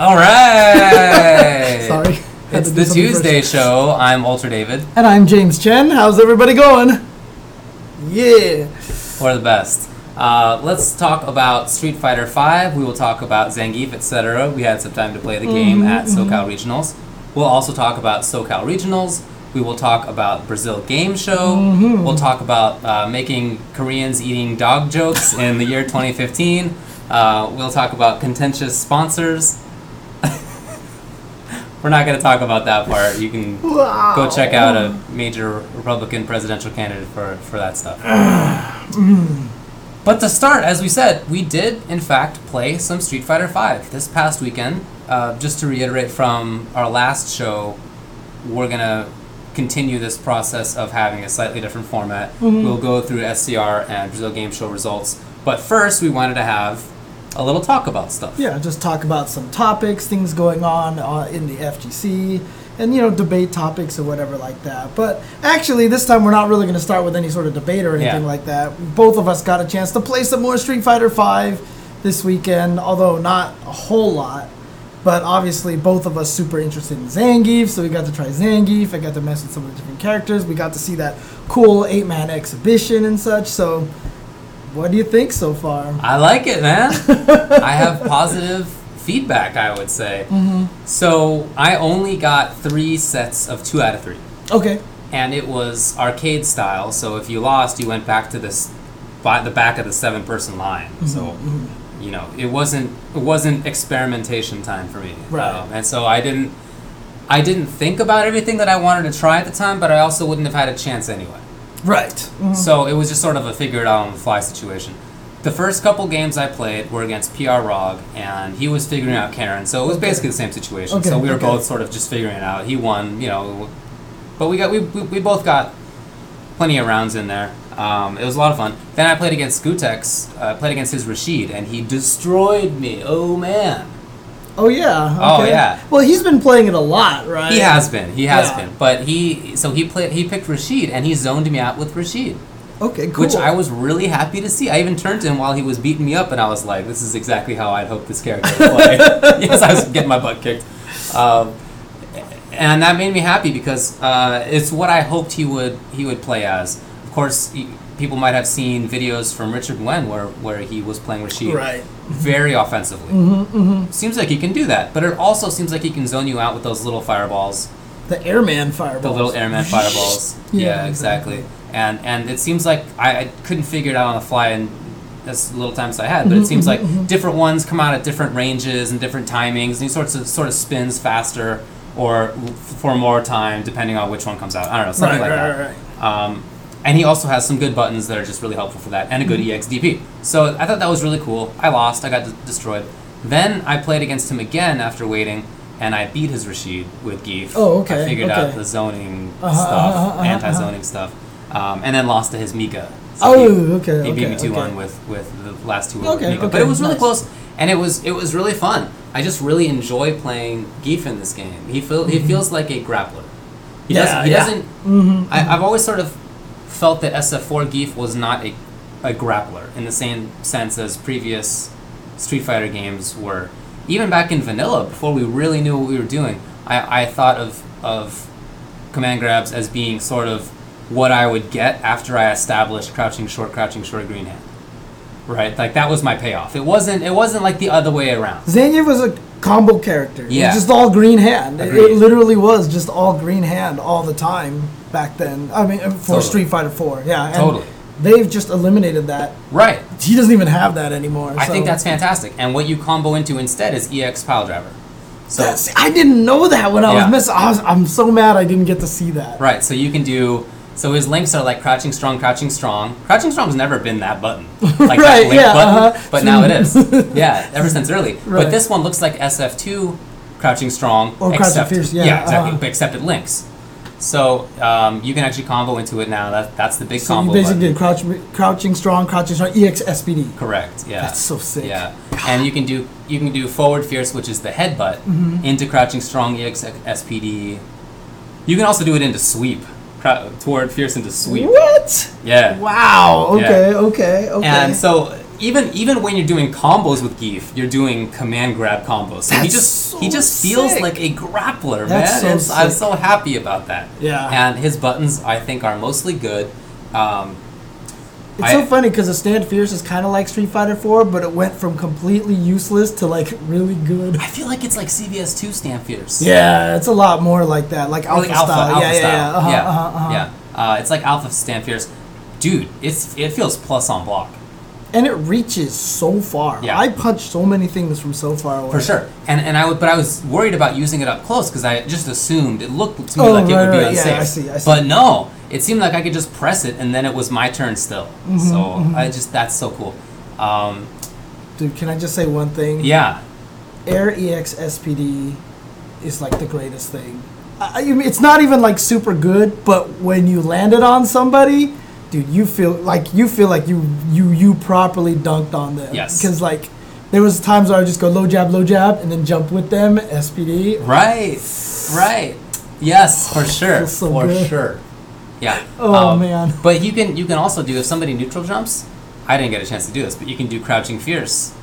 All right. Sorry. It's the Tuesday first. show. I'm Ultra David. And I'm James Chen. How's everybody going? Yeah. We're the best. Uh, let's talk about Street Fighter V. We will talk about Zangief, etc. We had some time to play the game at SoCal Regionals. We'll also talk about SoCal Regionals. We will talk about Brazil Game Show. We'll talk about uh, making Koreans eating dog jokes in the year 2015. Uh, we'll talk about contentious sponsors. We're not going to talk about that part. You can Wow. go check out a major Republican presidential candidate for, for that stuff. but to start, as we said, we did in fact play some Street Fighter V this past weekend. Uh, just to reiterate from our last show, we're gonna continue this process of having a slightly different format. We'll go through SCR and Brazil Game Show results, but first we wanted to have a little talk about stuff. Yeah, just talk about some topics, things going on uh, in the FGC, and you know, debate topics or whatever like that. But actually, this time we're not really going to start with any sort of debate or anything Yeah. like that. Both of us got a chance to play some more Street Fighter V this weekend, although not a whole lot. But obviously, both of us super interested in Zangief, so we got to try Zangief. I got to mess with some of the different characters. We got to see that cool eight-man exhibition and such. So, what do you think so far? I like it, man. I have positive feedback, I would say. Mm-hmm. So I only got three sets of two out of three, Okay. and it was arcade style. So if you lost, you went back to this by the back of the seven-person line. Mm-hmm, so mm-hmm. you know, it wasn't it wasn't experimentation time for me. Right. Um, and so I didn't I didn't think about everything that I wanted to try at the time, but I also wouldn't have had a chance anyway. Right. So it was just sort of a figure it out on the fly situation. The first couple games I played were against PR Rog, and he was figuring out Karin. So it was Okay. basically the same situation. Okay, so we were okay. both sort of just figuring it out. He won, you know, but we got we, we, we both got plenty of rounds in there. Um, it was a lot of fun. Then I played against Gootecks. Uh, played against his Rashid, and he destroyed me. Oh man, Oh yeah. Oh, yeah. Well, he's been playing it a lot, right? he has been. He has Yeah. been. But he so he played. He picked Rashid, and he zoned me out with Rashid. Okay, cool. which I was really happy to see. I even turned to him while he was beating me up, and I was like, "This is exactly how I'd hope this character would play." yes, I was getting my butt kicked, um, and that made me happy because uh, it's what I hoped he would he would play as. Of course, people might have seen videos from Richard Nguyen where where he was playing Rashid Right. very offensively. Seems like he can do that, but it also seems like he can zone you out with those little fireballs the airman fireballs. the little airman fireballs. Yeah, yeah, exactly. And and it seems like I, I couldn't figure it out on the fly in as little time as I had, but Mm-hmm, it seems like different ones come out at different ranges and different timings, and he sorts of sort of spins faster or for more time depending on which one comes out. I don't know, something Right, like right, that. right, Um, and he also has some good buttons that are just really helpful for that, and a good Mm-hmm. EXDP. So I thought that was really cool. I lost, I got d- destroyed. Then I played against him again after waiting, and I beat his Rashid with Gief. Oh, okay, I figured okay. out the zoning Uh-huh, stuff, uh-huh, uh-huh, anti-zoning stuff, um, and then lost to his Mika. Oh, he, okay, He beat okay, me two one okay. with with the last two Okay, Mika, but it was really nice. close, and it was it was really fun. I just really enjoy playing Gief in this game. He feel he feels like a grappler. He Mm-hmm. Yeah, doesn't. He yeah. doesn't. Mm-hmm. I, I've always sort of felt that SF4 Gief was not a, a grappler in the same sense as previous Street Fighter games were. Even back in vanilla, before we really knew what we were doing, I, I thought of, of command grabs as being sort of what I would get after I established crouching short, crouching short, green hand. Right, like that was my payoff. It wasn't. It wasn't like the other way around. Zangief was a combo character. It Yeah. was just all green hand. It, it literally was just all green hand all the time back then. I mean, for Totally. Street Fighter 4. Yeah. Totally. They've just eliminated that. Right. He doesn't even have that anymore. I so- think that's fantastic. And what you combo into instead is EX Pile Driver. So That's, I didn't know that when I Yeah. was missing. I was, I'm so mad I didn't get to see that. Right, so you can do. So his links are like crouching strong, crouching strong. Crouching strong's never been that button, like Right, that link yeah, button, uh-huh. but now it is. Yeah, ever since early. Right. But this one looks like SF2, crouching strong, Or crouching fierce, yeah, yeah exactly, uh-huh. except it links. So um, you can actually combo into it now. That that's the big So combo. you basically crouch, crouching strong, crouching strong, E EX SPD. Correct. Yeah. That's so sick. Yeah, and you can do you can do forward fierce, which is the headbutt, Mm-hmm. into crouching strong EX SPD. You can also do it into sweep, toward fierce into sweep. What? Yeah. Wow. Okay. Okay. Okay. And so even even when you're doing combos with Gief, you're doing command grab combos. So he just so he just feels like a grappler, That's man. so I'm so happy about that. Yeah. And his buttons, I think, are mostly good. Um, It's I- so funny because the Stand Fierce is kind of like Street Fighter 4, but it went from completely useless to like really good. I feel like it's like CVS two Stand Fierce. Yeah, it's a lot more like that, like Alpha, like alpha, style. alpha yeah, style. yeah, yeah, uh-huh, yeah, uh-huh, uh-huh. yeah. Uh, it's like Alpha Stand Fierce. Dude, it's it feels plus on block. And it reaches so far. Yeah. I punched so many things from so far away. For sure, and and I would, but I was worried about using it up close because I just assumed it looked to me Oh, like it would be right, yeah, unsafe. I see, I see. But no, it seemed like I could just press it and then it was my turn still. Mm-hmm, so I just that's so cool. Um, Dude, can I just say one thing? yeah, Air EX SPD is like the greatest thing. I, I mean, it's not even like super good, but when you land it on somebody, dude, you feel like you feel like you you you properly dunked on them. Yes. Because like there was times where I would just go low jab, low jab, and then jump with them SPD. right, right. Yes, for sure, so for good. sure. Yeah. Oh, um, Oh, man. But you can you can also do if somebody neutral jumps. I didn't get a chance to do this, but you can do crouching fierce.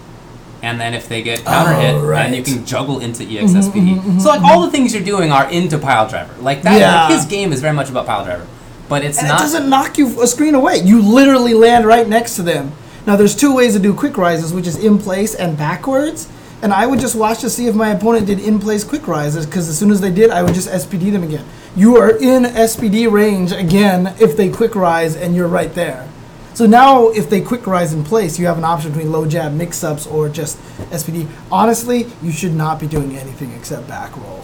And then if they get counter hit, Oh, right. and you can juggle into mm-hmm, E EXSPD. Mm-hmm, mm-hmm, so like all the things you're doing are into pile driver. Like that, Yeah. like his game is very much about pile driver, but it's And not. it doesn't knock you a screen away. You literally land right next to them. Now, there's two ways to do quick rises, which is in place and backwards. And I would just watch to see if my opponent did in place quick rises, because as soon as they did, I would just SPD them again. You are in SPD range again if they quick rise and you're right there. So now, if they quick rise in place, you have an option between low jab mix ups or just SPD. Honestly, you should not be doing anything except back roll.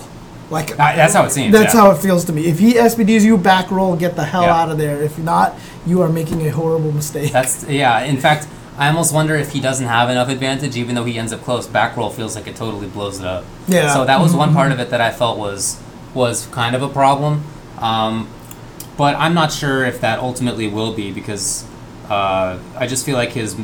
Like Uh, that's how it seems. that's yeah. how it feels to me. If he SPDs you, back roll, get the hell Yeah. out of there. If not, you are making a horrible mistake. That's yeah. In fact, I almost wonder if he doesn't have enough advantage, even though he ends up close. Back roll feels like it totally blows it up. Yeah. So that was one part of it that I felt was was kind of a problem. Um, but I'm not sure if that ultimately will be because uh, I just feel like his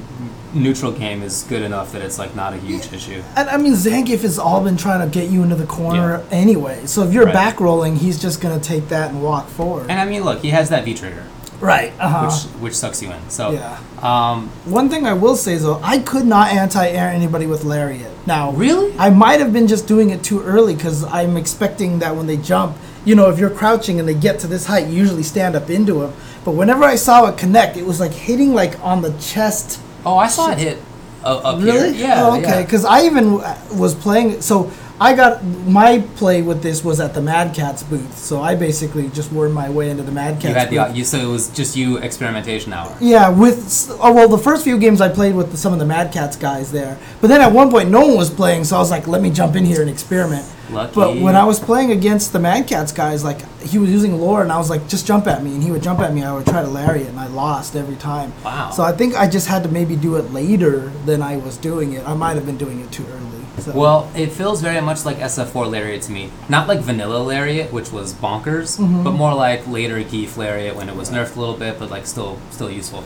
neutral game is good enough that it's like not a huge issue. and I mean, Zangief has all been trying to get you into the corner anyway. So if you're Right. back rolling, he's just gonna take that and walk forward. And I mean, look, he has that V trigger, right. Uh-huh. which which sucks you in. So yeah. um, One thing I will say is though, I could not anti-air anybody with lariat. Now, Really? I might have been just doing it too early because I'm expecting that when they jump, you know, if you're crouching and they get to this height, you usually stand up into them. But whenever I saw it connect, it was like hitting like on the chest. oh, I saw it hit uh, up Really? here. Yeah. Oh, okay. yeah. Because I even uh, was playing. So I got my play with this was at the Mad Catz booth. So I basically just wormed my way into the Mad Catz. You had booth. the you so it was just you experimentation hour. Yeah, with oh, well, the first few games I played with some of the Mad Catz guys there, but then at one point no one was playing, so I was like, let me jump in here and experiment. Lucky. But when I was playing against the Mad Catz guys, like he was using lore, and I was like, just jump at me, and he would jump at me. I would try to lariat, and I lost every time. Wow. So I think I just had to maybe do it later than I was doing it. I might have been doing it too early. So. Well, it feels very much like SF4 Lariat to me. Not like vanilla Lariat, which was bonkers, Mm-hmm. but more like later Gief Lariat when it was nerfed a little bit, but like still still useful.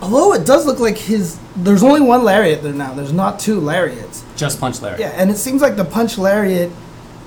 although it does look like his, there's only one lariat there now. There's not two lariats. Just punch Lariat. Yeah, and it seems like the punch lariat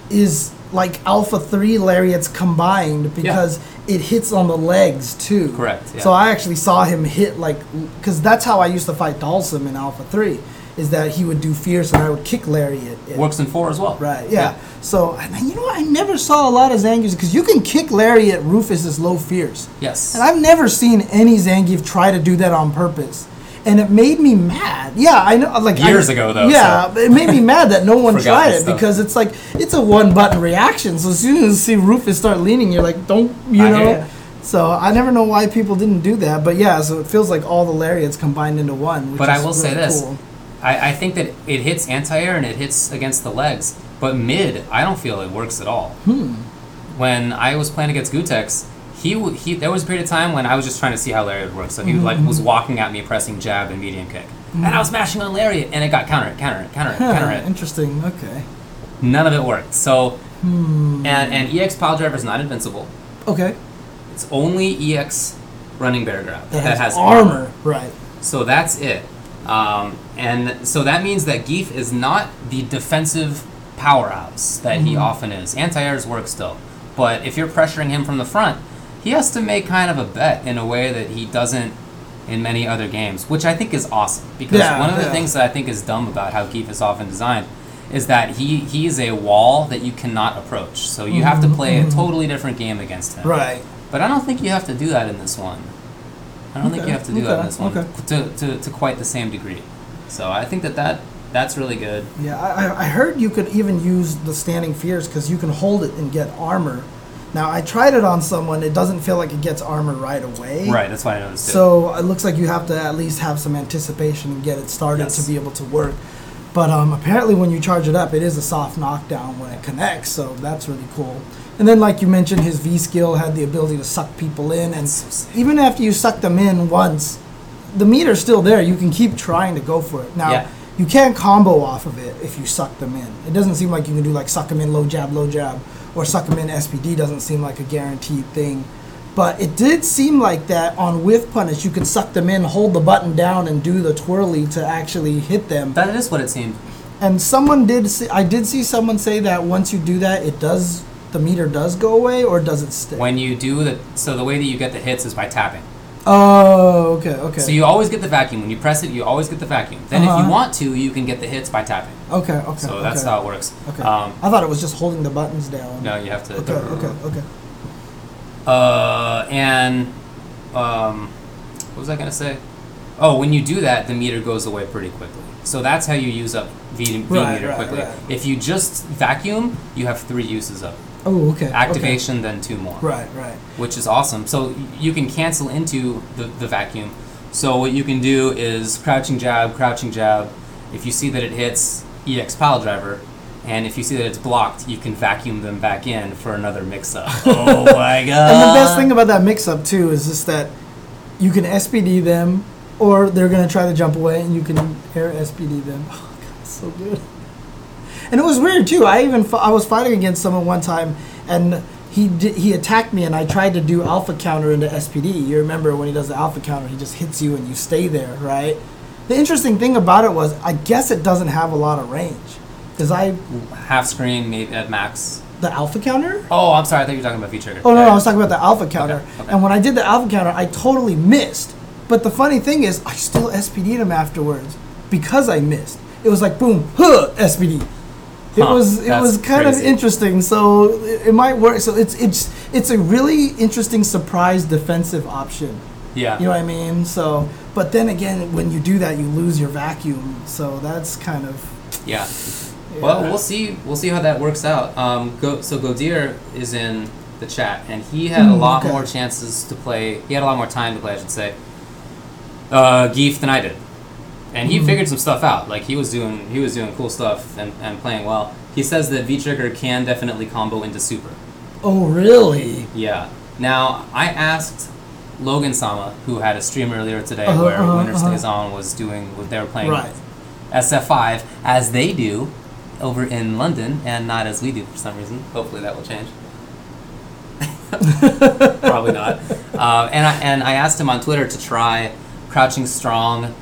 is like alpha 3 lariats combined because it hits on the legs too. Correct, yeah. So I actually saw him hit like cuz that's how I used to fight Dhalsim in alpha 3 is that he would do fierce and I would kick lariat. in. Works in four as well. Right, yeah. So, and you know what? I never saw a lot of Zangiefs because you can kick lariat Rufus is low fierce. Yes. And I've never seen any Zangief try to do that on purpose. And it made me mad. Yeah, I know. Like I- Years ago, though, Yeah, so- it made me mad that no one tried it stuff. because it's like it's a one button reaction. So as soon as you see Rufus start leaning, you're like, don't you I know? So I never know why people didn't do that. But yeah, so it feels like all the lariats combined into one. Which But I will say this. cool. I, I think that it hits anti-air and it hits against the legs, but mid, I don't feel it works at all. Hmm. When I was playing against Gootecks, he, w- he there was a period of time when I was just trying to see how Lariat worked. So he like Mm-hmm. was walking at me, pressing jab and medium kick, and I was mashing on Lariat, and it got counter counter hit, counter hit, counter hit. interesting. Okay. None of it worked. So Hmm. and and EX Pile Driver is not invincible. Okay. It's only EX running bear grab That, has, armor. Right. So that's it. Um, and so that means that Gief is not the defensive powerhouse that he often is. Anti-airs work still. But if you're pressuring him from the front, he has to make kind of a bet in a way that he doesn't in many other games, which I think is awesome. Because Yeah, one of the yeah. things that I think is dumb about how Gief is often designed is that he he is a wall that you cannot approach. So you have to play a totally different game against him. Mm-hmm, Right. But I don't think you have to do that in this one. I don't think you have to do that in okay, this one okay. to, to, to quite the same degree. So I think that, that that's really good. Yeah, I, I- I heard you could even use the standing fears because you can hold it and get armor. Now I tried it on someone; it doesn't feel like it gets armor right away. Right, that's why I noticed it. So it looks like you have to at least have some anticipation and get it started Yes. to be able to work. But um, apparently, when you charge it up, it is a soft knockdown when it connects, so that's really cool. And then, like you mentioned, his V skill had the ability to suck people in, and That's so sick. even after you suck them in once, the meter's still there. You can keep trying to go for it. Now, Yeah. you can't combo off of it if you suck them in. It doesn't seem like you can do like suck them in, low jab, low jab, or suck them in SPD doesn't seem like a guaranteed thing. But it did seem like that on with punish, you could suck them in, hold the button down, and do the twirly to actually hit them. that is what it seemed. And someone did, see, I did see someone say that once you do that, it does, the meter does go away, or does it stay? When you do the so the way that you get the hits is by tapping. oh, okay, okay. So you always get the vacuum. When you press it, you always get the vacuum. Then if Uh-huh. you want to, you can get the hits by tapping. okay, okay. So that's okay. how it works. Okay. Um, I thought it was just holding the buttons down. no, you have to. Okay, okay, okay. Uh, and um, what was I gonna say? Oh, when you do that, the meter goes away pretty quickly. So that's how you use up V, v Right, meter right, quickly. right. If you just vacuum, you have three uses of it. Oh, okay. okay. activation, then two more. Right, right. which is awesome. So you can cancel into the, the vacuum. So what you can do is crouching jab, crouching jab. If you see that it hits EX pile driver, and if you see that it's blocked, you can vacuum them back in for another mix up. oh my god! And the best thing about that mix-up too is just that you can SPD them, or they're gonna try to jump away, and you can air SPD them. Oh god, so good. And it was weird too. I even I was fighting against someone one time, and he he attacked me, and I tried to do alpha counter into SPD. You remember when he does the alpha counter, he just hits you, and you stay there, right? The interesting thing about it was, I guess it doesn't have a lot of range, because I half screen maybe at max. the alpha counter. Oh, I'm sorry. I thought you were talking about V trigger. Oh no, no, I was talking about the alpha counter. okay. And when I did the alpha counter, I totally missed. But the funny thing is, I still SPD'd him afterwards because I missed. It was like boom, huh, SPD. It Huh, was it was kind of interesting. So it, it might work. So it's it's it's a really interesting surprise defensive option. yeah. You know what I mean? So, but then again, when you do that, you lose your vacuum. So that's kind of Yeah. Well, we'll see. We'll see how that works out. Um, go, so Godier is in the chat, and he had a Mm, lot okay. more chances to play. He had a lot more time to play, I should say. Uh, Gief than I did, and he Mm. figured some stuff out. Like he was doing, he was doing cool stuff and, and playing well. He says that V Trigger can definitely combo into Super. oh really? Yeah. Now I asked Logan Sama, who had a stream earlier today Uh-huh, where uh-huh, Winner uh-huh. Stays On was doing what they were playing Right. SF5 as they do over in London and not as we do for some reason. Hopefully that will change. Probably not. Uh, and I and I asked him on Twitter to try crouching strong,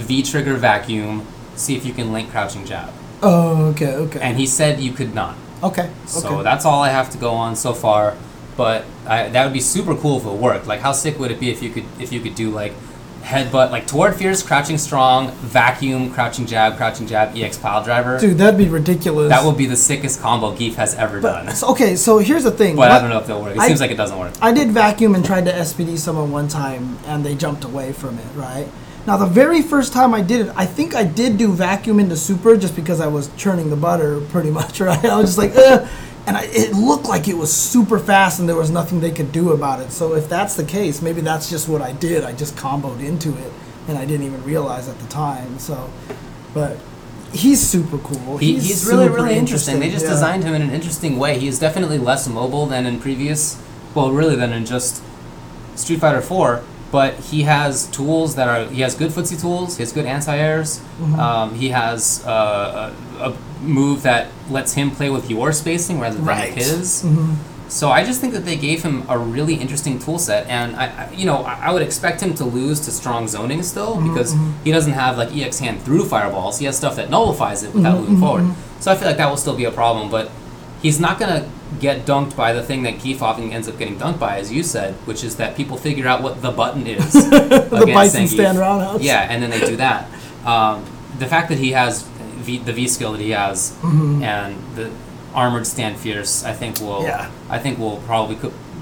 V trigger vacuum, see if you can link crouching jab. Oh okay okay And he said you could not. okay So okay. that's all I have to go on so far. But I, that would be super cool if it worked. Like, how sick would it be if you could if you could do like headbutt, like toward fierce, crouching strong, vacuum, crouching jab, crouching jab, ex pile driver. Dude, that'd be ridiculous. That would be the sickest combo Gief has ever done. But, so- okay, so here's the thing. But I don't know if they'll work. It I- seems like it doesn't work. I did vacuum and tried to SPD someone one time, and they jumped away from it. Right now, the very first time I did it, I think I did do vacuum into super just because I was churning the butter pretty much. Right, I was just like, Ugh. and I, it looked like it was super fast, and there was nothing they could do about it. So if that's the case, maybe that's just what I did. I just comboed into it, and I didn't even realize at the time. So, but. He's super cool. He, he's, really, really interesting. They just yeah. designed him in an interesting way. He is definitely less mobile than in previous, well, really than in just Street Fighter 4. But he has tools that are. He has good footsie tools. He has good anti-airs. Mm-hmm. Um, he has uh, a, a move that lets him play with your spacing rather than Right. his. Mhm. So I just think that they gave him a really interesting tool set, and I, I you know, I, I would expect him to lose to strong zoning still Mm-hmm, because he doesn't have like EX hand through fireballs. He has stuff that nullifies it without moving mhm, forward. mhm. So I feel like that will still be a problem, but he's not gonna get dunked by the thing that Keith often ends up getting dunked by, as you said, which is that people figure out what the button is. the Bison stand roundhouse. Yeah, and then they do that. Um, the fact that he has v, the V skill that he has Mhm. and the armored stand fierce, I think will Yeah. I think will probably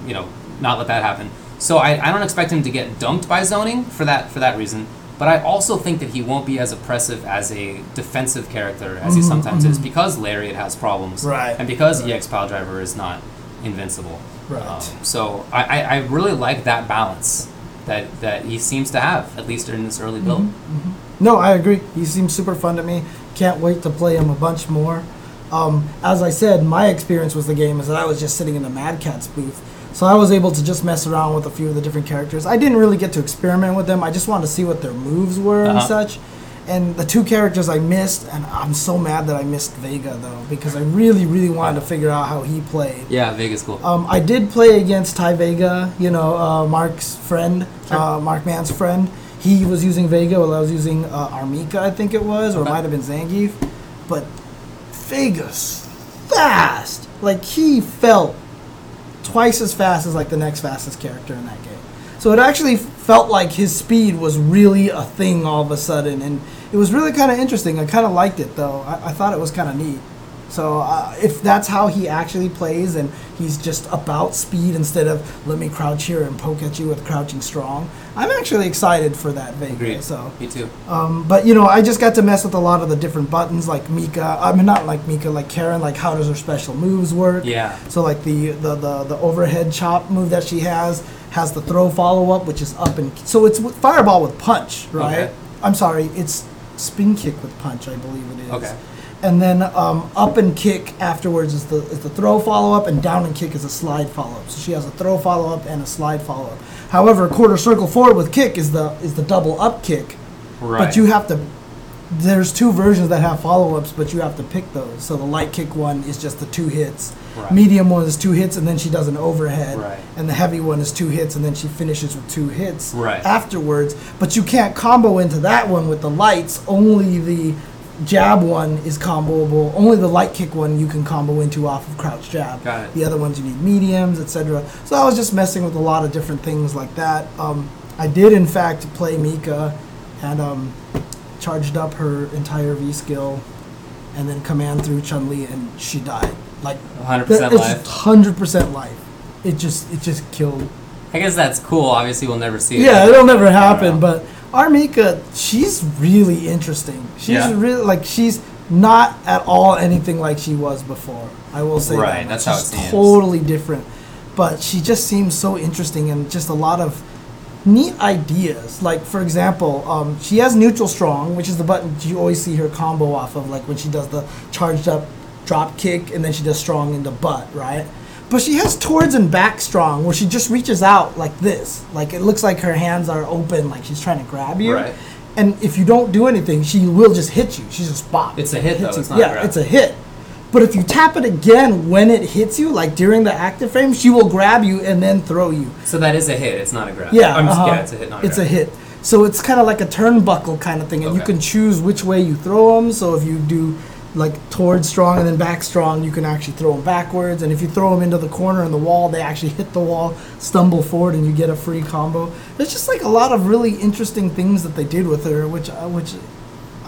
you know not let that happen. So I, I don't expect him to get dunked by zoning for that for that reason. But I also think that he won't be as oppressive as a defensive character as he Mhm, sometimes is mhm. because Lariat has problems. Right, And because right. EX Pile Driver is not invincible. Right. Um, so I, I, I really like that balance that, that he seems to have, at least in this early build. Mhm. No, I agree. He seems super fun to me. Can't wait to play him a bunch more. Um, as I said, my experience with the game is that I was just sitting in the Mad Catz booth. So I was able to just mess around with a few of the different characters. I didn't really get to experiment with them. I just wanted to see what their moves were and Uh-huh. such. And the two characters I missed, and I'm so mad that I missed Vega though, because I really, really wanted to figure out how he played. Yeah, Vega's cool. Um, I did play against Ty Vega, you know, uh, Mark's friend, Sure. uh, Mark Mann's friend. He was using Vega while I was using uh, R. Mika, I think it was, or it might have been Zangief. But Vega's fast. Like, he felt twice as fast as, like, the next fastest character in that game. So it actually felt like his speed was really a thing all of a sudden. And it was really kind of interesting. I kind of liked it, though. I, I thought it was kind of neat. So uh, if that's how he actually plays, and he's just about speed instead of let me crouch here and poke at you with crouching strong, I'm actually excited for that Vega. Agreed. So, Me too. um, but you know, I just got to mess with a lot of the different buttons, like Mika. I mean, not like Mika, like Karin. Like how does her special moves work? Yeah. So like the the the, the overhead chop move that she has has the throw follow up, which is up and so it's fireball with punch, right? Okay. I'm sorry, it's spin kick with punch, I believe it is. Okay. And then um, up and kick afterwards is the is the throw follow up, and down and kick is a slide follow up. So she has a throw follow up and a slide follow up. However, quarter circle forward with kick is the is the double up kick. Right. But you have to. There's two versions that have follow ups, but you have to pick those. So the light kick one is just the two hits. Right. Medium one is two hits, and then she does an overhead. Right. And the heavy one is two hits, and then she finishes with two hits Right. afterwards. But you can't combo into that one with the lights. Only the jab one is comboable. Only the light kick one you can combo into off of crouch jab. Got it. The other ones you need mediums, etc. So I was just messing with a lot of different things like that. Um, I did in fact play Mika, and um, charged up her entire V skill, and then command through Chun Li, and she died. Like 100% that- it's life. hundred percent life. It just it just killed I guess that's cool. Obviously, we'll never see it. yeah, it'll never happen. But R. Mika, she's really interesting. She's Yeah. really like she's not at all anything like she was before. I will say Right, that. that's Like, how it she's seems. Totally different, but she just seems so interesting and just a lot of neat ideas. Like for example, um, she has neutral strong, which is the button you always see her combo off of, like when she does the charged up drop kick and then she does strong in the butt, right? But she has towards and back strong, where she just reaches out like this, like it looks like her hands are open, like she's trying to grab you. Right. And if you don't do anything, she will just hit you. She's just bop. It's a hit, though, you. it's not a yeah, grab. it's a hit. But if you tap it again when it hits you, like during the active frame, she will grab you and then throw you. So that is a hit. It's not a grab. Yeah, I'm just, uh-huh. yeah, it's a hit, not a It's a hit. So it's kind of like a turnbuckle kind of thing, and you can choose which way you throw them. So if you do like towards strong and then back strong, you can actually throw them backwards. And if you throw them into the corner and the wall, they actually hit the wall, stumble forward, and you get a free combo. There's just like a lot of really interesting things that they did with her, which uh, which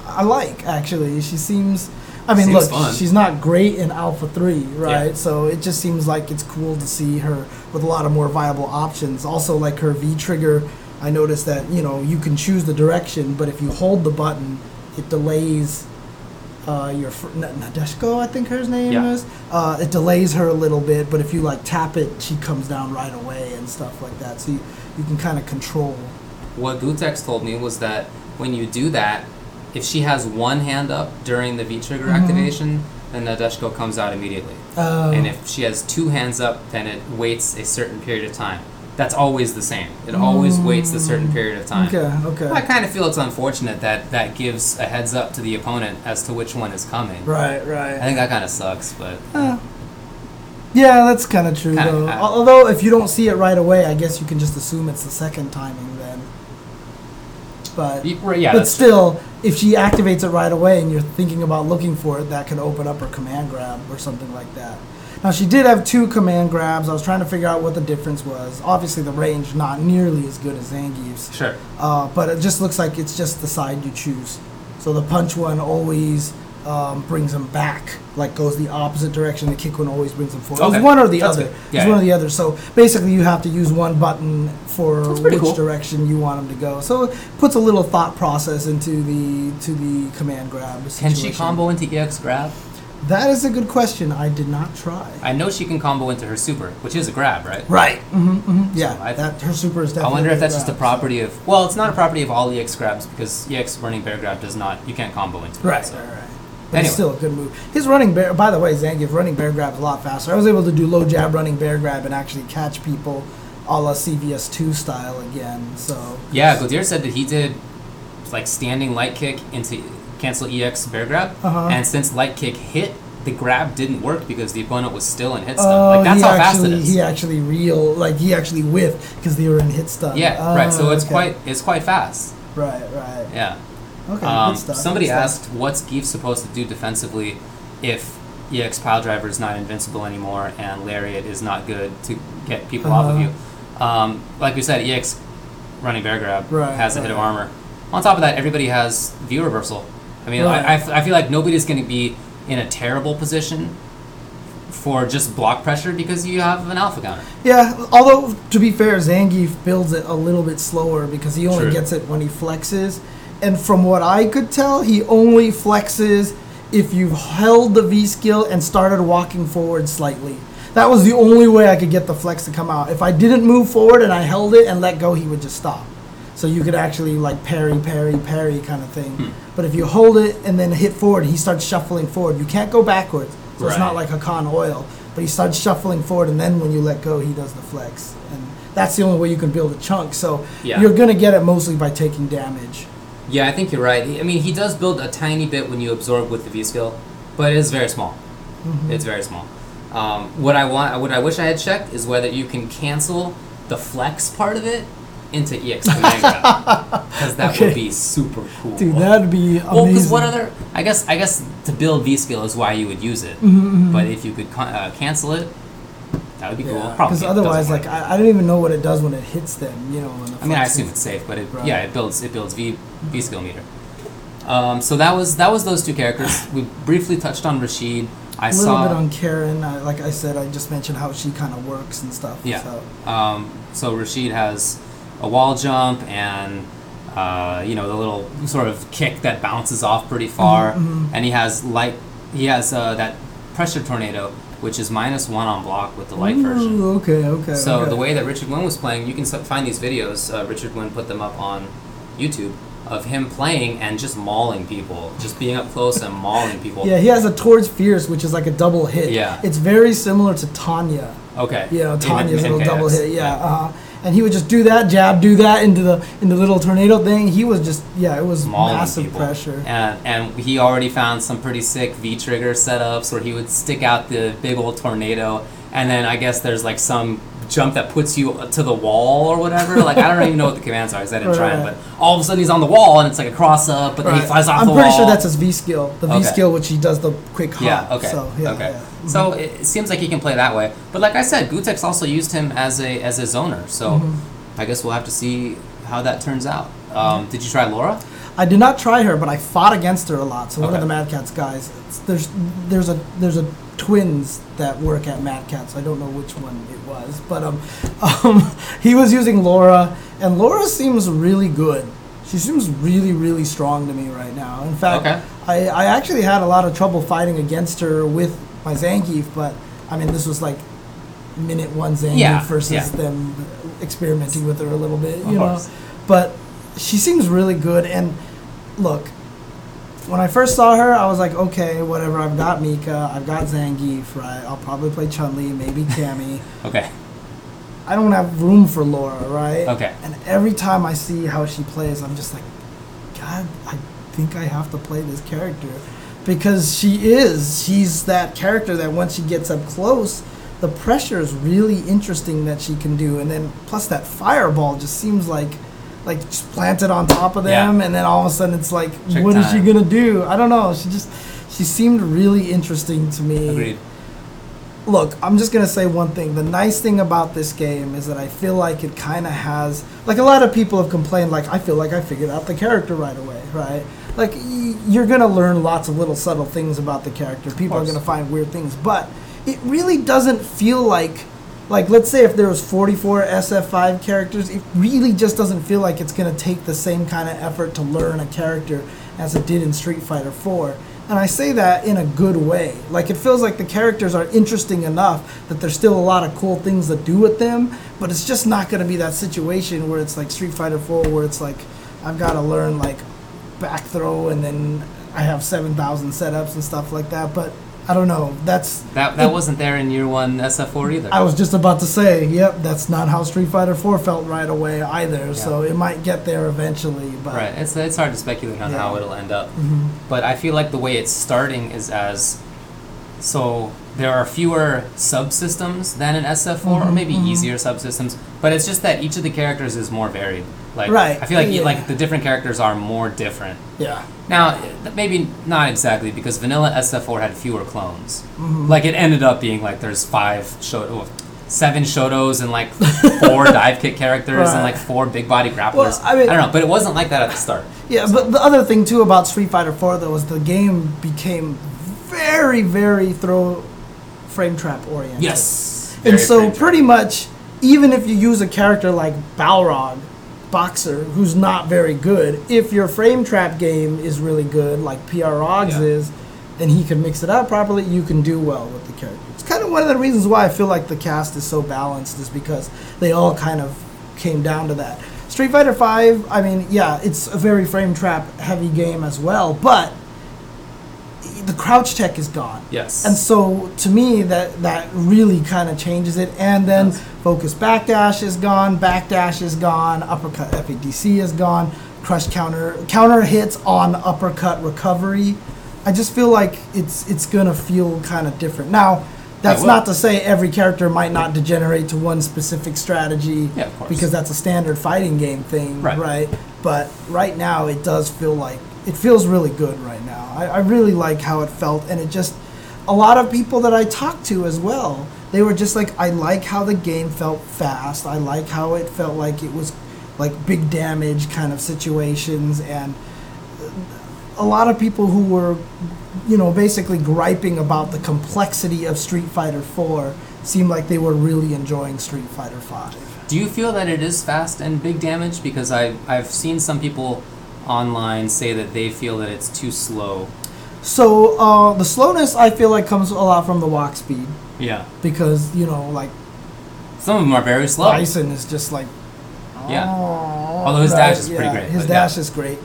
I like actually. She seems. I mean, Seems look, fun. she's not great in Alpha 3, right? Yeah. So it just seems like it's cool to see her with a lot of more viable options. Also, like her V trigger, I noticed that, you know, you can choose the direction, but if you hold the button, it delays uh, your fr- Nadeshiko, I think her name Yeah. is. Uh, it delays her a little bit, but if you like tap it, she comes down right away and stuff like that. So you, you can kind of control. What Gootecks told me was that when you do that, if she has one hand up during the V trigger Mm-hmm. activation, then Nadeshiko comes out immediately. Uh, and if she has two hands up, then it waits a certain period of time. That's always the same. It always waits a certain period of time. okay, okay. I kind of feel it's unfortunate that that gives a heads up to the opponent as to which one is coming. Right, right. I think that kind of sucks, but Uh, yeah, that's kind of true Kinda- though. Although if you don't see it right away, I guess you can just assume it's the second timing then. But right, yeah, but still, if she activates it right away and you're thinking about looking for it, that could open up her command grab or something like that. Now she did have two command grabs. I was trying to figure out what the difference was. Obviously, the range not nearly as good as Zangief's, Sure. uh, but it just looks like it's just the side you choose. So the punch one always um, brings them back, like goes the opposite direction. The kick one always brings them forward. Okay. It's one or the That's other. good. it's Yeah, one or the other. So basically, you have to use one button for which cool. direction you want them to go. So it puts a little thought process into the to the command grab. Can she situation. combo into EX grab? That is a good question. I did not try. I know she can combo into her super, which is a grab, right? Right. hmm hmm Yeah. I- that her super is definitely. I wonder if that's just a grab, property of well, it's not a property of all EX grabs because EX running bear grab does not you can't combo into so- it. Right. so. Right. Right. But Anyway. it's still a good move. His running bear. By the way, Zangief running bear grab's a lot faster. I was able to do low jab running bear grab and actually catch people, a la CVS two style again. So. Yeah, Gautier said that he did like standing light kick into cancel EX bear grab, Uh-huh. and since light kick hit, the grab didn't work because the opponent was still in hit stun. Oh, like that's how actually, fast it is. He actually real like he actually whiffed because they were in hit stun. yeah, right. So Oh, it's okay. quite it's quite fast. Right. Right. Yeah. Okay. Um, stuff. somebody asked, "What's Gief supposed to do defensively if EX Pile Driver is not invincible anymore and Lariat is not good to get people off of Uh-huh. you?" Um, like we said, EX running bear grab Right, has a hit of armor. On top of that, everybody has V reversal. I mean, Right. I, I f- I feel like nobody's going to be in a terrible position for just block pressure because you have an alpha counter. Yeah, although to be fair, Zangief builds it a little bit slower because he only True. gets it when he flexes. And from what I could tell, he only flexes if you've held the V skill and started walking forward slightly. That was the only way I could get the flex to come out. If I didn't move forward and I held it and let go, he would just stop. So you could actually like parry, parry, parry kind of thing. Hmm. But if you hold it and then hit forward, he starts shuffling forward. You can't go backwards. So it's not Right. like Hakan oil. But he starts shuffling forward and then when you let go, he does the flex. And that's the only way you can build a chunk. So Yeah. you're gonna get it mostly by taking damage. Yeah, I think you're right. I mean, he does build a tiny bit when you absorb with the V skill, but it is very small. Mm-hmm. It's very small. Um, what I want, what I wish I had checked is whether you can cancel the flex part of it into EX grab, because that Okay. would be super cool. Dude, that'd be amazing. well, because what other? I guess I guess to build V skill is why you would use it. Mm-hmm, But if you could con- uh, cancel it, that would be cool. Probably Because otherwise, like. I, I don't even know what it does when it hits them, you know. When the I mean, I flex assume it's safe, but it, Right. yeah, it builds it builds V V skill meter. Um, so that was that was those two characters. We briefly touched on Rashid. I a little saw bit on Karin. I, like I said, I just mentioned how she kind of works and stuff. Yeah. So. Um, so Rashid has a wall jump and uh, you know the little sort of kick that bounces off pretty far, Mhm, mhm. and he has light. He has uh, that pressure tornado, which is minus one on block with the light version. Okay, okay. So okay. the way that Richard Wynn was playing, you can find these videos. Uh, Richard Wynn put them up on YouTube of him playing and just mauling people, just being up close and mauling people. Yeah, he has a towards fierce, which is like a double hit. Yeah. It's very similar to Tanya. Okay. You know, Tanya's little double hit. Yeah. Uh, and he would just do that jab, do that into the into the little tornado thing. He was just yeah, it was mauling massive people. pressure. And and he already found some pretty sick V trigger setups where he would stick out the big old tornado, and then I guess there's like some jump that puts you to the wall or whatever. Like I don't even know what the commands are because I didn't try them. Right. But all of a sudden he's on the wall and it's like a cross up, but then he flies off I'm the pretty sure that's his V skill. The V Okay. skill, which he does the quick hop. Yeah. Okay. So, yeah, okay. yeah. So it, it seems like he can play that way. But like I said, Gootecks also used him as a as a zoner. So Mhm. I guess we'll have to see how that turns out. Um, did you try Laura? I did not try her, but I fought against her a lot. So one of the Mad Catz guys, it's, there's there's a there's a twins that work at Mad Catz. I don't know which one it was, but um, um, he was using Laura, and Laura seems really good. She seems really really strong to me right now. In fact, Okay. I I actually had a lot of trouble fighting against her with my Zangief, but I mean this was like minute one Zangief Yeah, versus yeah. them experimenting with her a little bit, Of you know. course. But she seems really good, and look, when I first saw her, I was like, okay, whatever. I've got Mika, I've got Zangief, right? I'll probably play Chun Li, maybe Cammy. Okay. I don't have room for Laura, right? Okay. And every time I see how she plays, I'm just like, God, I think I have to play this character because she is. She's that character that once she gets up close, the pressure is really interesting that she can do, and then plus that fireball just seems like. Like just planted on top of Yeah. them, and then all of a sudden it's like, Trick what is she gonna do? I don't know. She just, she seemed really interesting to me. Agreed. look, I'm just gonna say one thing. The nice thing about this game is that I feel like it kind of has, like a lot of people have complained, like I feel like I figured out the character right away, right? Like you're gonna learn lots of little subtle things about the character. People are gonna find weird things, but it really doesn't feel like, like let's say if there was 44 SF5 characters, it really just doesn't feel like it's gonna take the same kind of effort to learn a character as it did in Street Fighter 4. And I say that in a good way. Like it feels like the characters are interesting enough that there's still a lot of cool things to do with them, but it's just not going to be that situation where it's like Street Fighter 4 where it's like I've got to learn like back throw and then I have 7,000 setups and stuff like that, but I don't know. That's That that wasn't there in year one SF4 either. I was just about to say, yep, that's not how Street Fighter 4 felt right away either. So it might get there eventually, but Right. It's it's hard to speculate on Yeah. how it'll end up. Mhm. But I feel like the way it's starting is as so there are fewer subsystems than in SF4 or Mhm, maybe mhm. easier subsystems, but it's just that each of the characters is more varied. Like Right, I feel like yeah. like the different characters are more different. yeah. Now, maybe not exactly because vanilla SF4 had fewer clones. Mhm. Like it ended up being like there's five Shoto, seven Shotos and like four dive kick characters and like four big body grapplers. I mean- I don't know, but it wasn't like that at the start. Yeah, but the other thing too about Street Fighter 4 though was the game became very, very throw frame trap oriented. Yes. and Very so pretty much, even if you use a character like Balrog, Boxer, who's not very good, if your frame trap game is really good, like PR Rogs Yeah. is, and he can mix it up properly, you can do well with the character. It's kind of one of the reasons why I feel like the cast is so balanced, is because they all kind of came down to that. Street Fighter V, I mean, yeah, it's a very frame trap heavy game as well, but the crouch tech is gone. Yes. And so to me that that really kind of changes it. And then Yes. focus backdash is gone, backdash is gone, uppercut FADC is gone, crush counter counter hits on uppercut recovery. I just feel like it's it's gonna feel kind of different. Now, that's not to say every character might not degenerate to one specific strategy Yeah, of course. because that's a standard fighting game thing, Right. right? But right now it does feel like it feels really good right now. I, I really like how it felt, and it just a lot of people that I talked to as well. They were just like, I like how the game felt fast. I like how it felt like it was like big damage kind of situations, and a lot of people who were, you know, basically griping about the complexity of Street Fighter 4 seemed like they were really enjoying Street Fighter 5. Do you feel that it is fast and big damage? Because I I've seen some people online say that they feel that it's too slow. So uh, the slowness I feel like comes a lot from the walk speed Yeah. because you know like Some of them are very slow. Bison is just like Yeah. oh, Although his dash is pretty yeah, great, His dash yeah. is great.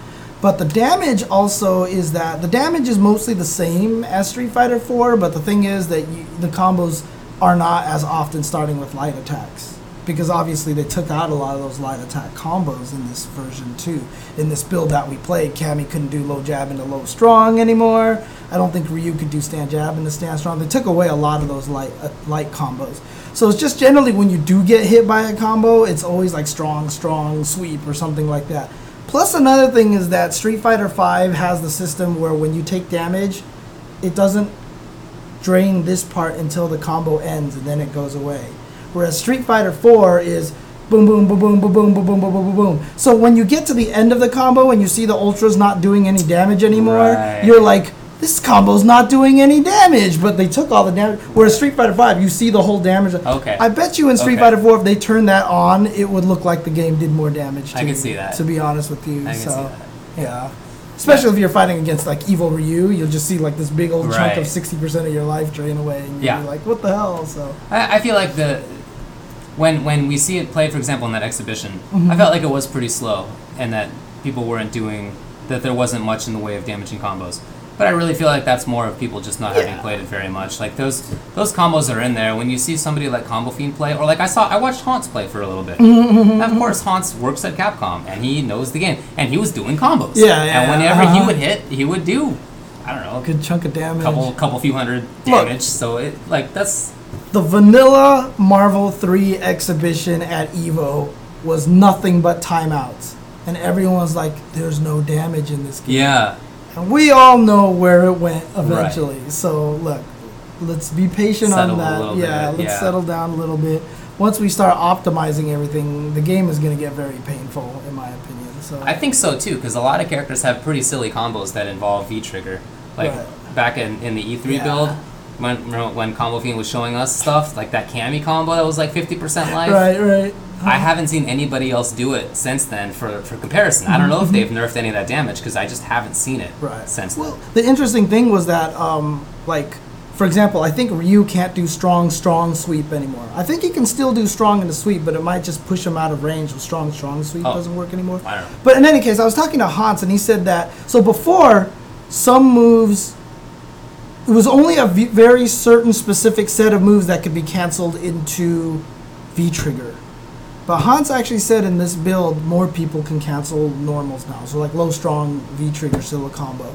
But the damage also is that the damage is mostly the same as Street Fighter 4, but the thing is that you, the combos are not as often starting with light attacks. Because obviously they took out a lot of those light attack combos in this version too. In this build that we played, Cammy couldn't do low jab into low strong anymore. I don't think Ryu could do stand jab into stand strong. They took away a lot of those light uh, light combos. So it's just generally when you do get hit by a combo, it's always like strong, strong sweep or something like that. Plus another thing is that Street Fighter V has the system where when you take damage, it doesn't drain this part until the combo ends and then it goes away. Whereas Street Fighter 4 is boom, boom, boom, boom, boom, boom, boom, boom, boom, boom, boom, boom. So when you get to the end of the combo and you see the ultras not doing any damage anymore, Right. you're like, this combo's not doing any damage, but they took all the damage. Whereas Street Fighter 5, you see the whole damage. Okay. I bet you in Street Okay. Fighter 4, if they turned that on, it would look like the game did more damage. I can see that. To be honest with you, I can so see that. yeah. Especially if you're fighting against like evil Ryu, you'll just see like this big old chunk of sixty percent of your life drain away, and you're like, "What the hell?" So I, I feel like the when when we see it played, for example, in that exhibition, Mm-hmm. I felt like it was pretty slow, and that people weren't doing that. There wasn't much in the way of damaging combos. But I really feel like that's more of people just not having played it very much. Like those those combos are in there. When you see somebody like Combo Fiend play, or like I saw, I watched Haunts play for a little bit. Mm-hmm, And of course, Haunts works at Capcom, and he knows the game, and he was doing combos. Yeah, yeah, And whenever he uh-huh. would hit, he would do, I don't know, a good chunk of damage. couple couple few hundred Look. damage. So it like that's The vanilla Marvel Three exhibition at Evo was nothing but timeouts, and everyone was like, "There's no damage in this game." yeah. And we all know where it went eventually. So look, let's be patient Settle on that. Yeah, bit, let's yeah. settle down a little bit. Once we start optimizing everything, the game is going to get very painful, in my opinion. So I think so too, because a lot of characters have pretty silly combos that involve V trigger. Like Right. back in, in the E3 Yeah. build, when when Combo Fiend was showing us stuff, like that Cammy combo that was like 50% life. right, right. I haven't seen anybody else do it since then for, for comparison. I don't know if they've nerfed any of that damage because I just haven't seen it Right. since Well, then. the interesting thing was that, um, like, for example, I think Ryu can't do strong, strong sweep anymore. I think he can still do strong in the sweep, but it might just push him out of range with strong, strong sweep Oh. doesn't work anymore. I don't know. But in any case, I was talking to Hans, and he said that so before some moves, it was only a v- very certain specific set of moves that could be canceled into V trigger. But Hans actually said in this build, more people can cancel normals now. So like low strong V trigger still a combo.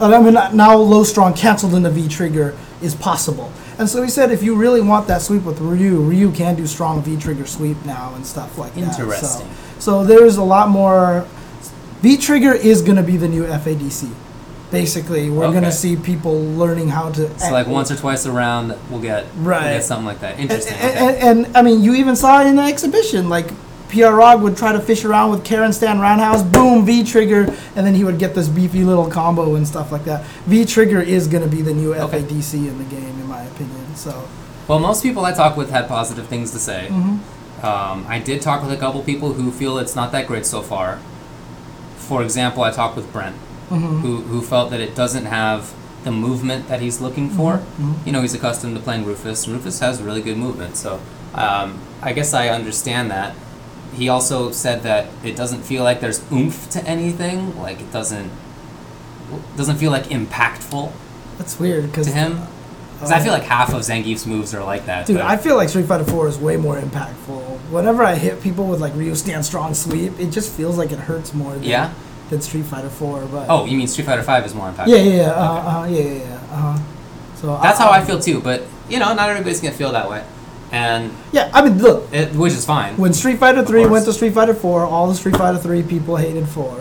Uh, I mean, now low strong canceled into V trigger is possible. And so he said if you really want that sweep with Ryu, Ryu can do strong V trigger sweep now and stuff like that. So- Interesting. So, there's a lot more. V trigger is going to be the new FADC. Basically, we're gonna see people learning how to. So like once or twice around, we'll get, we'll Right. get something like that. And, Interesting. and, okay. and, and, I mean, you even saw it in the exhibition. Like PR Rog would try to fish around with Karin Stan Roundhouse, boom, V trigger, and then he would get this beefy little combo and stuff like that. V trigger is going to be the new Okay. FADC in the game, in my opinion. So, Well, most people I talk with had positive things to say. Mm-hmm. Um, I did talk with a couple people who feel it's not that great so far. For example, I talked with Brent, Mm-hmm. who, who felt that it doesn't have the movement that he's looking for. Mm-hmm. You know, he's accustomed to playing Rufus, and Rufus has really good movement. So um, I guess I understand that. He also said that it doesn't feel like there's oomph to anything. Like it doesn't doesn't feel like impactful that's weird because. to him. Because I feel like half of Zangief's moves are like that. Dude, but- I feel like Street Fighter 4 is way more impactful. Whenever I hit people with like Ryu Stand Strong Sweep, it just feels like it hurts more than, Yeah? Than Street Fighter 4. But Oh, you mean Street Fighter Five is more impactful? yeah, yeah, yeah, uh, uh, yeah, yeah, yeah. Uh-huh. So That's how I feel too. But you know, not everybody's gonna feel that way, and Yeah, I mean, look, it, which is fine. when Street Fighter 3 went to Street Fighter 4, all the Street Fighter 3 people hated 4.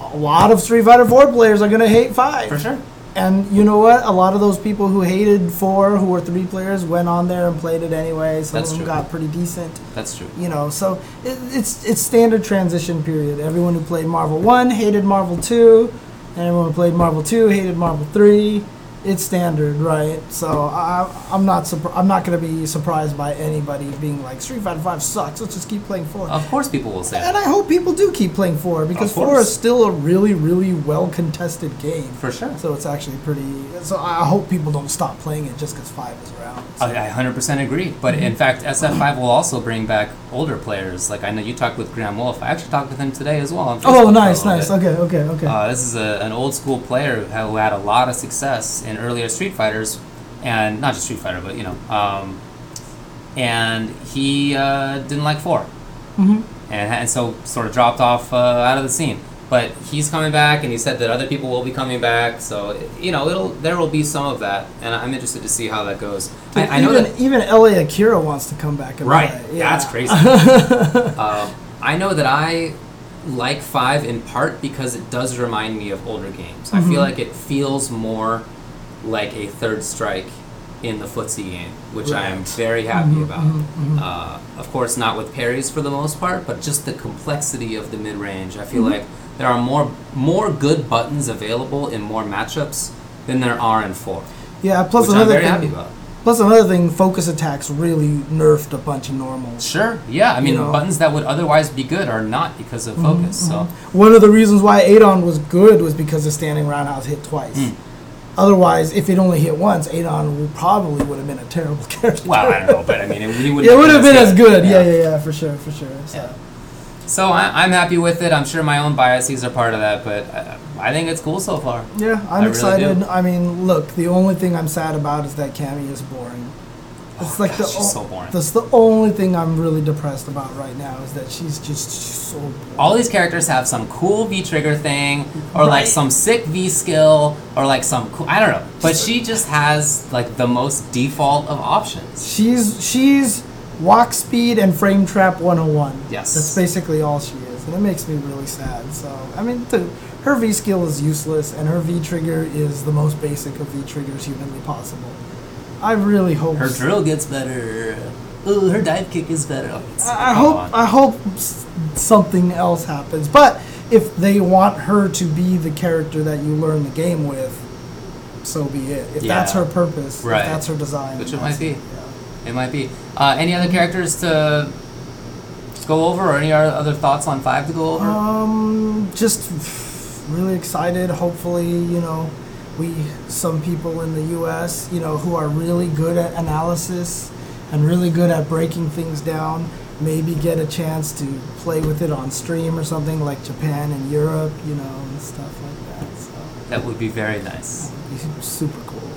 A lot of Street Fighter 4 players are gonna hate 5. For sure. And you know what? A lot of those people who hated 4, who were 3 players, went on there and played it anyway. Some That's of them true. got pretty decent. That's true. you know so it, it's it's standard transition period everyone who played marvel 1 hated marvel 2 and everyone who played marvel 2 hated marvel 3 it's standard right so I, i'm not surpri- i'm not going to be surprised by anybody being like street fighter 5 sucks let's just keep playing 4 Of course, people will say and that. i hope people do keep playing 4 because 4 is still a really really well contested game For sure. so it's actually pretty so i hope people don't stop playing it just because 5 is around So- I, I 100% agree. But in fact, SF5 will also bring back older players. Like I know you talked with Graham Wolf. I actually talked with him today as well. oh Facebook for a nice nice bit. okay okay okay Uh, this is a, an old school player who had, who had a lot of success earlier Street Fighters, and not just Street Fighter, but you know, um, and he uh, didn't like 4 Mhm. and, and so sort of dropped off uh, out of the scene. But he's coming back, and he said that other people will be coming back. So you know, it'll there will be some of that, and I'm interested to see how that goes. I, I know even, that even LA Akira wants to come back Right. play. That's crazy. um, I know that I like five in part because it does remind me of older games. I Mm-hmm. feel like it feels more like a third strike in the footsie game, which I am very happy Mhm, about. mhm, mhm. Uh, of course, not with parries for the most part, but just the complexity of the mid range. I feel Mhm. like there are more more good buttons available in more matchups than there are in four, Yeah. Plus another thing. about. Plus another thing. Focus attacks really nerfed a bunch of normals. Sure. Yeah. I mean, You know. buttons that would otherwise be good are not because of focus. So. One of the reasons why Adon was good was because the standing roundhouse hit twice. Mm. Otherwise, if it only hit once, Adon would probably would have been a terrible character. Well, I don't know, but I mean, it, you it would have been as good. Yeah, yeah, yeah, for sure, for sure. So. Yeah. So I, I'm happy with it. I'm sure my own biases are part of that, but I, I think it's cool so far. Yeah, I I'm really excited. I mean, look, the only thing I'm sad about is that Cammy is boring. Oh, it's Oh, like God, the she's o- so boring. That's the only thing I'm really depressed about right now is that she's just so boring. All these characters have some cool V trigger thing, or like some sick V skill, or like some cool. I don't know, but she just has like the most default of options. She's she's walk speed and frame trap 101. Yes. That's basically all she is, and it makes me really sad. So I mean, to, her V skill is useless, and her V trigger is the most basic of V triggers humanly possible. I really hope. Her drill gets better. Ooh, her dive kick is better. I I hope on. I hope something else happens. But if they want her to be the character that you learn the game with, so be it. If that's her purpose, Right. if that's her design, Which it might be. yeah. It might be. Uh, any other characters to go over, or any other thoughts on five to go over? Um, just really excited. Hopefully, you know, we some people in the U.S. you know who are really good at analysis and really good at breaking things down. Maybe get a chance to play with it on stream or something like Japan and Europe, you know, and stuff like that. So that would be very nice. be super cool.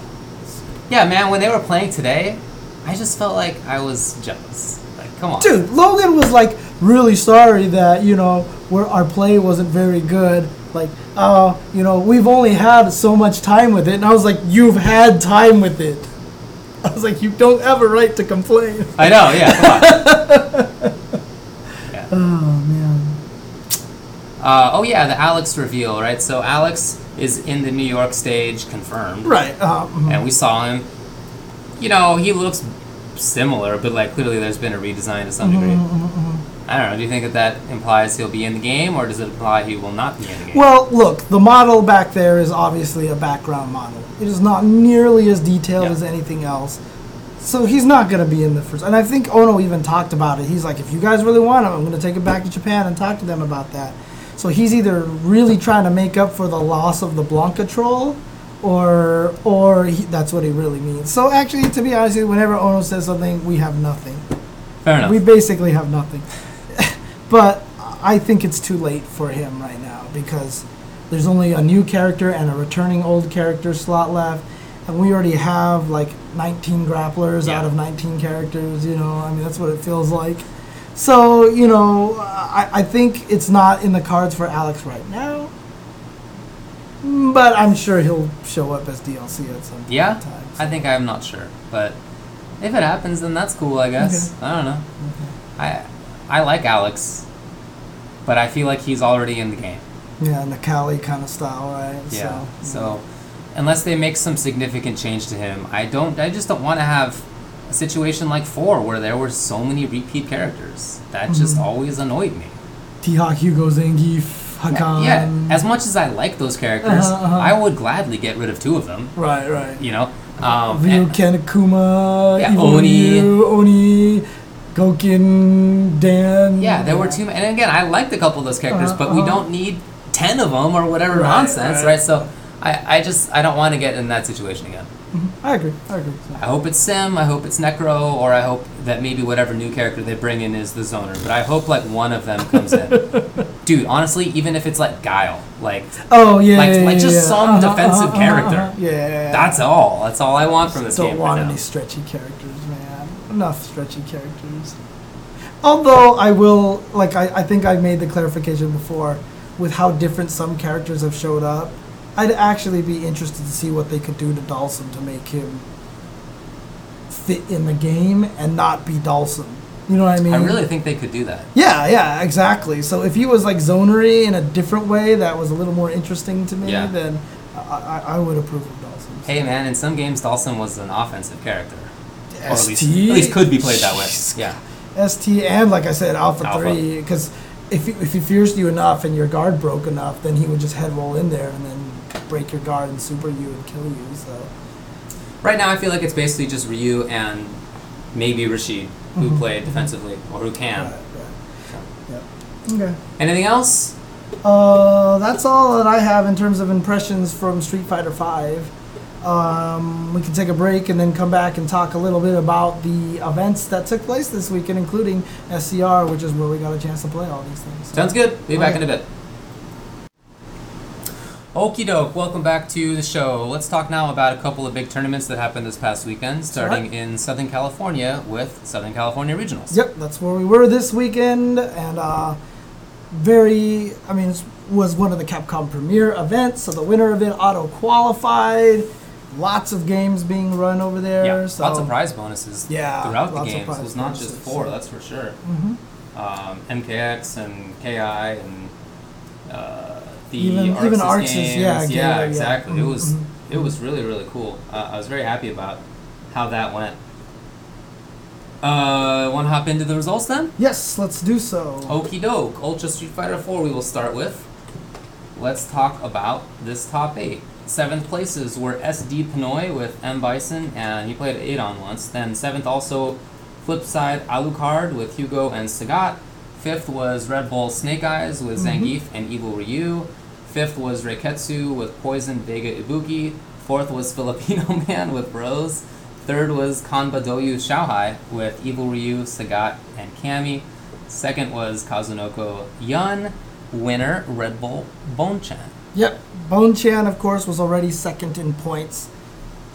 Yeah, man. When they were playing today, I just felt like I was jealous. Like, come on, Dude, Logan was like really sorry that you know where our play wasn't very good. Like, uh, you know, we've only had so much time with it, and I was like, you've had time with it. I was like, you don't have a right to complain. I know. Yeah, come on. yeah. Oh man. Uh, oh yeah, the Alex reveal, right? So Alex is in the New York stage, confirmed. Right. Mhm. and we saw him. You know, he looks similar, but like clearly there's been a redesign to some degree. I don't know. Do you think that that implies he'll be in the game, or does it imply he will not be in the game? Well, look, the model back there is obviously a background model. It is not nearly as detailed Yeah. as anything else. So he's not going to be in the first. And I think Ono even talked about it. He's like, if you guys really want him, I'm going to take it back to Japan and talk to them about that. So he's either really trying to make up for the loss of the Blanka troll, or or he, that's what he really means. So actually, to be honest, whenever Ono says something, we have nothing. Fair enough. We basically have nothing. But I think it's too late for him right now because there's only a new character and a returning old character slot left. And we already have like 19 grapplers Yeah. out of 19 characters, you know, I mean, that's what it feels like. So, you know, I, I think it's not in the cards for Alex right now. But I'm sure he'll show up as DLC at some point yeah, time. I think I'm not sure, but if it happens, then that's cool. I guess. I don't know. I I like Alex, but I feel like he's already in the game. Yeah, in the Cali kind of style, right? Yeah. So, So, unless they make some significant change to him, I don't. I just don't want to have a situation like four where there were so many repeat characters. That just Mhm. always annoyed me. T-Hawk, Hugo, Zangief, Hakan. yeah. As much as I like those characters, Uh-huh, uh-huh. I would gladly get rid of two of them. right, right. You know. Um, Ryu and- Ken Akuma, Yeah, Oni. Oni, Gokin, Dan. yeah, there were too many. And again, I liked a couple of those characters, Uh-huh, but we uh-huh. don't need ten of them or whatever Right, nonsense, right. right? So. I, I just I don't want to get in that situation again. Mhm. I agree. I agree. I hope it's Sim, I hope it's Necro, or I hope that maybe whatever new character they bring in is the Zoner. But I hope like one of them comes in. Dude, honestly, even if it's like Guile, like Oh yeah, Like- yeah, like just yeah. some Uh-huh, defensive uh-huh, character. uh-huh. Yeah, yeah, yeah. that's all. That's all I want from this Don't game want right any now. stretchy characters. Enough stretchy characters. Although I will, like I, I think I made the clarification before, with how different some characters have showed up, I'd actually be interested to see what they could do to Dhalsim to make him fit in the game and not be Dhalsim. You know what I mean? I really think they could do that. Yeah, yeah, exactly. So if he was like zonery in a different way that was a little more interesting to me, Yeah. then I, I, I would approve of Dhalsim. Hey man, in some games Dhalsim was an offensive character. Or at least, ST? at least could be played that way. Yeah. ST and like I said, Alpha, Alpha. 3, because if, he- if he fears you enough and your guard broke enough, then he would just head roll in there and then break your guard and super you and kill you. So Right now I feel like it's basically just Ryu and maybe Rashid who Mhm, play mhm. defensively or who can. right, right. Yeah. Okay. Anything else? Uh, that's all that I have in terms of impressions from Street Fighter Five. Um, we can take a break and then come back and talk a little bit about the events that took place this weekend, including SCR, which is where we got a chance to play all these things. So- Sounds good. Be back in a bit. Okie doke, welcome back to the show. Let's talk now about a couple of big tournaments that happened this past weekend, starting in Southern California with Southern California Regionals. Yep, that's where we were this weekend, and uh, very, I mean, it was one of the Capcom Premier events, so the winner of it auto qualified. Lots of games being run over there. Yeah, so, lots of prize bonuses Yeah, throughout the games. It was not just four, so- that's for sure. Mhm. Um, MKX and KI and uh, the Even- ArcSys even ArcSys, games. yeah, yeah, yeah. exactly. It was Mhm. it was really really cool. Uh, I was very happy about how that went. Uh, want to hop into the results then? Yes, let's do so. Okie doke. Ultra Street Fighter 4 we will start with. Let's talk about this top 8. Seventh places were SD Pinoy with M. Bison, and he played Adon once. Then seventh also Flipside Alucard with Hugo and Sagat. Fifth was Red Bull Snake Eyes with Mhm. Zangief and Evil Ryu. Fifth was Reiketsu with Poison Vega Ibuki. Fourth was Filipino Man with Rose. Third was Kanbadoyu Xiaohai with Evil Ryu, Sagat, and Cammy. Second was Kazunoko Yun. Winner, Red Bull Bonchan. Yep. Bonchan, of course, was already second in points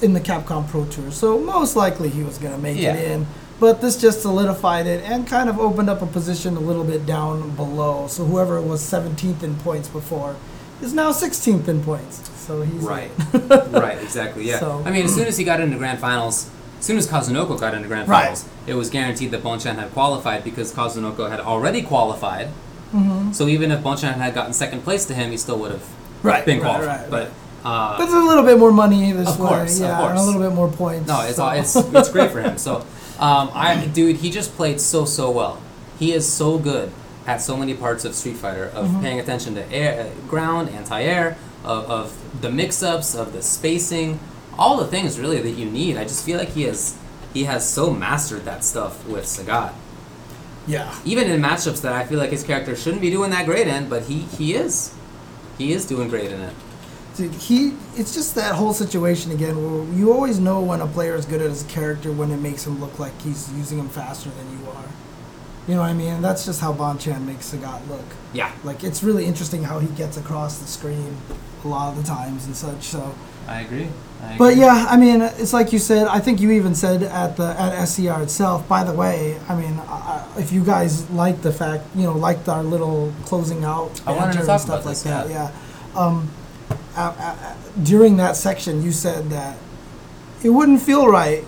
in the Capcom Pro Tour, so most likely he was going to make Yeah. it in. But this just solidified it and kind of opened up a position a little bit down below. So whoever was 17th in points before is now 16th in points. So he's Right. right, exactly, yeah. So- I mean, as soon as he got into grand finals, as soon as Kazunoko got into grand Right. finals, it was guaranteed that Bonchan had qualified because Kazunoko had already qualified. Mhm. So even if Bonchan had gotten second place to him, he still would have Right. been right, qualified. right, but uh, But it's a little bit more money this Of way, course, of yeah, and a little bit more points. No, it's so. all, it's it's great for him. So, um, I dude, he just played so so well. He is so good at so many parts of Street Fighter of Mhm. paying attention to air, uh, ground, anti-air, of, of the mix-ups, of the spacing, all the things really that you need. I just feel like he has he has so mastered that stuff with Sagat. yeah. Even in matchups that I feel like his character shouldn't be doing that great in, but he he is. He is doing great in it. Dude, he it's just that whole situation again where you always know when a player is good at his character when it makes him look like he's using him faster than you are. You know what I mean? And that's just how Bonchan makes Sagat look. Yeah, Like it's really interesting how he gets across the screen a lot of the times and such. So, I agree. But yeah, I mean, it's like you said. I think you even said at the at SCR itself. By the way, I mean, I, if you guys like the fact, you know, liked our little closing out I wanted to banter talk and stuff about like this, that. yeah. Um, a- a- a- during that section, you said that it wouldn't feel right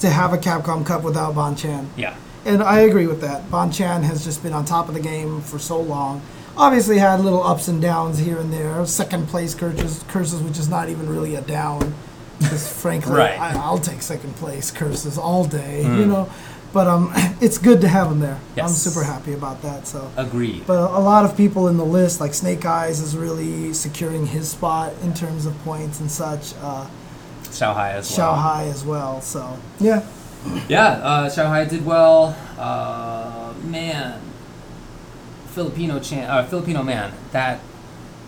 to have a Capcom Cup without Bonchan. yeah. And I agree with that. Bonchan has just been on top of the game for so long. Obviously had little ups and downs here and there. Second place curses, curses which is not even really a down. Because frankly, Right. I, I'll take second place curses all day, you Mm. know. But um, it's good to have him there. I'm super happy about that. So, Agreed. but a, a lot of people in the list, like Snake Eyes, is really securing his spot in terms of points and such. Uh, Xiao Hai as Shao well. Hai as well. So yeah, Yeah, uh, Xiao Hai did well. Uh, man, Filipino chan- uh, Filipino man, that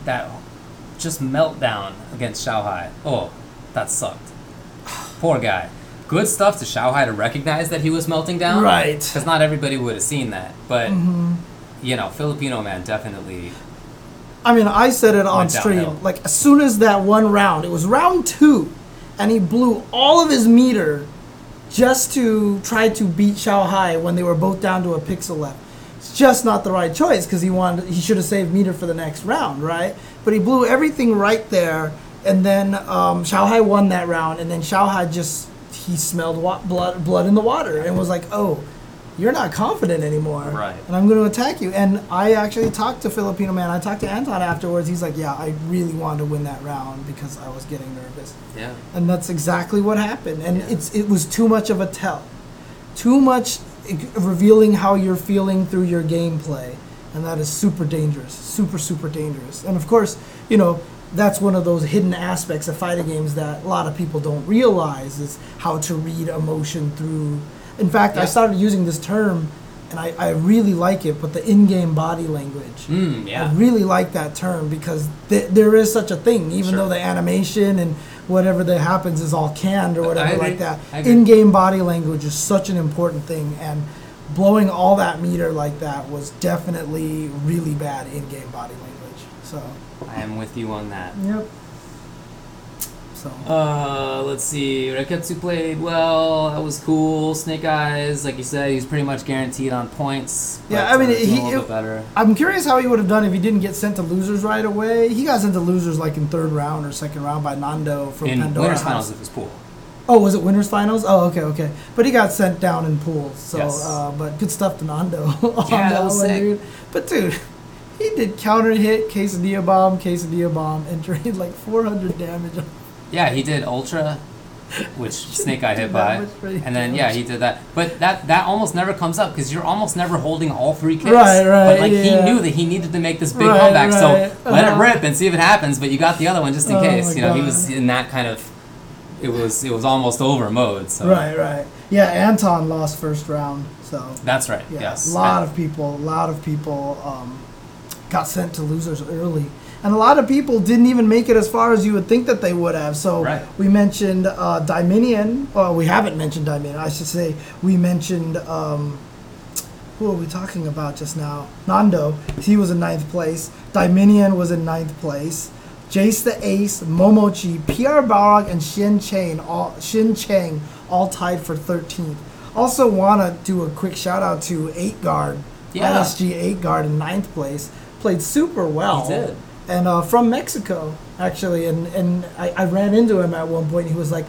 that just meltdown against Xiao Hai. Oh, that sucked. Poor guy. Good stuff to Xiao Hai to recognize that he was melting down. right. Because not everybody would have seen that, but hmm you know, Filipino man definitely. I mean, I said it on stream. downhill. Like as soon as that one round, it was round two, and he blew all of his meter just to try to beat Xiao Hai when they were both down to a pixel left. It's just not the right choice because he wanted he should have saved meter for the next round, right? But he blew everything right there, and then um, Xiao Hai won that round, and then Xiao Hai just he smelled wa- blood blood in the water and was like, oh. You're not confident anymore, Right. And I'm going to attack you. And I actually talked to Filipino man. I talked to Anton afterwards. He's like, "Yeah, I really wanted to win that round because I was getting nervous." Yeah. and that's exactly what happened. And Yeah. it's it was too much of a tell, too much revealing how you're feeling through your gameplay, and that is super dangerous, super super dangerous. And of course, you know that's one of those hidden aspects of fighting games that a lot of people don't realize is how to read emotion through. In fact, I started using this term. And I, I really like it, but the in-game body language. Mm, yeah. I really like that term because th- there is such a thing, even Sure. though the animation and whatever that happens is all canned or whatever like that. In-game body language is such an important thing, and blowing all that meter like that was definitely really bad in-game body language. So, I am with you on that. yep. So, Uh, let's see. Reketsu played well. That was cool. Snake Eyes, like you said, he's pretty much guaranteed on points. Yeah, but, I mean, uh, he- a little it- bit better. I'm curious how he would have done if he didn't get sent to losers right away. He got sent to losers like in third round or second round by Nando from In Pandora winners House. finals of his pool. Oh, was it winners finals? Oh, okay, okay. But he got sent down in pools. So, Yes. uh, but good stuff to Nando. on Yeah, that was one, sick. dude. But dude, He did counter hit, quesadilla bomb, quesadilla bomb, and drained like 400 damage. Yeah, he did Ultra, which Snake got hit by, and then yeah, he did that. But that that almost never comes up because you're almost never holding all three kicks. Right, right, But like yeah. he knew that he needed to make this big Right, comeback, so right, let it uh-huh. rip and see if it happens. But you got the other one just in Oh case. You know, he was in that kind of. It was it was almost over mode. So Right, right. Yeah, Anton lost first round, so that's right. yeah, yes. a lot of people, a lot of people um, got sent to losers early, and a lot of people didn't even make it as far as you would think that they would have. So Right. we mentioned uh, Dominion. Well, we haven't mentioned Dominion. I should say we mentioned. Um, who are we talking about just now? Nando. He was in ninth place. Dominion was in ninth place. Jace the Ace, Momochi, PR Balrog, and Shin Chang all Shin Chang all tied for 13th. Also want to do a quick shout out to Eight Guard, Yeah. LSG Eight Guard in ninth place. Played super well. He did. And uh, from Mexico actually, and and I, I ran into him at one point. He was like,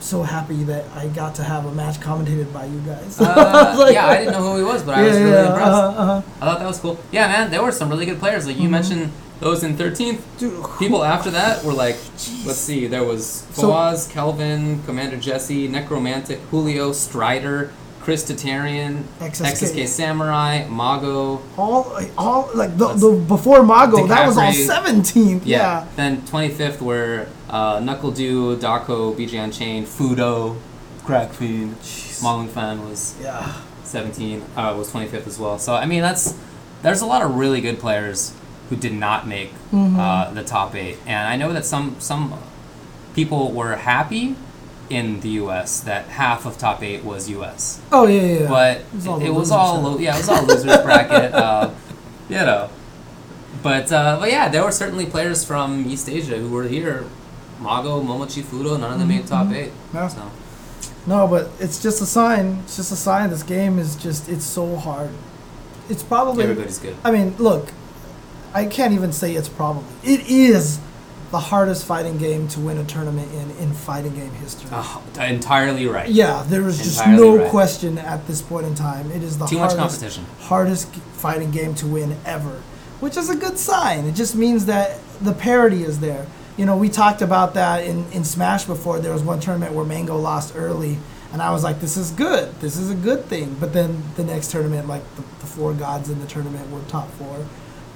"So happy that I got to have a match commentated by you guys." Uh, like- yeah, I didn't know who he was, but I was really yeah, impressed. uh-huh, uh-huh. I thought that was cool. Yeah, man, there were some really good players. Like you mentioned, those in 13th. Dude, People after that were like, let's see, there was So- Fawaz, Kelvin, Commander Jesse, Necromantic, Julio, Strider, Chris Tatarian, XSK. XSK Samurai, Mago. all all like the, the before Mago, that was all DiCaprio. seventeenth. Yeah. Then 25th were uh, NuckleDu, Darko, BJ Unchained, Fudo, Crack Fiend, Marlon Fan was Yeah. 17 uh, was 25th as well. So I mean that's there's a lot of really good players who did not make Mm-hmm. uh, the top eight, and I know that some some people were happy in the U.S. that half of top eight was U.S. Oh yeah, yeah. yeah. But It was all it, it was all lo- yeah, it was all losers bracket, uh, you know. But uh, but yeah, there were certainly players from East Asia who were here. Mago, Momochi Fudo, none of them made top eight. Mm-hmm. Yeah. So No, but it's just a sign. It's just a sign. This game is just it's so hard. It's probably. everybody's good. I mean, look, I can't even say it's probably. It is the hardest fighting game to win a tournament in in fighting game history. Uh, entirely right. Yeah, there is just Entirely no right. question at this point in time. It is the Too much hardest, competition. hardest fighting game to win ever, which is a good sign. It just means that the parity is there. You know, we talked about that in, in Smash before. There was one tournament where Mango lost early, and I was like, this is good. This is a good thing. But then the next tournament, like the, the four gods in the tournament were top four.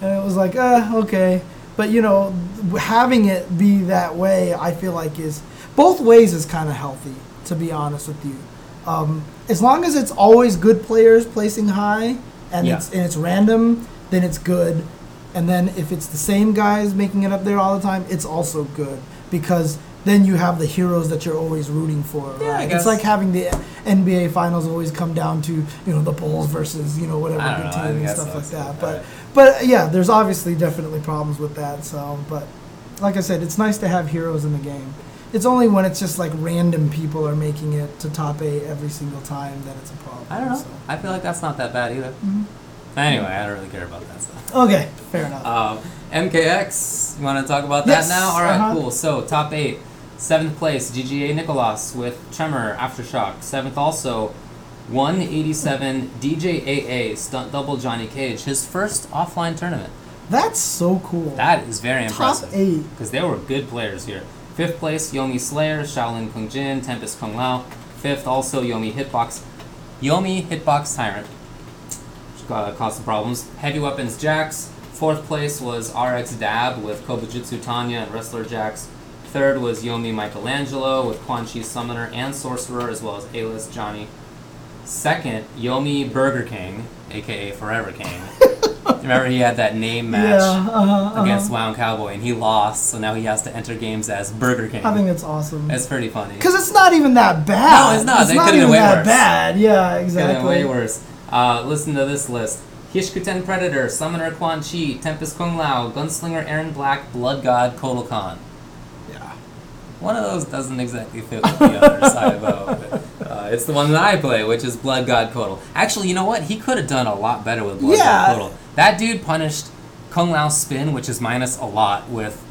And it was like, uh, okay. But, you know, having it be that way, I feel like is both ways is kind of healthy, to be honest with you. Um, as long as it's always good players placing high and Yeah. it's and it's random, then it's good. And then if it's the same guys making it up there all the time, it's also good because then you have the heroes that you're always rooting for. Yeah, I right? guess. It's like having the NBA finals always come down to you know the Bulls versus you know whatever good know, team and stuff like that. But. But yeah, there's obviously definitely problems with that. So, but like I said, it's nice to have heroes in the game. It's only when it's just like random people are making it to top eight every single time that it's a problem. I don't know. so. I feel like that's not that bad either. Mm-hmm. Anyway, I don't really care about that stuff. Okay, fair enough. Um, MKX, you want to talk about that Yes, now? All right, uh-huh. cool. So top eight, seventh place, GGA Nicolas with Tremor Aftershock. Seventh also, 187 DJAA Stunt Double Johnny Cage, his first offline tournament. That's so cool. That is very Top impressive. eight. Because there were good players here. Fifth place, Yomi Slayer, Shaolin Kung Jin, Tempest Kung Lao. Fifth, also Yomi Hitbox. Yomi Hitbox Tyrant. Which uh, caused some problems. Heavy Weapons Jax. Fourth place was RX Dab with Kobujutsu Tanya and Wrestler Jax. Third was Yomi Michelangelo with Quan Chi Summoner and Sorcerer, as well as A-List Johnny. Second, Yomi Burger King, aka Forever King. Remember he had that name match Yeah, uh-huh, uh-huh. against Wound Cowboy, and he lost, so now he has to enter games as Burger King. I think it's awesome. it's pretty funny. Because it's not even that bad. No, it's not. It's They not even way that worse. bad. Yeah, exactly. way worse. Uh, listen to this list: Hish-Qu-Ten Predator, Summoner Quan Chi, Tempest Kung Lao, Gunslinger Erron Black, Blood God Kotal Khan. One of those doesn't exactly fit with the other side though. But, uh, it's the one that I play, which is Blood God Kotal. Actually, you know what? He could have done a lot better with Blood Yeah. God Kotal. That dude punished Kung Lao's spin, which is minus a lot, with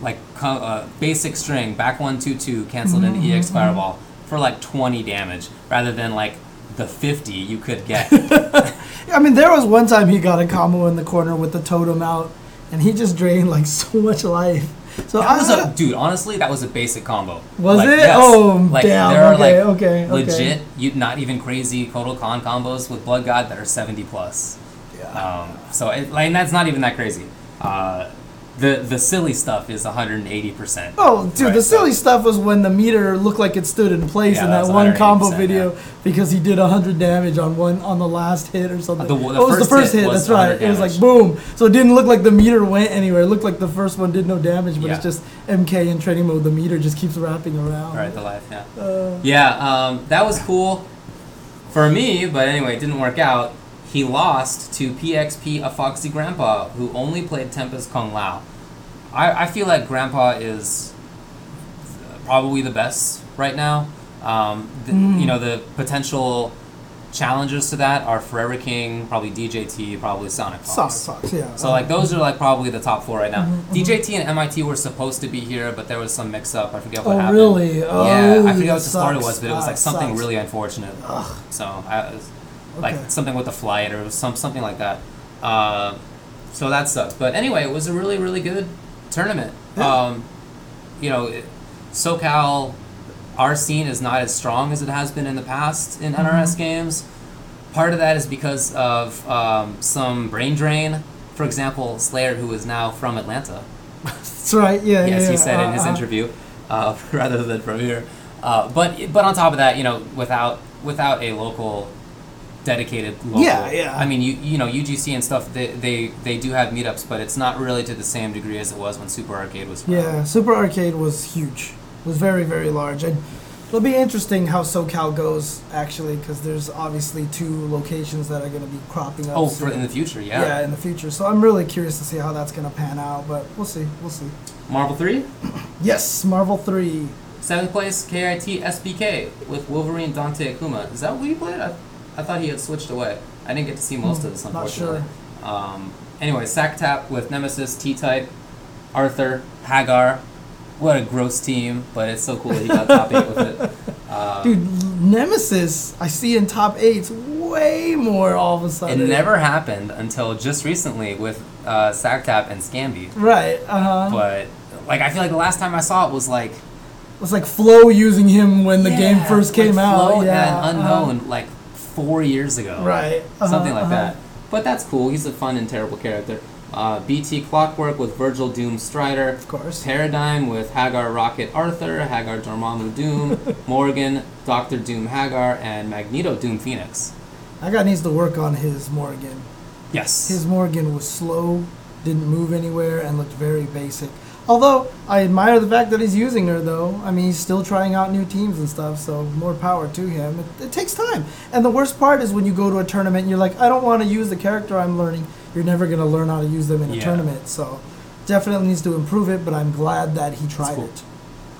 like uh, basic string, back one two two, canceled Mm-hmm, into EX Fireball for like twenty damage, rather than like the fifty you could get. I mean, there was one time he got a combo in the corner with the totem out, and he just drained like so much life. So That I was a dude. Honestly, that was a basic combo. Was Like, it? yes. Oh, like, damn, There are okay, like okay, okay. legit, you not even crazy Kotal Khan combos with Blood God that are seventy plus. yeah. Um, so it, like and that's not even that crazy. Uh, the the silly stuff is one hundred and eighty percent. Oh, dude, Right, the so- silly stuff was when the meter looked like it stood in place Yeah, in that that one combo video yeah. because he did 100 damage on one on the last hit or something. The- the what was the first hit hit? That's right. 100 It was like boom. So it didn't look like the meter went anywhere. It looked like the first one did no damage, but it's just MK in training mode. The meter just keeps wrapping around. Right, the life, yeah. Uh, Yeah, um, that was cool for me, but anyway, it didn't work out. He lost to PXP, a Foxy Grandpa, who only played Tempest Kung Lao. I, I feel like Grandpa is probably the best right now. Um, the, Mm. You know, the potential challengers to that are Forever King, probably DJT, probably Sonic Fox. Sonic Fox, yeah. So like those are like probably the top four right now. Mhm, DJT and MIT were supposed to be here, but there was some mix up. I forget what Oh, happened. really? Oh, yeah, I forget what the story was, but it was like something sucks. really unfortunate. Ugh. So I, like Okay. something with the flight or some something like that. Uh, so that sucks. But anyway, it was a really really good tournament. Yeah. Um, you know, it, SoCal, our scene is not as strong as it has been in the past in NRS Mm-hmm. games. Part of that is because of um, some brain drain. For example, Slayer, who is now from Atlanta, That's right. Yeah. yes, yeah, he said in his interview, uh, rather than from here. Uh, but but on top of that, you know, without without a local dedicated local, Yeah, yeah. I mean, you you know, UGC and stuff, they, they they do have meetups, but it's not really to the same degree as it was when Super Arcade was. around. Yeah, Super Arcade was huge. It Was very very large, and it'll be interesting how SoCal goes actually, because there's obviously two locations that are going to be cropping up. Oh, soon. for in the future, yeah. yeah. in the future. So I'm really curious to see how that's going to pan out, but we'll see. We'll see. Marvel three. Yes, Marvel Three. Seventh place, KIT SBK with Wolverine Dante Akuma. Is that what you played? I, I thought he had switched away. I didn't get to see most of this, Hmm, Not unfortunately. Um, anyway, Sack Tap with Nemesis, T Type, Arthur, Haggar. What a gross team, but it's so cool that he got top eight with it. Uh, Dude, Nemesis, I see in top eight way more all of a sudden. it never happened until just recently with uh, Sack Tap and Scamby. Right. Uh huh. But like, I feel like the last time I saw it was like It's like Flo using him when the game Yeah, first like came out. Flo Yeah. and uh-huh. unknown like four years ago. Right. Uh-huh, something like uh-huh. that. But that's cool. He's a fun and terrible character. Uh, BT Clockwork with Virgil Doom Strider. Of course. Paradigm with Haggar Rocket Arthur, Haggar Dormammu Doom, Morgan, Doctor Doom Haggar, and Magneto Doom Phoenix. That guy needs to work on his Morgan. Yes. His Morgan was slow, didn't move anywhere, and looked very basic. Although I admire the fact that he's using her, though. I mean, he's still trying out new teams and stuff, so more power to him. It, it takes time. And the worst part is when you go to a tournament and you're like, I don't want to use the character I'm learning. You're never going to learn how to use them in a Yeah. tournament. So definitely needs to improve it, but I'm glad that he tried cool. it.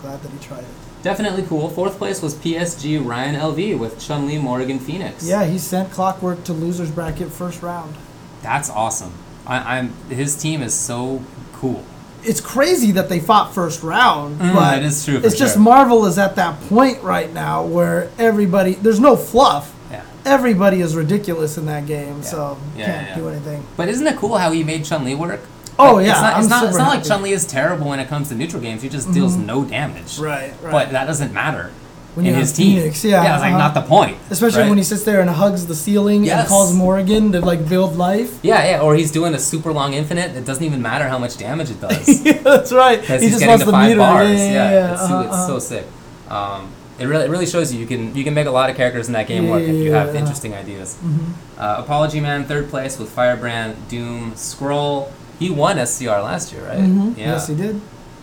Glad that he tried it. Definitely cool. Fourth place was PSG Ryan LV with Chun Li Morgan Phoenix. Yeah, he sent Clockwork to losers bracket first round. That's awesome. I, I'm his team is so cool. It's crazy that they fought first round, Mm, but is true it's just sure. Marvel is at that point right now where everybody there's no fluff. Yeah. Everybody is ridiculous in that game, so Yeah, can't yeah. do anything. But isn't it cool how he made Chun Li work? Oh, Like, yeah, it's not, it's not, it's not like. Chun Li is terrible when it comes to neutral games. He just deals no damage. Right, right. But that doesn't matter When in you his have team. Phoenix, yeah, yeah, it's like uh-huh. not the point. Especially right? when he sits there and hugs the ceiling Yes. and calls Morgan to like build life. Yeah, yeah, or he's doing a super long infinite. It doesn't even matter how much damage it does. yeah, that's right. because He he's just getting wants the meter. bars. Yeah, yeah, yeah. It's, uh-huh, it's uh-huh. so sick. Um, it really, it really shows you you can you can make a lot of characters in that game Yeah, work if you have interesting ideas. Mhm. Uh, Apology Man third place with Firebrand, Doom, Scroll. He won SCR last year, right? Mhm. Yeah. Yes, he did.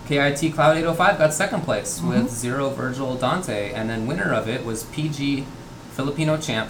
KIT Cloud 805 got second place Mm-hmm. with Zero Virgil Dante, and then winner of it was PG Filipino champ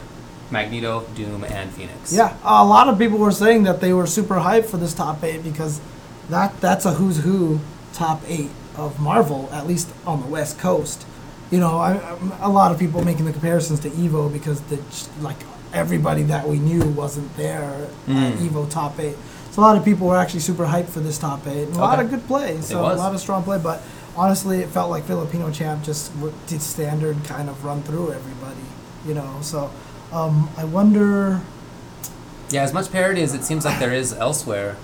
Magneto, Doom, and Phoenix. Yeah, a lot of people were saying that they were super hyped for this top eight because that that's a who's who top eight of Marvel, at least on the West Coast. You know, I, a lot of people making the comparisons to Evo because the like everybody that we knew wasn't there at Mm. Evo top eight. So a lot of people were actually super hyped for this top eight. A lot of good play, so a lot of strong play. But honestly, it felt like Filipino champ just did standard kind of run through everybody. You know, so um, I wonder. Yeah, as much parody as it seems like there is elsewhere,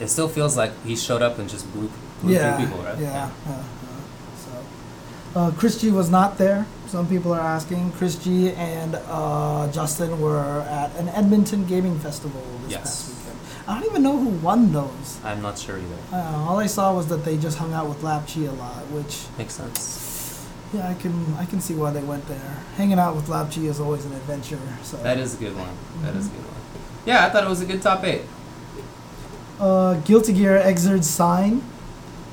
it still feels like he showed up and just blew, blew yeah, through people, right? Yeah. yeah. So, uh, Chris G was not there. Some people are asking. Chris G and uh, Justin were at an Edmonton gaming festival this Yes. past weekend. I don't even know who won those. I'm not sure either. Uh, all I saw was that they just hung out with Lapchi a lot, which Makes sense. yeah, I can I can see why they went there. Hanging out with Lapchi is always an adventure. So That is a good one. That is a good one. Yeah, I thought it was a good top eight. Uh, Guilty Gear Xrd Sign.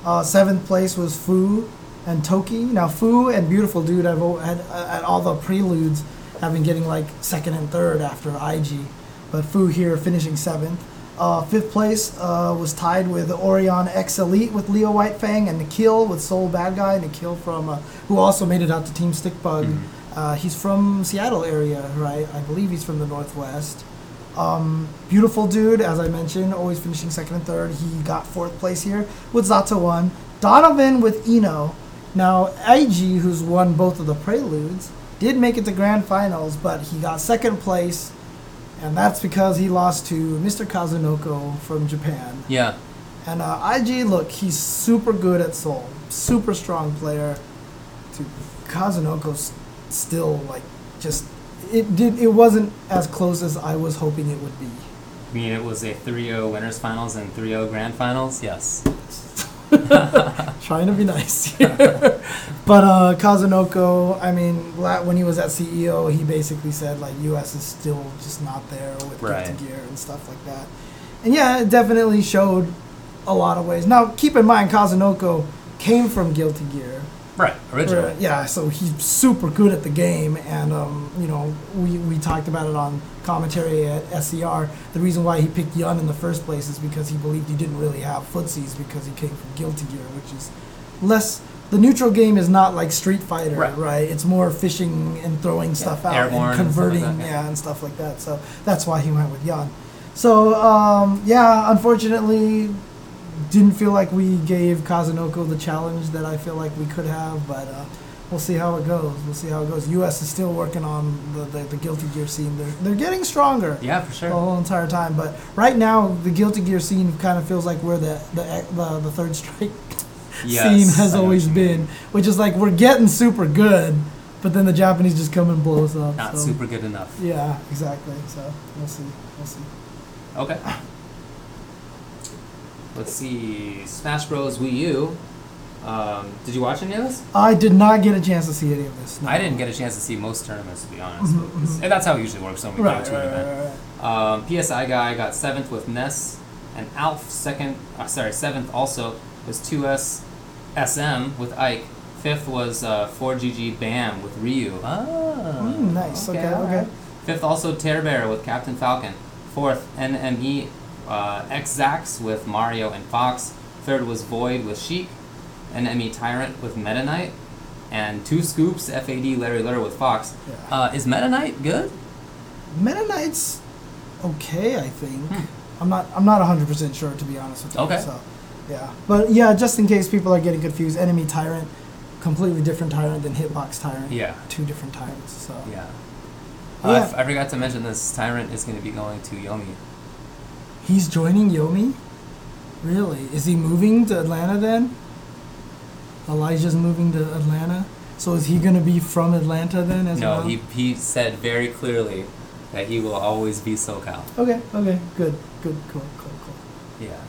Uh, seventh place was Fu and Toki. Now Fu and Beautiful Dude have al- had uh, at all the preludes have been getting like second and third after IG, but Fu here finishing seventh. Uh, fifth place uh, was tied with Orion X Elite with Leo Whitefang and Nikhil with Sol Badguy. Nikhil from uh, who also made it out to Team Stickbug. Mhm. Uh, he's from Seattle area, right? I believe he's from the Northwest. Um, beautiful dude, as I mentioned, always finishing second and third. He got fourth place here with Zato one. Donovan with I-No. Now IG, who's won both of the preludes, did make it to grand finals, but he got second place, and that's because he lost to Mr. Kazunoko from Japan. Yeah. And uh, IG, look, he's super good at Sol, super strong player. To Kazunoko's still like just it did it wasn't as close as I was hoping it would be. I mean, it was a 3-0 winners finals and 3-0 grand finals. Yes. Trying to be nice here. but uh, Kazunoko, I mean, la- when he was at CEO, he basically said like US is still just not there with Right. Guilty Gear and stuff like that. And yeah, it definitely showed a lot of ways. Now, keep in mind, Kazunoko came from Guilty Gear. Right. Original. Right, yeah, so he's super good at the game, and um, you know we, we talked about it on commentary at SCR. The reason why he picked Yun in the first place is because he believed he didn't really have footsies because he came from Guilty Gear, which is less. The neutral game is not like Street Fighter, Right. right? It's more fishing and throwing stuff out airborne and and like converting, that, yeah. yeah. and stuff like that. So that's why he went with Yun. So um, yeah, unfortunately, didn't feel like we gave Kazunoko the challenge that I feel like we could have, but uh, we'll see how it goes. We'll see how it goes. U.S. is still working on the, the, the Guilty Gear scene. They're, they're getting stronger Yeah, for sure. the whole entire time, but right now the Guilty Gear scene kind of feels like where the the, the, the third strike Yes, scene has always been, which is like we're getting super good, but then the Japanese just come and blow us up. Not so. super good enough. Yeah, exactly. So we'll see. We'll see. Okay. Let's see. Smash Bros. Wii U. Um, did you watch any of this? I did not get a chance to see any of this. no. I didn't get a chance to see most tournaments, to be honest. Mhm, mhm. And that's how it usually works when we Right, go to right, an right, event. right. Um, PSI guy got seventh with Ness, and Alf second. Uh, sorry, seventh also was 2S SM with Ike. Fifth was uh, 4GG Bam with Ryu. Ah, Mm, nice. Okay, okay. alright. Fifth also Tear Bear with Captain Falcon. Fourth NME uh, X Zax with Mario and Fox. Third was Void with Sheik. NME Tyrant with Meta Knight. And two scoops FAD Larry Lurr with Fox. Yeah. Uh, is Meta Knight good? Meta Knight's okay, I think. Hmm. I'm not. I'm not 100 percent sure to be honest with you. Okay. So, yeah. But yeah, just in case people are getting confused, Enemy Tyrant, completely different Tyrant than Hitbox Tyrant. Yeah. Two different Tyrants. So. Yeah. Yeah. Uh, I, f- I forgot to mention this. Tyrant is going to be going to Yomi. He's joining Yomi. Really? Is he moving to Atlanta then? Elijah's moving to Atlanta. So is he gonna be from Atlanta then as No, well? he, he said very clearly that he will always be SoCal. Okay. Okay. Good. Good. Cool. Cool. Cool. Yeah.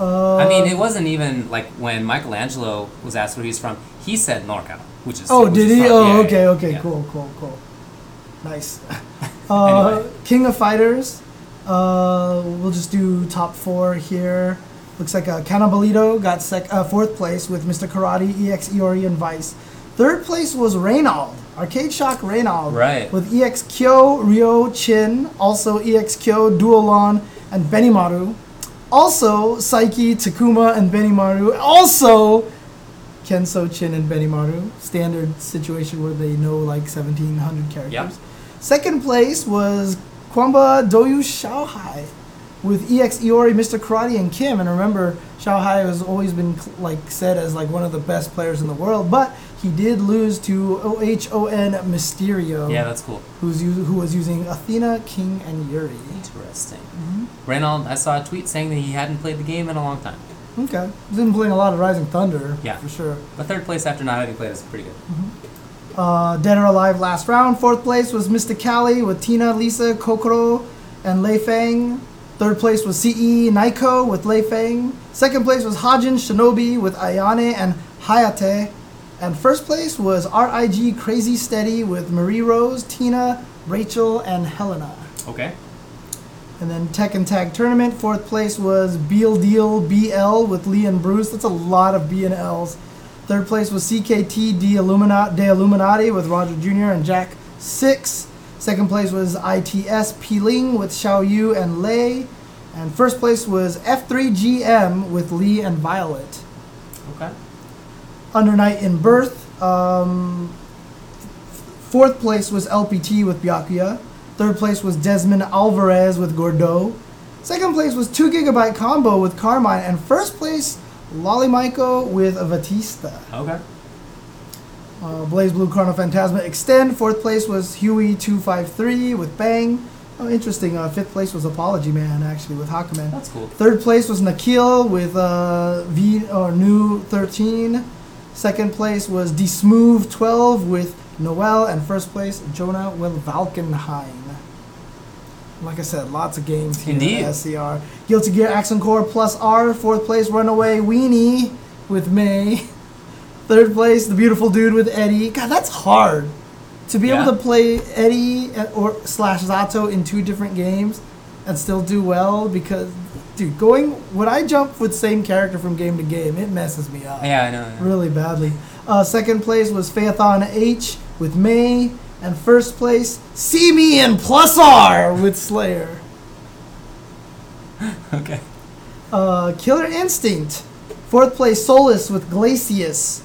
Uh, I mean, it wasn't even like when Michelangelo was asked where he's from, he said NorCal, which is. Oh, which did is he? fine. Oh, yeah, okay, okay, Yeah. cool, cool, cool. Nice. uh, Anyway. King of Fighters. Uh, we'll just do top four here. Looks like uh, Cannibalismo got sec- uh, fourth place with Mr. Karate, EX Iori, and Vice. Third place was Reynald, Arcade Shock Reynald. Right. With EX Kyo, Ryo, Chin, also EX Kyo, Duo Lon, and Benimaru. Also, Saiki, Takuma, and Benimaru. Also, Kensou, Chin, and Benimaru. Standard situation where they know like 1,700 characters. Yep. Second place was Kwamba Doyu Shaohai with EX Iori, Mr. Karate, and Kim. And remember, Shaohai has always been like said as like one of the best players in the world, but he did lose to OHON Mysterio, Yeah, that's cool. who's who was using Athena, King, and Yuri. Interesting. Mm-hmm. Reynald, I saw a tweet saying that he hadn't played the game in a long time. Okay, he's been playing a lot of Rising Thunder. Yeah. for sure. But third place after not having played is pretty good. Uh, Dead or Alive last round. Fourth place was Mr. Cali with Tina, Lisa, Kokoro, and Leifang. Third place was CE Naiko with Leifang. Second place was Hajin Shinobi with Ayane and Hayate. And first place was RIG Crazy Steady with Marie Rose, Tina, Rachel, and Helena. Okay. And then Tekken Tag Tournament, fourth place was Beal Deal BL with Lee and Bruce. That's a lot of B and L's. Third place was CKT De, Illuminati, De Illuminati with Roger Jr. and Jack Six. Second place was ITS Peeling with Xiao Yu and Lei. And first place was F3GM with Lee and Violet. Okay. Under Night in Birth. Um, fourth place was LPT with Byakuya. Third place was Desmond Alvarez with Gordeau. Second place was 2 Gigabyte Combo with Carmine. And first place, Lolly Maiko with a Vatista. Okay. Uh, BlazBlue Chrono Phantasma Extend. Fourth place was Huey253 with Bang. Oh, interesting. Uh, fifth place was Apology Man, actually, with Hakumen. That's cool. Third place was Nakil with uh, V or Nu-13. Second place was D Smooth 12 with Noel, and first place Jonah with Valkenhayn. Like I said, lots of games here Indeed. at SCR. Guilty Gear Accent Core plus R. Fourth place Runaway Weenie with May. Third place The Beautiful Dude with Eddie. God, that's hard to be Yeah. able to play Eddie and- or slash Zato in two different games and still do well because, dude, going when I jump with same character from game to game, it messes me up Yeah, I know. I know. really badly. Uh, second place was Phaethon H with May, and first place See Me and Plus R with Slayer. Okay. Uh, Killer Instinct. Fourth place Solus with Glacius.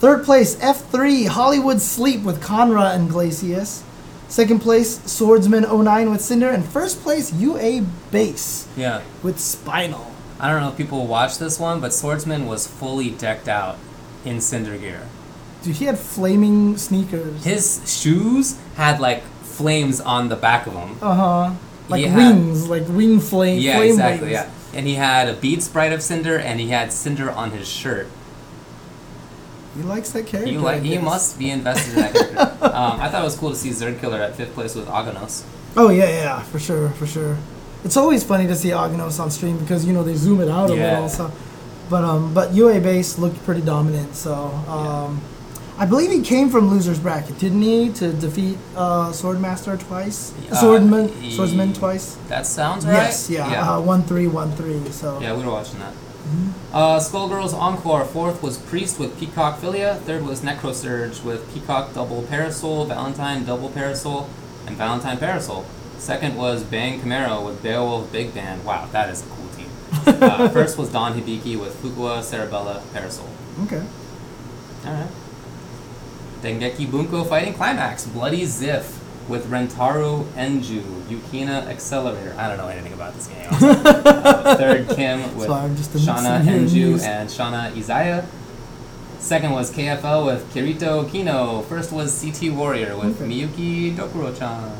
Third place F3 Hollywood Sleep with Kan-Ra and Glacius. Second place Swordsman 09 with Cinder, and first place UA Base Yeah. with Spinal. I don't know if people watch this one, but Swordsman was fully decked out in Cinder Gear. Dude, he had flaming sneakers. His shoes had like flames on the back of them. Uh huh. Like He had- wings, like wing flame. Yeah, flame exactly. wings. Yeah, and he had a bead sprite of Cinder, and he had Cinder on his shirt. He likes that character. He like he must be invested in that character. um, I thought it was cool to see Zerd Killer at fifth place with Aganos. Oh yeah, yeah, for sure, for sure. It's always funny to see Aganos on stream because you know they zoom it out a Yeah. little. So, but um, but UA base looked pretty dominant. So um, I believe he came from losers bracket, didn't he, to defeat uh, Swordmaster twice, Uh, Swordman, he- Swordsman twice. That sounds right. Yes, yeah, Yeah. Uh, one three, one three. So Yeah, we were watching that. Uh, Skullgirls Encore. Fourth was Priest with Peacock Filia. Third was Necrosurge with Peacock Double Parasol, Valentine Double Parasol, and Valentine Parasol. Second was Bang Camaro with Beowulf Big Band. Wow, that is a cool team. uh, first was Don Hibiki with Fukua Cerebella Parasol. okay. Alright. Dengeki Bunko Fighting Climax. Bloody Ziff with Rentaru Enju, Yukina Accelerator. I don't know anything about this game. uh, third, Kim with So sitting Enju and Shauna Izaya. Second was KFL with Kirito Kino. First was CT Warrior with Okay. Miyuki Dokuro-chan.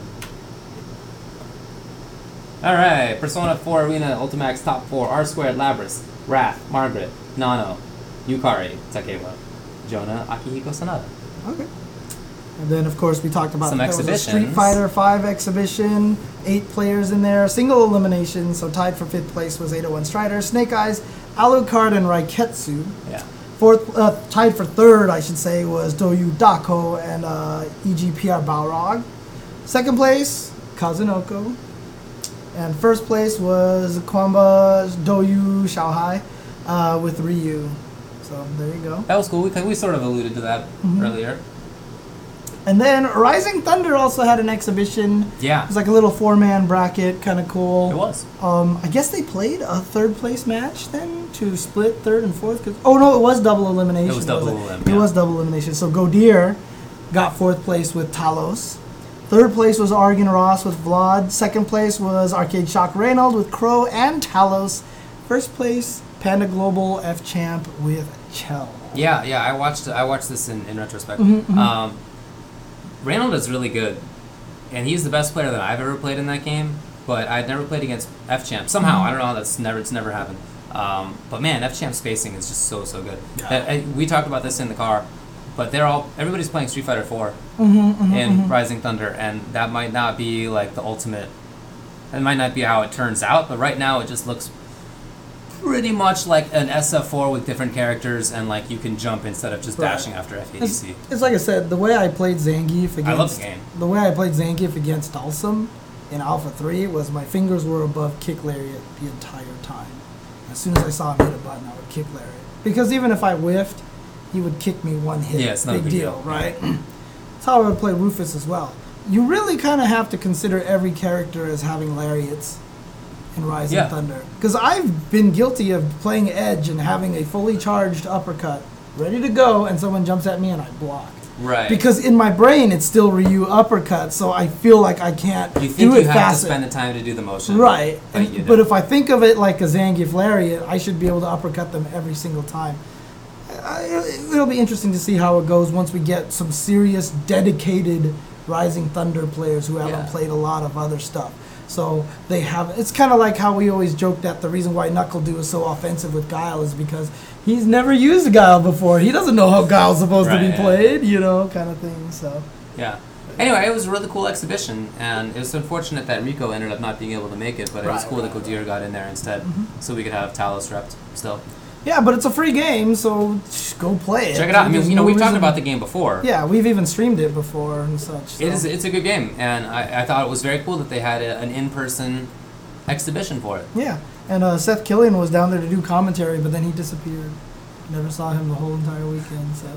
Alright, Persona 4 Arena Ultimax Top 4, R Squared Labris, Wrath, Margaret, Nano, Yukari, Takeba, Jonah, Akihiko Sanada. Okay. And then, of course, we talked about Some that was a Street exhibitions. Fighter Five exhibition. Eight players in there, single elimination. So tied for fifth place was 801 Strider, Snake Eyes, Alucard, and Raiketsu. Yeah. Fourth, uh, tied for third, I should say, was Doyu Dako and uh, EGPR Balrog. Second place, Kazunoko. And first place was Qanba Doyu Xiao Hai uh, with Ryu. So there you go. That was cool. We, we sort of alluded to that Mhm. earlier. And then Rising Thunder also had an exhibition. Yeah. It was like a little four man bracket, kind of cool. It was. Um, I guess they played a third place match then to split third and fourth. oh no, it was double elimination. It was double wasn't elim, It was double elimination. So Godir got fourth place with Talos. Third place was Argon Ross with Vlad. Second place was Arcade Shock Reynolds with Crow and Talos. First place Panda Global F Champ with Chell. Yeah, yeah. I watched I watched this in, in retrospect. Mhm, mhm. Um, Reynald is really good, and he's the best player that I've ever played in that game. But I'd never played against F Champ. Somehow Mhm. I don't know how that's never it's never happened. Um, but man, F Champ spacing is just so so good. Yeah. Uh, we talked about this in the car, but they're all everybody's playing Street Fighter Four Mm-hmm, in Rising Thunder, and that might not be like the ultimate. It might not be how it turns out, but right now it just looks pretty much like an SF4 with different characters, and like you can jump instead of just Right. dashing after It's, FADC. it's like I said, the way I played Zangief against I love the game. the way I played Zangief against Dhalsim in Alpha Three was my fingers were above kick lariat the entire time. As soon as I saw him hit a button, I would kick lariat because even if I whiffed, he would kick me one hit. Yeah, it's not a big deal. right? That's how I would play Rufus as well. You really kind of have to consider every character as having lariats in Rising Yeah. Thunder. Because I've been guilty of playing Edge and having a fully charged uppercut ready to go, and someone jumps at me and I block. Right. Because in my brain it's still Ryu uppercut, so I feel like I can't you think do you have fast. to spend the time to do the motion. right. But, And- but if I think of it like a Zangief lariat, I should be able to uppercut them every single time. I, it'll be interesting to see how it goes once we get some serious, dedicated Rising Thunder players who haven't Yeah. played a lot of other stuff. So they have. It's kind of like how we always joke that the reason why NuckleDu is so offensive with Guile is because he's never used Guile before. He doesn't know how Guile's supposed to Right, be yeah. played, you know, kind of thing. So. Yeah. Anyway, it was a really cool exhibition, and it was unfortunate that Rico ended up not being able to make it, but it was cool right, that Godir got in there instead, Mhm. so we could have Talos repped still. Yeah, but it's a free game, so just go play it. Check it out. I mean, There's you know, no we've talked reason- about the game before. Yeah, we've even streamed it before and such. So. It is. It's a good game, and I, I thought it was very cool that they had a, an in-person exhibition for it. Yeah, and uh, Seth Killian was down there to do commentary, but then he disappeared. Never saw him the whole entire weekend, so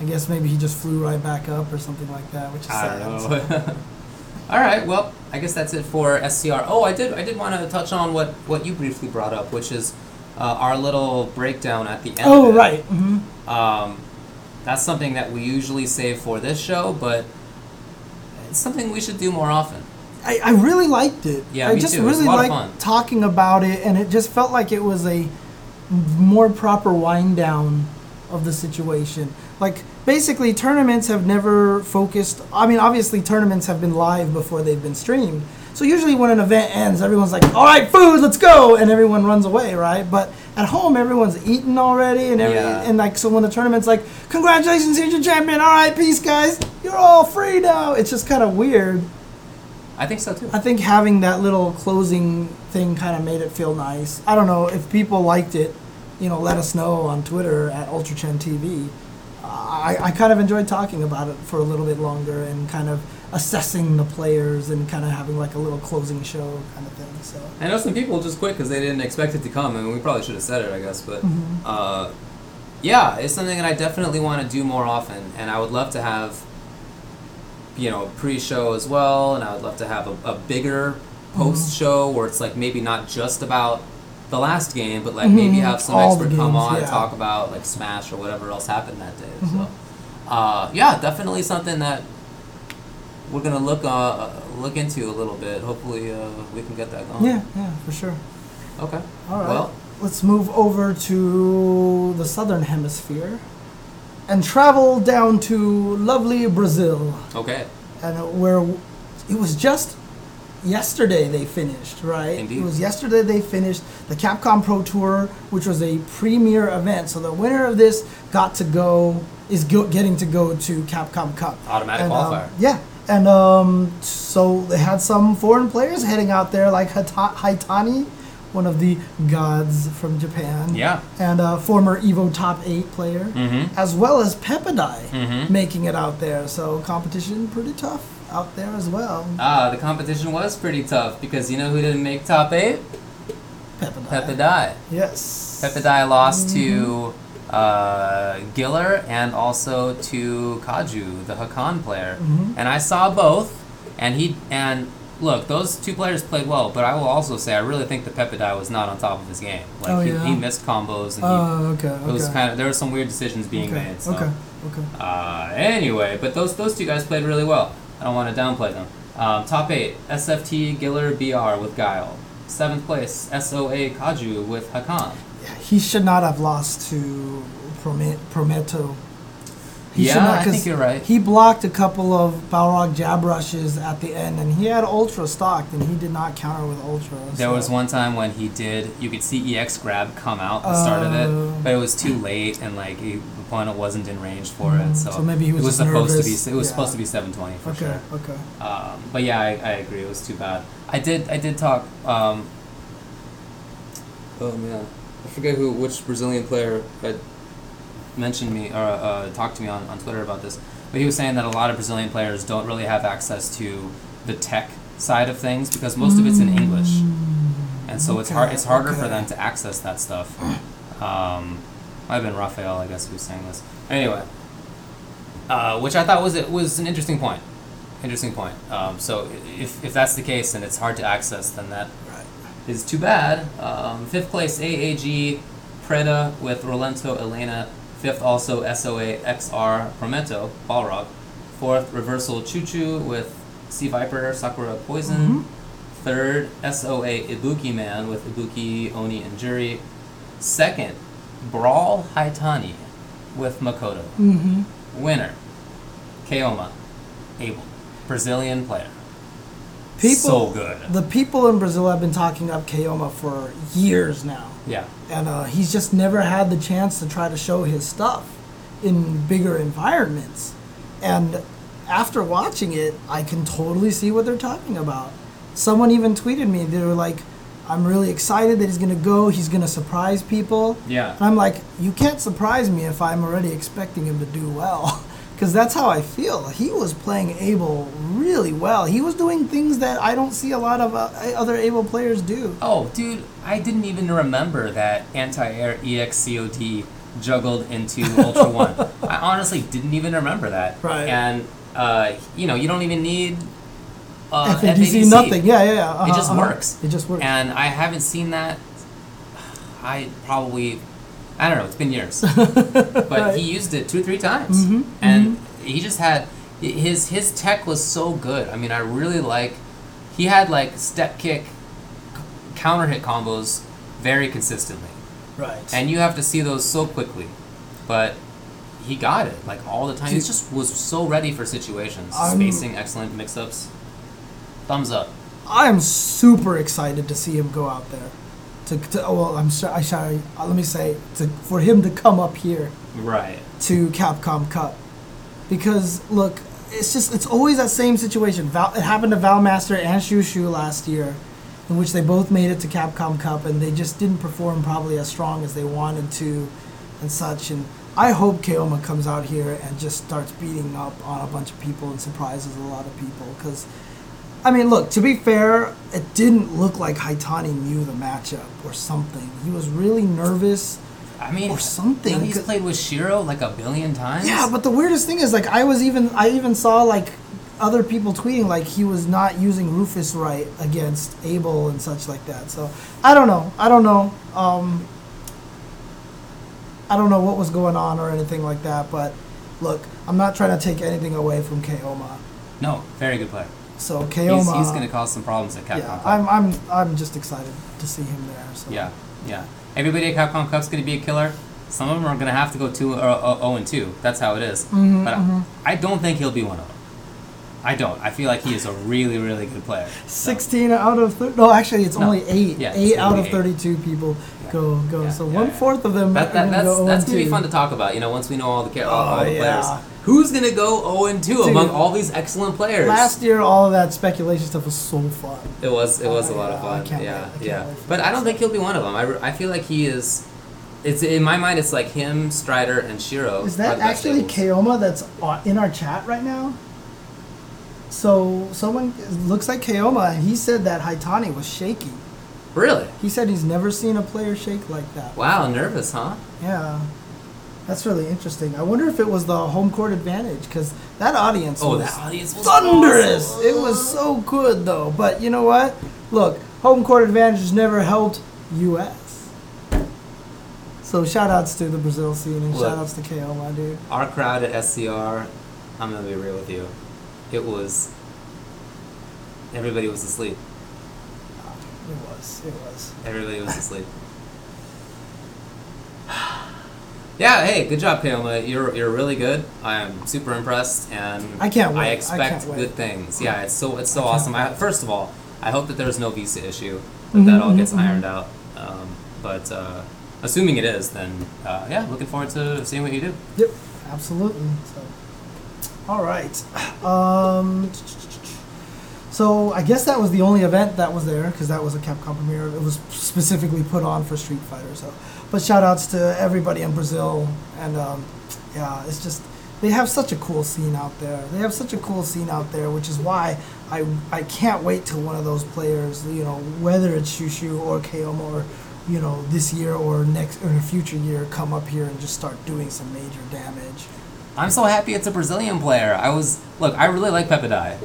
I guess maybe he just flew right back up or something like that, which is I sad. don't know. All right. Well, I guess that's it for SCR. Oh, I did. I did want to touch on what what you briefly brought up, which is uh, our little breakdown at the end. Oh, of it. right. hmm Um, that's something that we usually save for this show, but it's something we should do more often. I, I really liked it. Yeah, I me just too. Really liked talking about it, and it just felt like it was a more proper wind down of the situation. Like basically, tournaments have never focused. I mean, obviously, tournaments have been live before they've been streamed. So usually, when an event ends, everyone's like, "All right, food, let's go," and everyone runs away, right? But at home, everyone's eaten already, and every, Yeah. and like so when the tournament's like, "Congratulations, here's your champion. All right, peace, guys. You're all free now." It's just kind of weird. I think so too. I think having that little closing thing kind of made it feel nice. I don't know if people liked it. You know, let us know on Twitter at UltraChen TV. I, I kind of enjoyed talking about it for a little bit longer and kind of assessing the players and kind of having like a little closing show kind of thing. So I know some people just quit because they didn't expect it to come, I and we probably should have said it, I guess. But Mhm. uh, yeah, it's something that I definitely want to do more often, and I would love to have, you know, a pre-show as well, and I would love to have a, a bigger post-show where it's like maybe not just about the last game, but like maybe Mhm. have some All expert come games, on and talk about like Smash or whatever else happened that day. So, uh, yeah, definitely something that we're gonna look uh, look into a little bit. Hopefully, uh, we can get that going. yeah, yeah, for sure. Okay. All right. Well, Let's move over to the southern hemisphere and travel down to lovely Brazil. okay. and where it was just yesterday they finished, right? Indeed. It was yesterday they finished the Capcom Pro Tour, which was a premier event. So the winner of this got to go is go, getting to go to Capcom Cup. Automatic And, um, qualifier. yeah. And um, so they had some foreign players heading out there, like Hata- Haitani, one of the gods from Japan. Yeah. And a former Evo Top 8 player Mm-hmm. as well as Pepidai Mhm. making it out there. So competition pretty tough out there as well. Ah, the competition was pretty tough because you know who didn't make top eight? Pepidai. Pepidai. Yes. Pepidai lost to uh, Giller and also to Kaju, the Hakan player. Mhm. And I saw both, and he and look, those two players played well, but I will also say I really think that Pepidai was not on top of his game. Like Oh, he, yeah? he missed combos and he, Oh, okay. Okay. it was kind of there were some weird decisions being okay. made. So. Okay. Okay. Uh, anyway, but those those two guys played really well. I don't want to downplay them. Um, top eight: SFT Giller BR with Guile. Seventh place: SOA Kaju with Hakan. He should not have lost to Prome- Prometo. He should Yeah, not- I think you're right. He blocked a couple of Balrog jab rushes at the end, and he had Ultra stocked, and he did not counter with Ultra. There so- was one time when he did. You could see EX grab come out at the start of Oh. it, but it was too late, and like he, the opponent wasn't in range for Mm, it. So, so maybe he was it was supposed nervous. to be. It was Yeah. supposed to be 720 for Okay, sure. okay. Um, but yeah, I, I agree. It was too bad. I did. I did talk. Um, oh man, I forget who which Brazilian player had mentioned me or uh, talked to me on, on Twitter about this. But he was saying that a lot of Brazilian players don't really have access to the tech side of things because most of it's in English, and so it's hard. It's harder for them to access that stuff. Um, might have been Raphael, I guess, who was saying this. Anyway, uh, which I thought was it was an interesting point. Interesting point. Um, so if, if that's the case and it's hard to access, then that. Is too bad. Um, fifth place AAG Preda with Rolento Elena. Fifth also SOA XR Prometo Balrog. Fourth Reversal Choo Choo with C. Viper Sakura Poison. Third SOA Ibuki Man with Ibuki Oni and Juri. Second Brawl Haitani with Makoto. Mm-hmm. Winner Keoma Abel. Brazilian player. People, so good. The people in Brazil have been talking up Keoma for years now. Yeah. and uh, he's just never had the chance to try to show his stuff in bigger environments. And after watching it, I can totally see what they're talking about. Someone even tweeted me. They were like, "I'm really excited that he's gonna go. He's gonna surprise people." Yeah. And I'm like, "You can't surprise me if I'm already expecting him to do well." Because that's how I feel. He was playing Abel really well. He was doing things that I don't see a lot of uh, other Abel players do. Oh, dude, I didn't even remember that anti-air EXCOD juggled into Ultra One. I honestly didn't even remember that. Right. And uh, you know, you don't even need uh, FADC, FADC. nothing. Yeah, yeah, yeah. It Uh-huh, just uh-huh. works. It just works. And I haven't seen that. I probably, I don't know. It's been years, but Right. he used it two or three times, Mhm, and he just had his his tech was so good. I mean, I really like. He had like step kick, counter hit combos very consistently, right. and you have to see those so quickly, but. He got it like all the time. He just was so ready for situations. I'm- Spacing, excellent mix-ups. Thumbs up. I am super excited to see him go out there. To, to oh, well, I'm sorry. I sorry. Uh, let me say to for him to come up here Right. to Capcom Cup, because look, it's just it's always that same situation. Val, it happened to Valmaster and Shushu last year, in which they both made it to Capcom Cup and they just didn't perform probably as strong as they wanted to, and such. And I hope Keoma comes out here and just starts beating up on a bunch of people and surprises a lot of people. Because, I mean, look, to be fair, it didn't look like Haitani knew the matchup or something. He was really nervous. I mean, Or something, You know, he's played with Shiro like a billion times. Yeah, but the weirdest thing is like I was even I even saw like other people tweeting like he was not using Rufus right against Abel and such like that. So I don't know. I don't know. Um, I don't know what was going on or anything like that. But look, I'm not trying to take anything away from Keoma. no, very good player. So He's, Keoma, he's going to cause some problems at Capcom. yeah, Cup. I'm I'm I'm just excited to see him there. So. yeah, yeah. Everybody at Capcom Cup's going to be a killer. Some of them are going to have to go two or uh, zero and two. That's how it is. Mhm, but mhm. I, I don't think he'll be one of them. I don't. I feel like he is a really, really good player. So, 16 out of thir- no, actually it's No. only eight. Yeah, eight out of eight. 32 people Yeah. go go. Yeah, so one fourth of them That, that, that's go that's 0 gonna be fun 2. to talk about. You know, once we know all the all, all Oh, the yeah. players, who's gonna go zero and two among all these excellent players? Last year, all of that speculation stuff was so fun. It was it was a Oh, lot yeah, of I fun. yeah, wait, I can't yeah. But I don't think he'll be one of them. I, re- I feel like he is. It's in my mind. It's like him, Strider, and Shiro. Is that actually. Keoma that's in our chat right now? So someone looks like Keoma, and he said that Haitani was shaky. Really? He said he's never seen a player shake like that. Wow, nervous, huh? Yeah, that's really interesting. I wonder if it was the home court advantage because that audience Oh, was that audience was thunderous. awesome. It was so good though. But you know what? Look, home court advantage has never helped U.S. So shout outs to the Brazil scene and Look. shout outs to KO, my dude. Our crowd at SCR, I'm gonna be real with you. It was. Everybody was asleep. It was. It was. Everybody was asleep. Yeah, hey, good job, Keoma. You're you're really good. I'm super impressed, and I can't wait. I I expect wait. good things. Yeah, it's so it's so I awesome. I, first of all, I hope that there's no visa issue. That Mhm, that all gets mhm. ironed out. Um, but uh, assuming it is, then uh, yeah, looking forward to seeing what you do. Yep, absolutely. So, all right. Um, so I guess that was the only event that was there because that was a Capcom premiere. It was specifically put on for Street Fighter. So, but shout outs to everybody in Brazil and um, yeah, it's just they have such a cool scene out there. They have such a cool scene out there, which is why I I can't wait till one of those players, you know, whether it's Shushu or Keoma or you know this year or next or in a future year, come up here and just start doing some major damage. I'm so happy it's a Brazilian player. I was look, I really like Pepadai.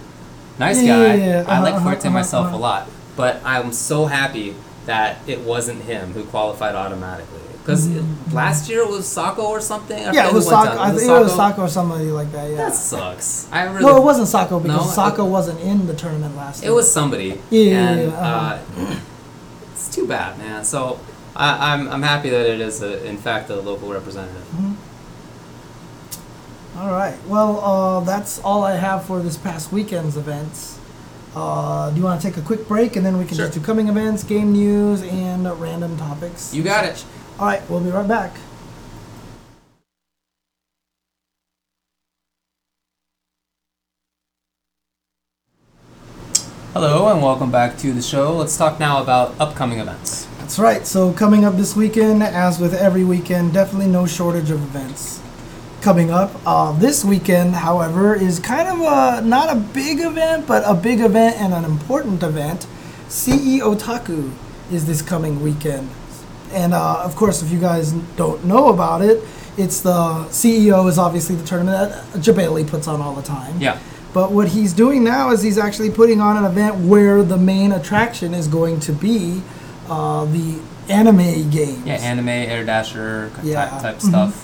Nice Yeah, guy. yeah, yeah. I like Uh-huh, Fuerte uh-huh, myself uh-huh. a lot, but I'm so happy that it wasn't him who qualified automatically. Because last year it was Sako or something. I Mm-hmm. Yeah, it was Sako. I think it was Sako or somebody like that. Yeah. That sucks. I really. no, it wasn't Sako because No, Sako wasn't in the tournament last year. It year. was somebody. Yeah, yeah, and, yeah, uh-huh. uh, it's too bad, man. So I, I'm I'm happy that it is a, in fact a local representative. All right. Well, uh, that's all I have for this past weekend's events. Uh, do you want to take a quick break and then we can Sure. just do coming events, game news, and uh, random topics? You got it. All right. We'll be right back. Hello and welcome back to the show. Let's talk now about upcoming events. That's right. So coming up this weekend, as with every weekend, definitely no shortage of events coming up. Uh, this weekend, however, is kind of a not a big event, but a big event and an important event. CE Otaku is this coming weekend, and uh, of course, if you guys don't know about it, it's the CEO is obviously the tournament that Jebailey puts on all the time. Yeah. But what he's doing now is he's actually putting on an event where the main attraction is going to be uh, the anime games. Yeah, anime, air dasher Yeah. type, type Mhm. stuff.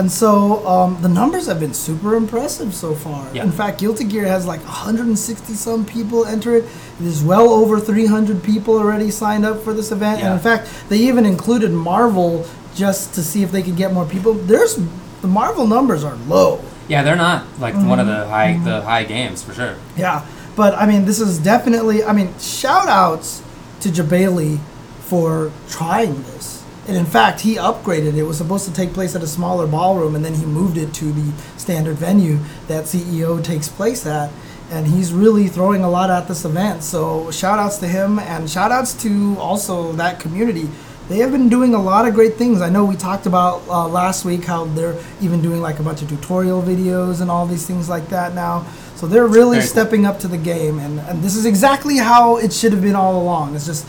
And so um, the numbers have been super impressive so far. Yeah. In fact, Guilty Gear has like 160 some people enter it. There's well over 300 people already signed up for this event. And in fact, they even included Marvel just to see if they could get more people. There's the Marvel numbers are low. Yeah, they're not like one of Mm-hmm. the high the high games for sure. Yeah, but I mean, this is definitely. I mean, shout outs to Jebailey for trying this. And in fact, he upgraded. It was supposed to take place at a smaller ballroom, and then he moved it to the standard venue that CEO takes place at. And he's really throwing a lot at this event. So shout outs to him, and shout outs to also that community. They have been doing a lot of great things. I know we talked about uh, last week how they're even doing like a bunch of tutorial videos and all these things like that now. So they're really stepping up to the game, and, and this is exactly how it should have been all along. It's just,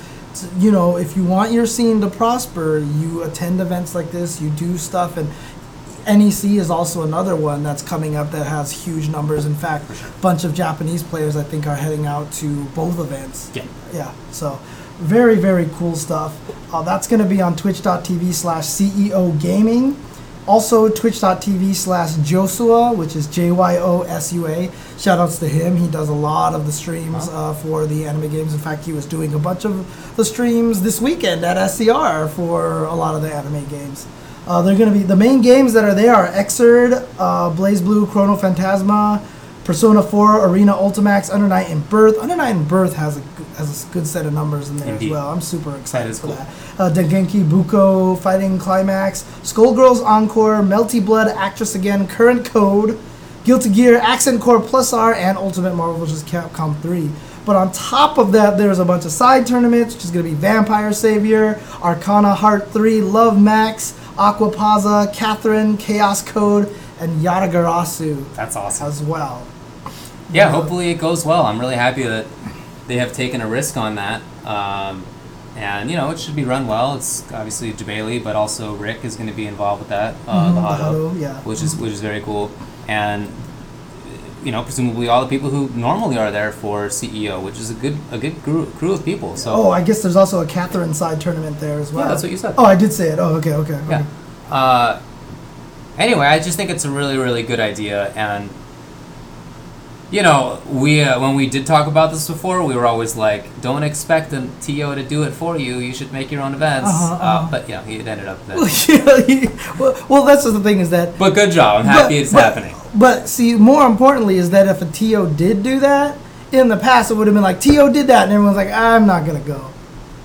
you know, if you want your scene to prosper, you attend events like this, you do stuff, and NEC is also another one that's coming up that has huge numbers. In fact, a bunch of Japanese players I think are heading out to both events. Yeah. Yeah, so very, very cool stuff. Uh, that's going to be on twitch.tv slash CEO Gaming. Also, twitch.tv slash Jyosua, which is J Y O S U A. Shout outs to him. He does a lot of the streams uh, for the anime games. In fact, he was doing a bunch of the streams this weekend at SCR for a lot of the anime games. Uh, they're going to be the main games that are there are Xrd, uh, BlazBlue, Chrono Phantasma, Persona 4, Arena Ultimax, Under Night and Birth. Under Night and Birth has a has a good set of numbers in there Indeed. as well. I'm super excited for cool. that. Uh, Dengeki Bunko, Fighting Climax, Skullgirls Encore, Melty Blood, Actress Again, Current Code, Guilty Gear, Accent Core Plus R, and Ultimate Marvel vs. Capcom 3. But on top of that, there's a bunch of side tournaments, which is going to be Vampire Savior, Arcana Heart 3, Love Max, Aquapaza, Catherine, Chaos Code, and Yatagarasu That's awesome. as well. Yeah, hopefully it goes well. I'm really happy that they have taken a risk on that. Um, and you know, it should be run well. It's obviously Jebailey, but also Rick is going to be involved with that. Uh, Mhm, the the Hado, Hado, yeah. which is which is very cool. And you know, presumably all the people who normally are there for CEO, which is a good a good crew, crew of people. So Oh, I guess there's also a Catherine side tournament there as well. yeah, that's what you said. Oh, I did say it. Oh, okay, okay. okay. Yeah. Uh, anyway, I just think it's a really, really good idea, and you know, we uh, when we did talk about this before, we were always like, don't expect the TO to do it for you. You should make your own events. Uh-huh, uh-huh. Uh, but yeah, it ended up that. Well, well, that's the thing is that but good job. I'm happy But- it's but- happening. But see, more importantly is that if a TO did do that, in the past it would have been like TO did that, and everyone's like, I'm not gonna go,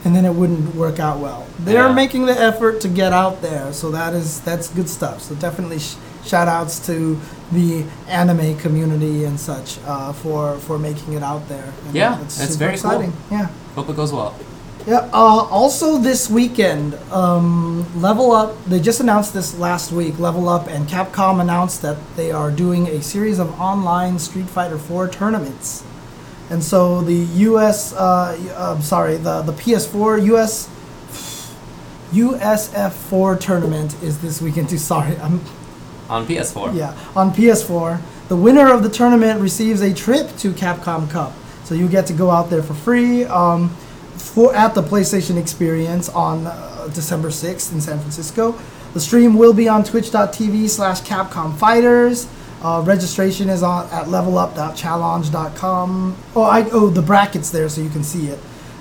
and then it wouldn't work out well. They're Yeah. making the effort to get out there, so that is that's good stuff. So definitely sh- shout outs to the anime community and such uh, for for making it out there. And Yeah, it's that's very cool. exciting. Yeah. Hope it goes well. Yeah. Uh, also, this weekend, um, Level Up. They just announced this last week. Level Up and Capcom announced that they are doing a series of online Street Fighter 4 tournaments. And so the U.S. Uh, uh, sorry, the the PS4 U.S. USF4 tournament is this weekend too. Sorry, I'm On PS4. yeah, on PS4. The winner of the tournament receives a trip to Capcom Cup. So you get to go out there for free um, for at the PlayStation Experience on uh, December 6th in San Francisco. The stream will be on twitch.tv slash Capcom Fighters. Uh, registration is on at levelup.challenge.com. Oh, I oh the brackets there so you can see it.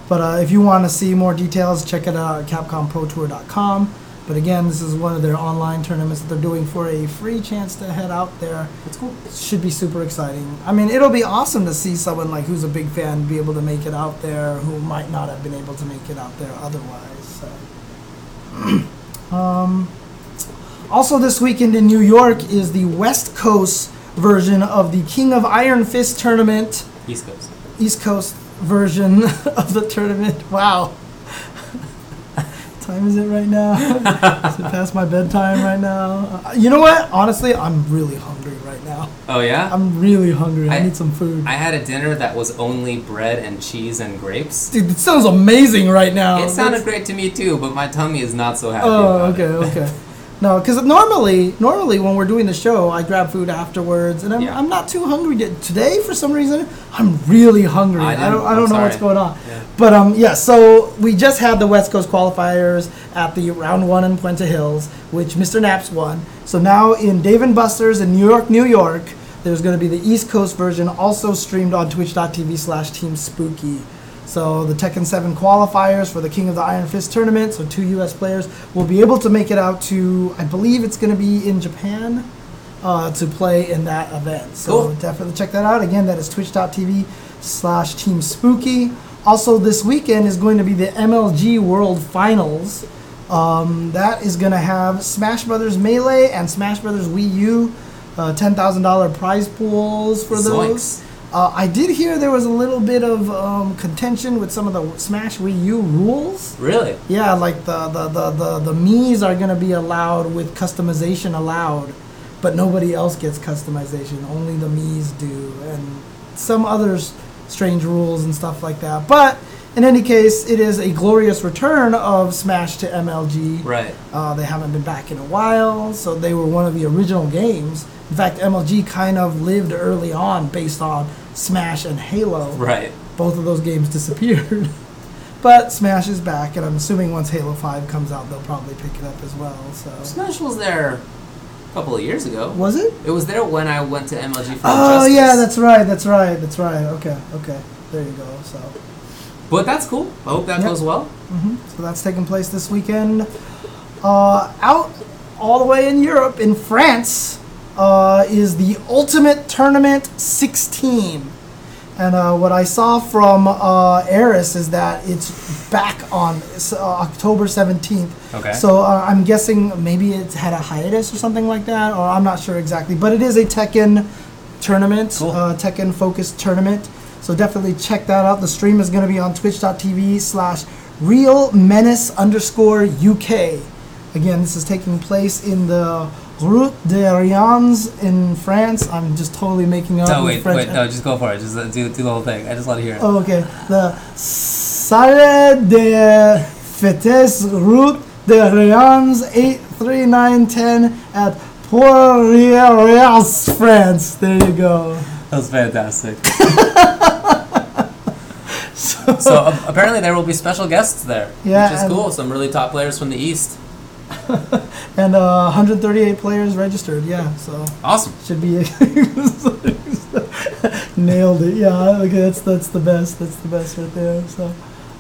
But uh, if you want to see more details, check it out at CapcomProTour.com. But again, this is one of their online tournaments that they're doing for a free chance to head out there. That's cool. Should be super exciting. I mean, it'll be awesome to see someone like who's a big fan be able to make it out there who might not have been able to make it out there otherwise. So. um, also, this weekend in New York is the West Coast version of the King of Iron Fist tournament. East Coast. East Coast version of the tournament. Wow. Time is it right now? is it past my bedtime right now? Uh, you know what? Honestly, I'm really hungry right now. Oh yeah. I'm really hungry. I, I- need some food. I had a dinner that was only bread and cheese and grapes. Dude, it sounds amazing right now. It sounded That's- great to me too, but my tummy is not so happy. Oh, okay, it. okay. No, because normally, normally when we're doing the show, I grab food afterwards, and I'm, Yeah. I'm not too hungry. to- Today, for some reason, I'm really hungry. I I, don't, I I'm don't know what's going on. Yeah. But um, yeah. So we just had the West Coast qualifiers at the round one in Puente Hills, which Mr. Naps won. So now in Dave and Buster's in New York, New York, there's going to be the East Coast version, also streamed on Twitch.tv/slash Team Spooky. So the Tekken 7 qualifiers for the King of the Iron Fist tournament. So two U.S. players will be able to make it out to, I believe it's going to be in Japan, uh, to play in that event. So Cool. definitely check that out. Again, that is Twitch.tv slash Team Spooky. Also, this weekend is going to be the MLG World Finals. Um, that is going to have Smash Brothers Melee and Smash Brothers Wii U, uh, $10,000 prize pools for those. Zoinks. Uh, I did hear there was a little bit of um, contention with some of the Smash Wii U rules. Really? Yeah, like the the the the, the Mii's are gonna be allowed with customization allowed, but nobody else gets customization. Only the Mii's do, and some others strange rules and stuff like that. But in any case, it is a glorious return of Smash to MLG. Right. Uh, they haven't been back in a while, so they were one of the original games. In fact, MLG kind of lived early on based on Smash and Halo. Right. Both of those games disappeared. but Smash is back, and I'm assuming once Halo 5 comes out, they'll probably pick it up as well. So Smash was there a couple of years ago. Was it? It was there when I went to MLG for Oh, Injustice. yeah, that's right, that's right, that's right. Okay, okay. There you go. So. But that's cool. I hope that Yep. goes well. So that's taking place this weekend. Uh, out all the way in Europe, in France, uh, is the Ultimate Tournament 16. And uh, what I saw from uh, Eris is that it's back on uh, October 17th. Okay. So uh, I'm guessing maybe it's had a hiatus or something like that, or I'm not sure exactly. But it is a Tekken tournament, Cool. uh, Tekken focused tournament. So definitely check that out. The stream is going to be on twitch.tv slash real menace underscore UK. Again, this is taking place in the Route de Riens in France. I'm just totally making up No, wait, French. wait, no, just go for it. Just uh, do, do the whole thing. I just want to hear it. Oh, okay. The Salle de Fetes Route de Riens 83910 at Port-Rias, France. There you go. That was fantastic. so uh, apparently there will be special guests there, Yeah, which is cool. Some really top players from the east. And uh, 138 players registered. Yeah, so Awesome. should be. Nailed it. Yeah, okay, that's that's the best. That's the best right there. So,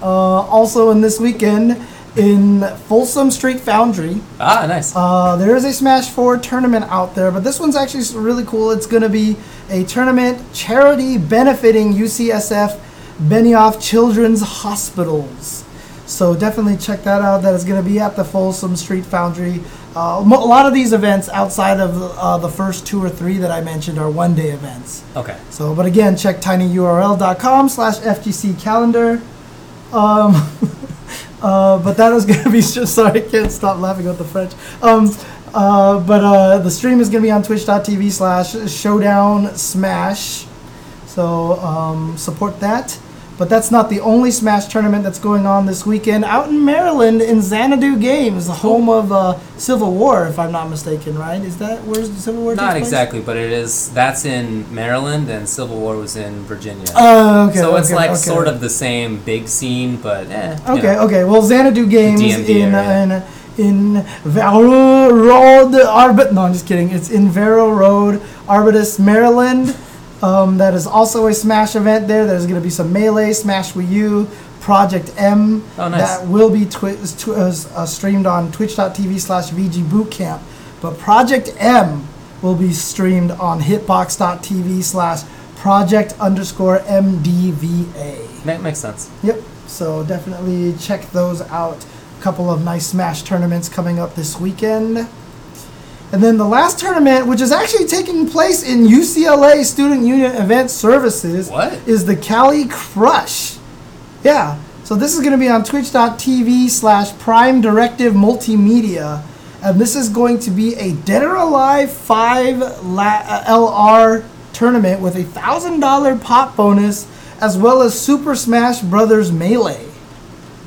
uh, also in this weekend in Folsom Street Foundry, Ah, nice. uh, there is a Smash Four tournament out there, but this one's actually really cool. It's going to be a tournament charity benefiting UCSF Benioff Children's Hospitals. So definitely check that out. That is going to be at the Folsom Street Foundry. Uh, a lot of these events outside of uh, the first two or three that I mentioned are one-day events. okay. So, but again, check tinyurl.com slash FGC calendar. Um, uh, but that is going to be, just sorry, I can't stop laughing at the French. Um, uh, but uh, the stream is going to be on twitch.tv slash showdown smash. So um, support that. But that's not the only Smash tournament that's going on this weekend. Out in Maryland in Xanadu Games, the home of uh, Civil War, if I'm not mistaken, right? Is that where's the Civil War? Not exactly, but it is. That's in Maryland, and Civil War was in Virginia. Oh, okay. so it's okay, like okay. sort of the same big scene, but eh. you Okay, know. okay. Well, Xanadu Games in area. in in Vero Road, Arbit. No, I'm just kidding. It's in Vero Road, Arbutus, Maryland. Um, that is also a Smash event there. There's going to be some Melee, Smash Wii U, Project M. Oh, nice. That will be twi- tw- uh, streamed on twitch.tv slash VG Bootcamp. But Project M will be streamed on hitbox.tv slash project underscore MDVA. Ma- makes sense. Yep. So definitely check those out. A couple of nice Smash tournaments coming up this weekend. And then the last tournament, which is actually taking place in UCLA Student Union Event Services, What? is the Cali Crush. Yeah. So this is going to be on twitch.tv slash prime directive multimedia. And this is going to be a Dead or Alive 5 uh, LR tournament with a $1,000 pop bonus as well as Super Smash Brothers Melee.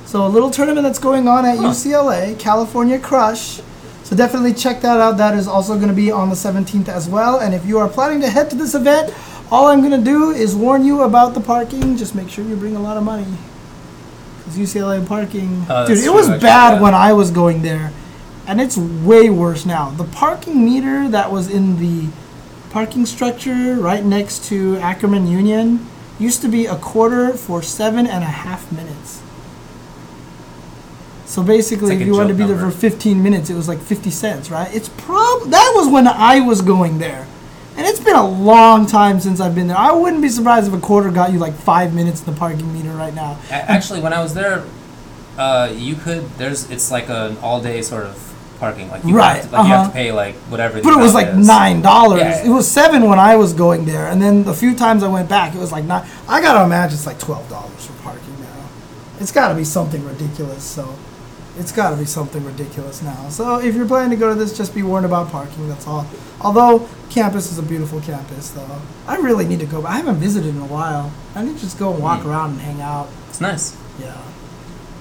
So a little tournament that's going on at Huh. UCLA, California Crush. So definitely check that out. That is also going to be on the 17th as well. And if you are planning to head to this event, all I'm going to do is warn you about the parking. Just make sure you bring a lot of money. Because UCLA parking, Oh, dude, it was bad yeah. when I was going there, and it's way worse now. The parking meter that was in the parking structure right next to Ackerman Union used to be a quarter for seven and a half minutes. So basically, like if you wanted to be there for 15 minutes, it was like 50 cents, right? It's prob that was when I was going there. And it's been a long time since I've been there. I wouldn't be surprised if a quarter got you like five minutes in the parking meter right now. Actually, when I was there, uh, you could. There's. It's like an all-day sort of parking. Like you Right, Have to, like you have uh-huh. to pay like whatever. But it was like is. nine dollars. Yeah. It was seven when I was going there, and then the few times I went back, it was like nine. I gotta imagine it's like twelve dollars for parking now. It's got to be something ridiculous. So, it's got to be something ridiculous now. So if you're planning to go to this, just be warned about parking. That's all. Although campus is a beautiful campus, though, I really need to go. I haven't visited in a while. I need to just go and walk Hmm. around and hang out. It's nice. Yeah.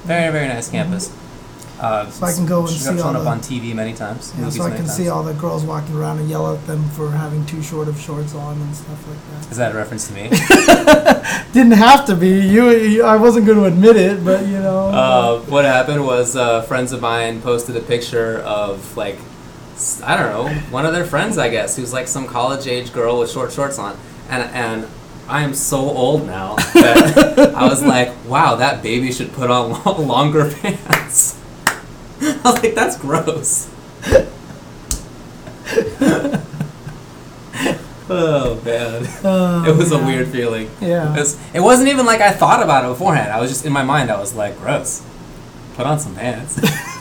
Very very nice campus. Uh, So I can go and sh- see all shown up the- on TV many times. Yeah, movies so I many can times. see all the girls walking around and yell at them for having too short of shorts on and stuff like that. Is that a reference to me? Didn't have to be. You, you I wasn't going to admit it, but you know. uh, what happened was uh, friends of mine posted a picture of like s- I don't know one of their friends I guess who's like some college age girl with short shorts on and and I am so old now that I was like wow that baby should put on lo- longer pants. I was like that's gross. oh man, Oh, it was a weird feeling. Yeah. It, was, wasn't even like I thought about it beforehand. I was just in my mind. I was like, gross. Put on some pants.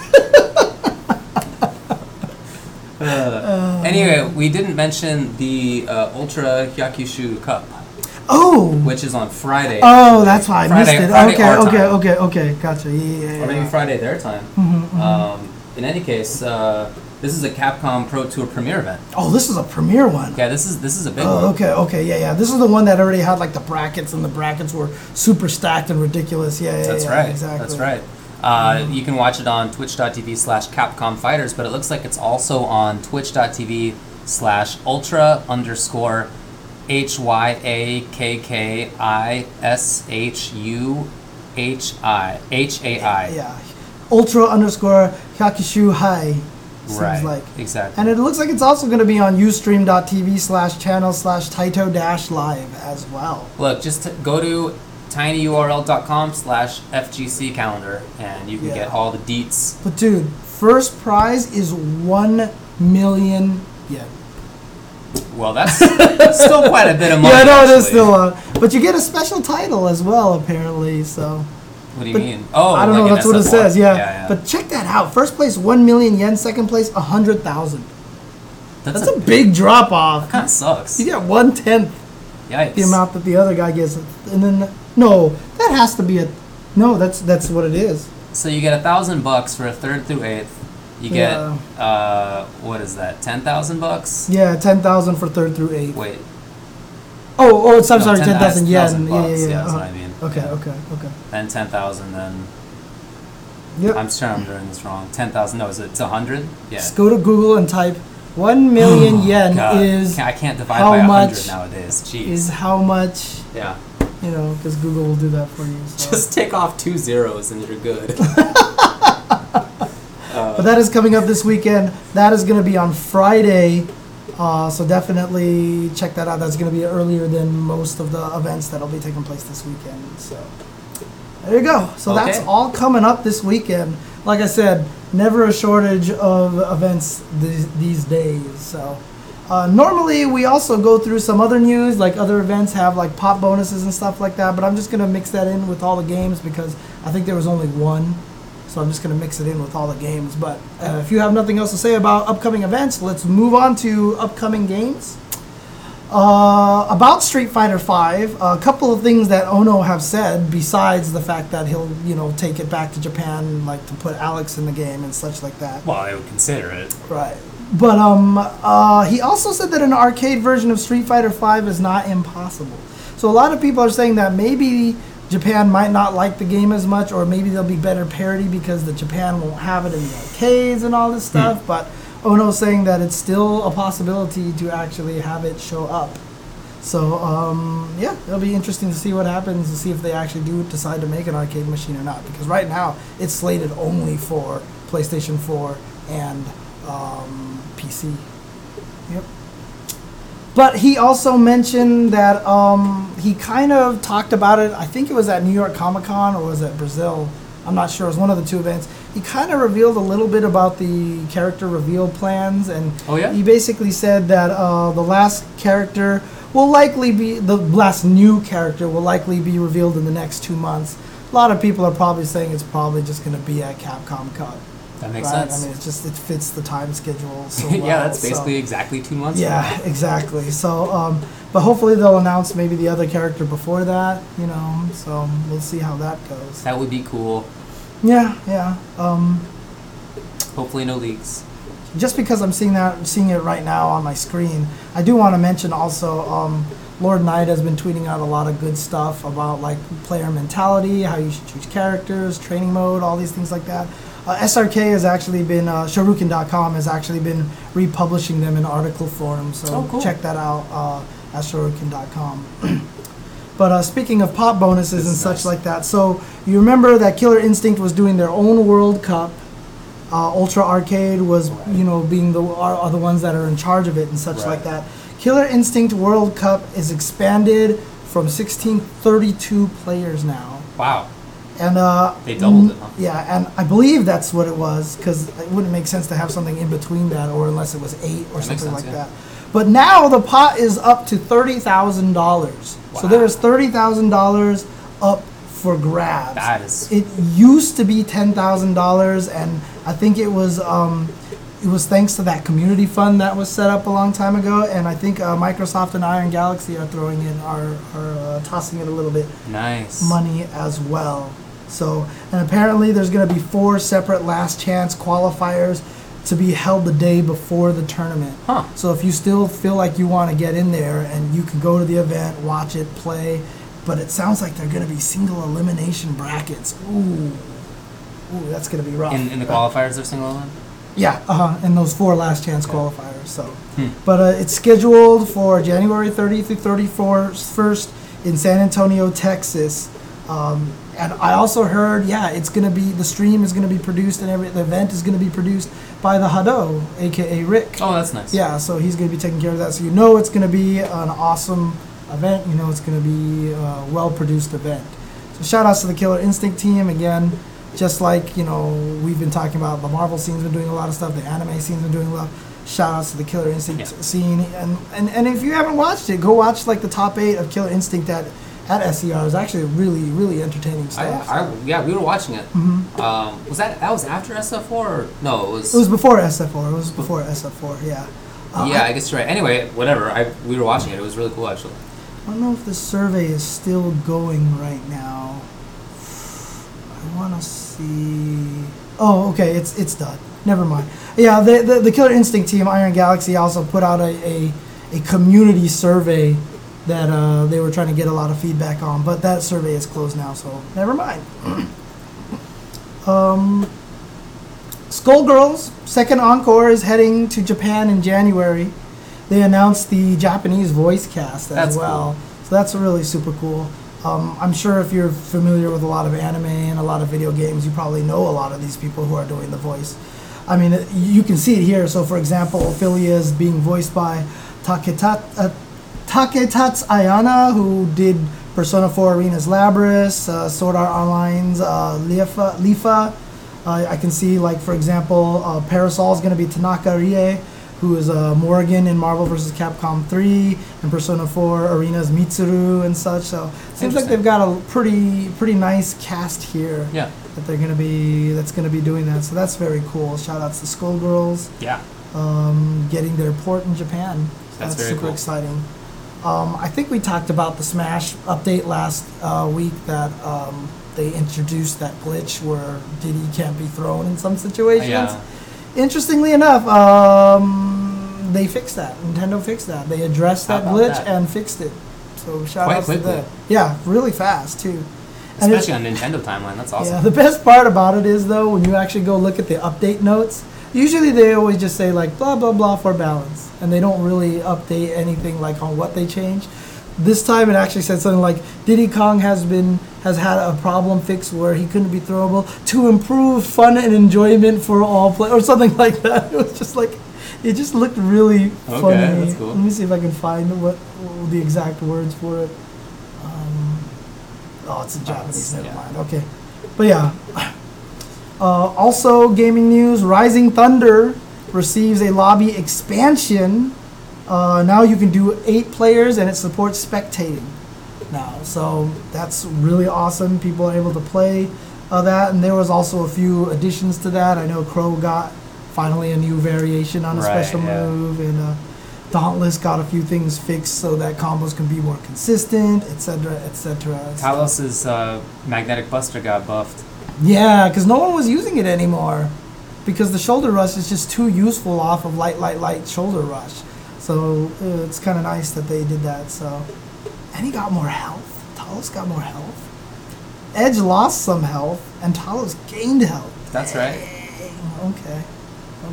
Uh, anyway, we didn't mention the uh, Ultra Hyakushu Cup, Oh. which is on Friday. Oh, that's why I Friday- missed it. Friday okay, okay, okay, okay. Gotcha. Yeah, yeah, yeah. Or maybe Friday their time. Mhm, mhm. Um, in any case, uh, this is a Capcom Pro Tour premiere event. oh, this is a premiere one. Yeah, this is this is a big Oh, one. okay, okay, yeah, yeah. This is the one that already had like the brackets, and the brackets were super stacked and ridiculous. Yeah, yeah, That's yeah, right. Exactly. That's right. Uh, You can watch it on twitch.tv slash Capcom Fighters, but it looks like it's also on twitch.tv slash ultra underscore H Y A K K I S H U H I H A I. Yeah. Ultra underscore Hyakushu High. Seems right. like. exactly. And it looks like it's also going to be on ustream.tv slash channel slash Taito dash live as well. Look, just t- go to tinyurl.com slash FGC calendar and you can Yeah. get all the deets. But dude, first prize is 1 million yen. Well, that's still quite a bit of money. yeah, I know it is actually. still uh, But you get a special title as well, apparently, so. What do you but mean? Oh, I don't like know, that's what it says, yeah. yeah. But check that out. First place, 1 million yen. Second place, a 100,000. that's, That's a big drop off. kind of sucks. You get one tenth Yikes. the amount that the other guy gets. And then, no, that has to be a. No, that's that's what it is. So you get a thousand bucks for a third through eighth. You get Yeah. uh, what is that? Ten thousand bucks? Yeah, 10,000 for third through eighth. Wait, Oh, oh, it's, I'm no, sorry, 10,000 10,000 yen. Yeah, yeah, bucks, yeah. that's uh-huh. what I mean. Okay, Yeah. okay, okay. Then ten thousand. Then Yep. I'm sure I'm doing this wrong. Ten thousand. No, is it? It's a hundred. Yeah. Just go to Google and type 1 million yen Oh, God, is I can't divide how by hundred nowadays. Jeez. is how much, yeah. you know, because Google will do that for you. So. Just take off two zeros and you're good. But that is coming up this weekend. That is going to be on Friday. Uh, so definitely check that out. That's going to be earlier than most of the events that'll be taking place this weekend. So there you go. So that's all coming up this weekend. Like I said, never a shortage of events these, these days. So uh, normally we also go through some other news, like other events have like pop bonuses and stuff like that. But I'm just going to mix that in with all the games because I think there was only one. So I'm just going to mix it in with all the games. But uh, if you have nothing else to say about upcoming events, let's move on to upcoming games. Uh, about Street Fighter V, a couple of things that Ono have said besides the fact that he'll, you know, take it back to Japan, like to put Alex in the game and such like that. well, I would consider it. Right. But um, uh, he also said that an arcade version of Street Fighter V is not impossible. So a lot of people are saying that maybe Japan might not like the game as much, or maybe there'll be better parity because the Japan won't have it in the arcades and all this stuff. But Ono's saying that it's still a possibility to actually have it show up. So um, yeah, it'll be interesting to see what happens to see if they actually do decide to make an arcade machine or not. Because right now it's slated only for PlayStation 4 and um, PC. Yep. But he also mentioned that um, he kind of talked about it. I think it was at New York Comic Con or was it Brazil? I'm not sure. It was one of the two events. He kind of revealed a little bit about the character reveal plans, and Oh, yeah? he basically said that uh, the last character will likely be the last new character will likely be revealed in the next two months. A lot of people are probably saying it's probably just going to be at Capcom Cup. That makes right? sense. I mean, it just it fits the time schedule so yeah, well, that's so- basically exactly two months. yeah, exactly. So, um, but hopefully they'll announce maybe the other character before that, you know. So we'll see how that goes. That would be cool. Yeah, yeah. Um, Hopefully, no leaks. just because I'm seeing that, seeing it right now on my screen, I do want to mention also. Um, Lord Knight has been tweeting out a lot of good stuff about like player mentality, how you should choose characters, training mode, all these things like that. Uh, SRK has actually been uh, Shoryuken.com has actually been republishing them in article form, so Oh, cool. check that out uh, at Shoryuken.com. but uh, speaking of pop bonuses This and is such nice. like that, so you remember that Killer Instinct was doing their own World Cup. Uh, Ultra Arcade was, you know, being the are, are the ones that are in charge of it and such Right. like that. Killer Instinct World Cup is expanded from 1632 players now, Wow. And uh, They doubled it, huh? Yeah, and I believe that's what it was because it wouldn't make sense to have something in between that, or unless it was eight or That makes something like yeah. that. But now the pot is up to thirty thousand dollars. So there is thirty thousand dollars up for grabs. That is- It used to be ten thousand dollars, and I think it was um, it was thanks to that community fund that was set up a long time ago. And I think uh, Microsoft and Iron Galaxy are throwing in are are uh, tossing it a little bit Nice. money as well. So, and apparently there's going to be four separate last chance qualifiers to be held the day before the tournament. Huh. So if you still feel like you want to get in there and you can go to the event, watch it, play, but it sounds like they're going to be single elimination brackets. Ooh. Ooh, that's going to be rough. In, in the qualifiers, they're single one? Yeah, uh-huh, and those four last chance qualifiers. So, Hmm. but uh, it's scheduled for January 30th through 31st in San Antonio, Texas, um, and I also heard, yeah, it's gonna be the stream is gonna be produced and every the event is gonna be produced by the Hado, aka Rick. Oh, that's nice. Yeah, so he's gonna be taking care of that. So you know it's gonna be an awesome event. You know it's gonna be a well produced event. So shout outs to the Killer Instinct team again. Just like you know we've been talking about, the Marvel scene's been doing a lot of stuff. The anime scene's been doing a lot. Shout outs to the Killer Instinct Yeah. scene. And, and and if you haven't watched it, go watch like the top eight of Killer Instinct at at SCR. It's actually really really entertaining I, stuff. I, yeah, we were watching it. Mhm. Um, was that that was after SF4 or no? It was. It was before SF4. It was before SF4. Yeah. Uh, yeah, I guess you're right. Anyway, whatever. I we were watching it. It was really cool actually. I don't know if the survey is still going right now. I want to see. Oh, okay, it's it's done. Never mind. Yeah, the, the the Killer Instinct team, Iron Galaxy, also put out a a, a community survey that uh, they were trying to get a lot of feedback on, but that survey is closed now, so never mind. um, Skullgirls second encore is heading to Japan in January. They announced the Japanese voice cast as That's well, cool. so that's really super cool. Um, I'm sure if you're familiar with a lot of anime and a lot of video games, you probably know a lot of these people who are doing the voice. I mean, you can see it here. So, for example, Filia is being voiced by Taketat, uh, Taketatsu Ayana, who did Persona 4 Arena's Labrys, uh, Sword Art Online's uh, Leafa. Leafa. Uh, I can see, like, for example, uh, Parasoul is going to be Tanaka Rie, who is uh, Morrigan in Marvel vs. Capcom 3, and Persona 4 Arena's Mitsuru and such. So, seems like they've got a pretty pretty nice cast here Yeah. that they're gonna be that's gonna be doing that. So that's very cool. Shout outs to Skullgirls Yeah. um, getting their port in Japan. That's very super cool. exciting. Um, I think we talked about the Smash update last uh, week that um, they introduced that glitch where Diddy can't be thrown in some situations. Yeah. Interestingly enough, um, they fixed that. Nintendo fixed that. They addressed that glitch that? and fixed it. So shout outs to them. Yeah, really fast too. Especially on Nintendo timeline. That's awesome. yeah, the best part about it is though when you actually go look at the update notes. Usually they always just say like blah blah blah for balance, and they don't really update anything like on what they changed. This time it actually said something like Diddy Kong has been has had a problem fixed where he couldn't be throwable to improve fun and enjoyment for all play or something like that. It was just like it just looked really Okay, funny. that's cool. Let me see if I can find what, what the exact words for it. Um, oh, it's in Japanese. it's- Never yeah. mind. Okay, but yeah. Uh, also, gaming news: Rising Thunder receives a lobby expansion. Uh, now you can do eight players, and it supports spectating now. So that's really awesome. People are able to play uh, that, and there was also a few additions to that. I know Crow got finally a new variation on a Right, special yeah. move, and uh, Dauntless got a few things fixed so that combos can be more consistent, etc., etc. Talos' uh, magnetic buster got buffed. Yeah, because no one was using it anymore. Because the shoulder rush is just too useful off of light, light, light shoulder rush. So uh, it's kind of nice that they did that. So, and he got more health. Talos got more health. Edge lost some health, and Talos gained health. That's right. Dang, Okay,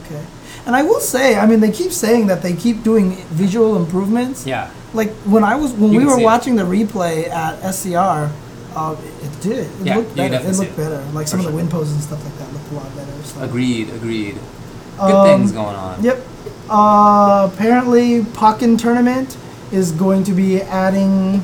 okay. And I will say, I mean, they keep saying that they keep doing visual improvements. Yeah. Like when I was when You we were see it. watching the replay at SCR, uh, it, did. It Yeah, looked better. It looked better. Like some of the wind poses and stuff like that looked a lot better. So. Agreed. Agreed. Good Um, things going on. Yep. Uh, apparently, Pokken Tournament is going to be adding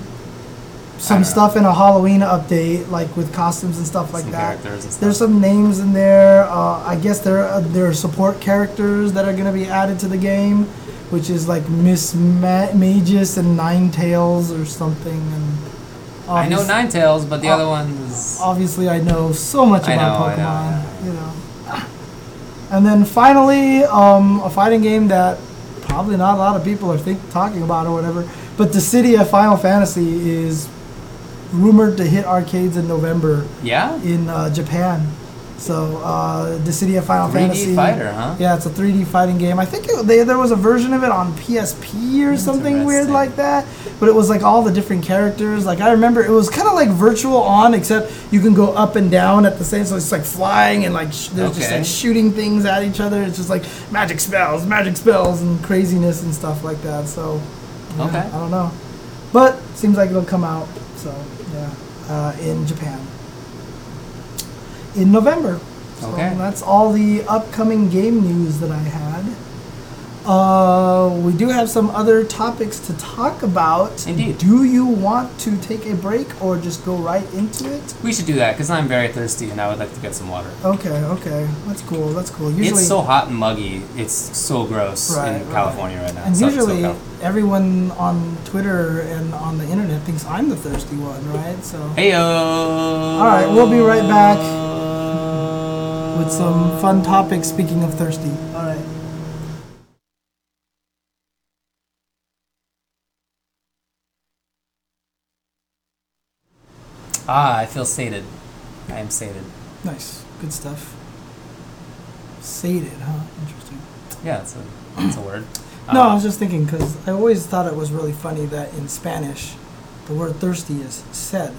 some don't know. stuff in a Halloween update, like with costumes and stuff like Some that. stuff. There's some names in there. Uh, I guess there are, there are support characters that are going to be added to the game, which is like Miss Ma- Magus and Ninetales or something. And I know obvious- Ninetales, but the other ones. Obviously, I know so much I about know, I Pokemon. know, You know. And then finally, um, a fighting game that probably not a lot of people are think talking about or whatever. But Dissidia Final Fantasy is rumored to hit arcades in November Yeah. in uh, Japan. So uh, Dissidia Final 3D Fantasy. fighter, huh? Yeah, it's a 3D fighting game. I think it, they, there was a version of it on PSP or something weird like that. But it was like all the different characters. Like I remember it was kind of like virtual on, except you can go up and down at the same. So it's like flying and like sh- there's just Okay. like shooting things at each other. It's just like magic spells, magic spells, and craziness and stuff like that. So yeah, Okay. I don't know, but seems like it'll come out. So yeah, uh, in Japan. In November. So Okay. that's all the upcoming game news that I had. Uh, we do have some other topics to talk about. Indeed. Do you want to take a break or just go right into it? We should do that because I'm very thirsty and I would like to get some water. Okay, okay, that's cool. That's cool. Usually, it's so hot and muggy. It's so gross Right, in right. California right now. and So- usually SoCal. everyone on Twitter and on the internet thinks I'm the thirsty one, right? So Heyo. All right, we'll be right back with some fun topics. Speaking of thirsty, all right. Ah, I feel sated. I am sated. Nice, good stuff. Sated, huh? Interesting. Yeah, it's a, it's a word. No, I Uh, was just thinking because I always thought it was really funny that in Spanish, the word thirsty is sed,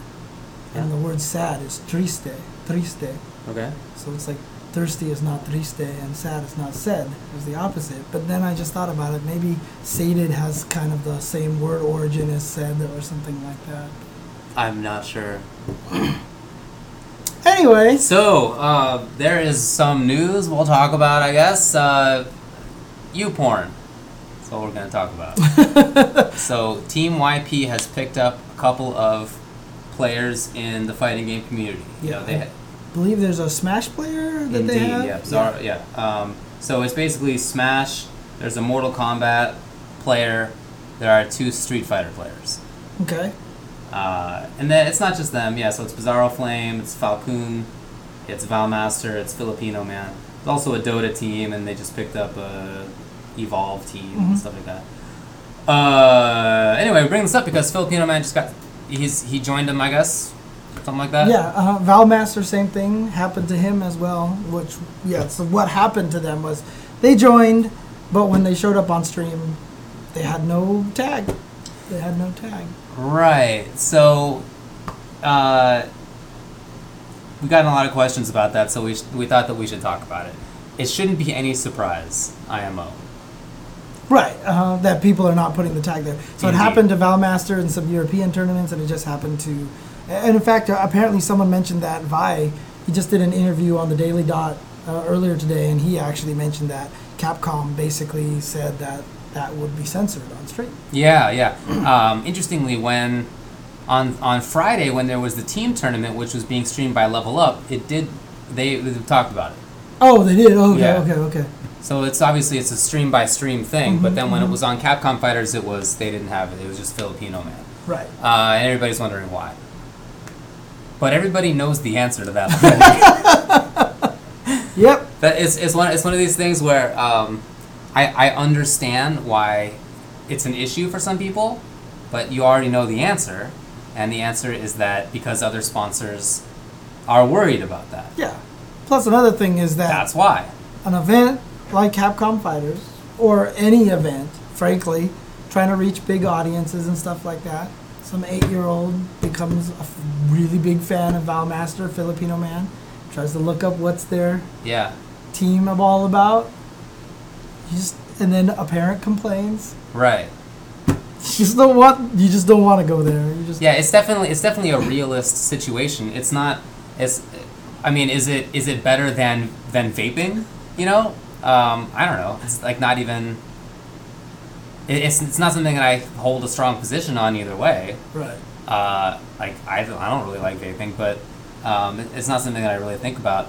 and the word sad is triste, triste. Okay. So it's like thirsty is not triste and sad is not sed. It's the opposite. But then I just thought about it. Maybe sated has kind of the same word origin as sed or something like that. I'm not sure. Anyway, So, uh, there is some news we'll talk about, I guess. Uh, YouPorn. That's what we're going to talk about. so, Team YP has picked up a couple of players in the fighting game community. You know, Yeah. they ha- believe there's a Smash player that they have. yeah. Bizarre, yeah. Um, so it's basically Smash. There's a Mortal Kombat player. There are two Street Fighter players. Okay. Uh, and then it's not just them, yeah. So it's Bizarro Flame, it's Falcon, it's Valmaster, it's Filipino Man. There's also a Dota team, and they just picked up a Evolve team Mhm. and stuff like that. Uh, anyway, we bring this up because Filipino Man just got he's he joined them, I guess, something like that. Yeah, uh, Valmaster, same thing happened to him as well. Which, yeah, so what happened to them was they joined, but when they showed up on stream, they had no tag. They had no tag. Right. So, uh, we got a lot of questions about that, so we, sh- we thought that we should talk about it. It shouldn't be any surprise, IMO. Right, uh, that people are not putting the tag there. So it happened to Valmaster in some European tournaments, and it just happened to. And in fact, uh, apparently, someone mentioned that Vi. He just did an interview on the Daily Dot uh, earlier today, and he actually mentioned that Capcom basically said that that would be censored on stream. Yeah, yeah. Um, interestingly, when on on Friday when there was the team tournament, which was being streamed by Level Up, it did they, they talked about it. Oh, they did. Okay, Yeah. okay, okay. So it's obviously it's a stream by stream thing, but Mhm, then when it mhm. was on Capcom Fighters, it was they didn't have it. It was just Filipino Man, Right. uh, and everybody's wondering why. But everybody knows the answer to that. Yep. That is it's one it's one of these things where um, I I understand why it's an issue for some people, but you already know the answer, and the answer is that because other sponsors are worried about that. Yeah. Plus, another thing is that That's why. an event like Capcom Fighters or any event, frankly, trying to reach big audiences and stuff like that. Some eight-year-old becomes a f- really big fan of Valmaster, Filipino man, tries to look up what's their Yeah. team of all about. You just and then a parent complains. Right. You just don't want. You just don't want to go there. You just Yeah. It's definitely it's definitely a realist situation. It's not. It's. I mean, is it is it better than than vaping? You know. Um, I don't know. It's like not even. It's, it's not something that I hold a strong position on either way. right. uh, like I don't, I don't really like vaping, but um, it's not something that I really think about.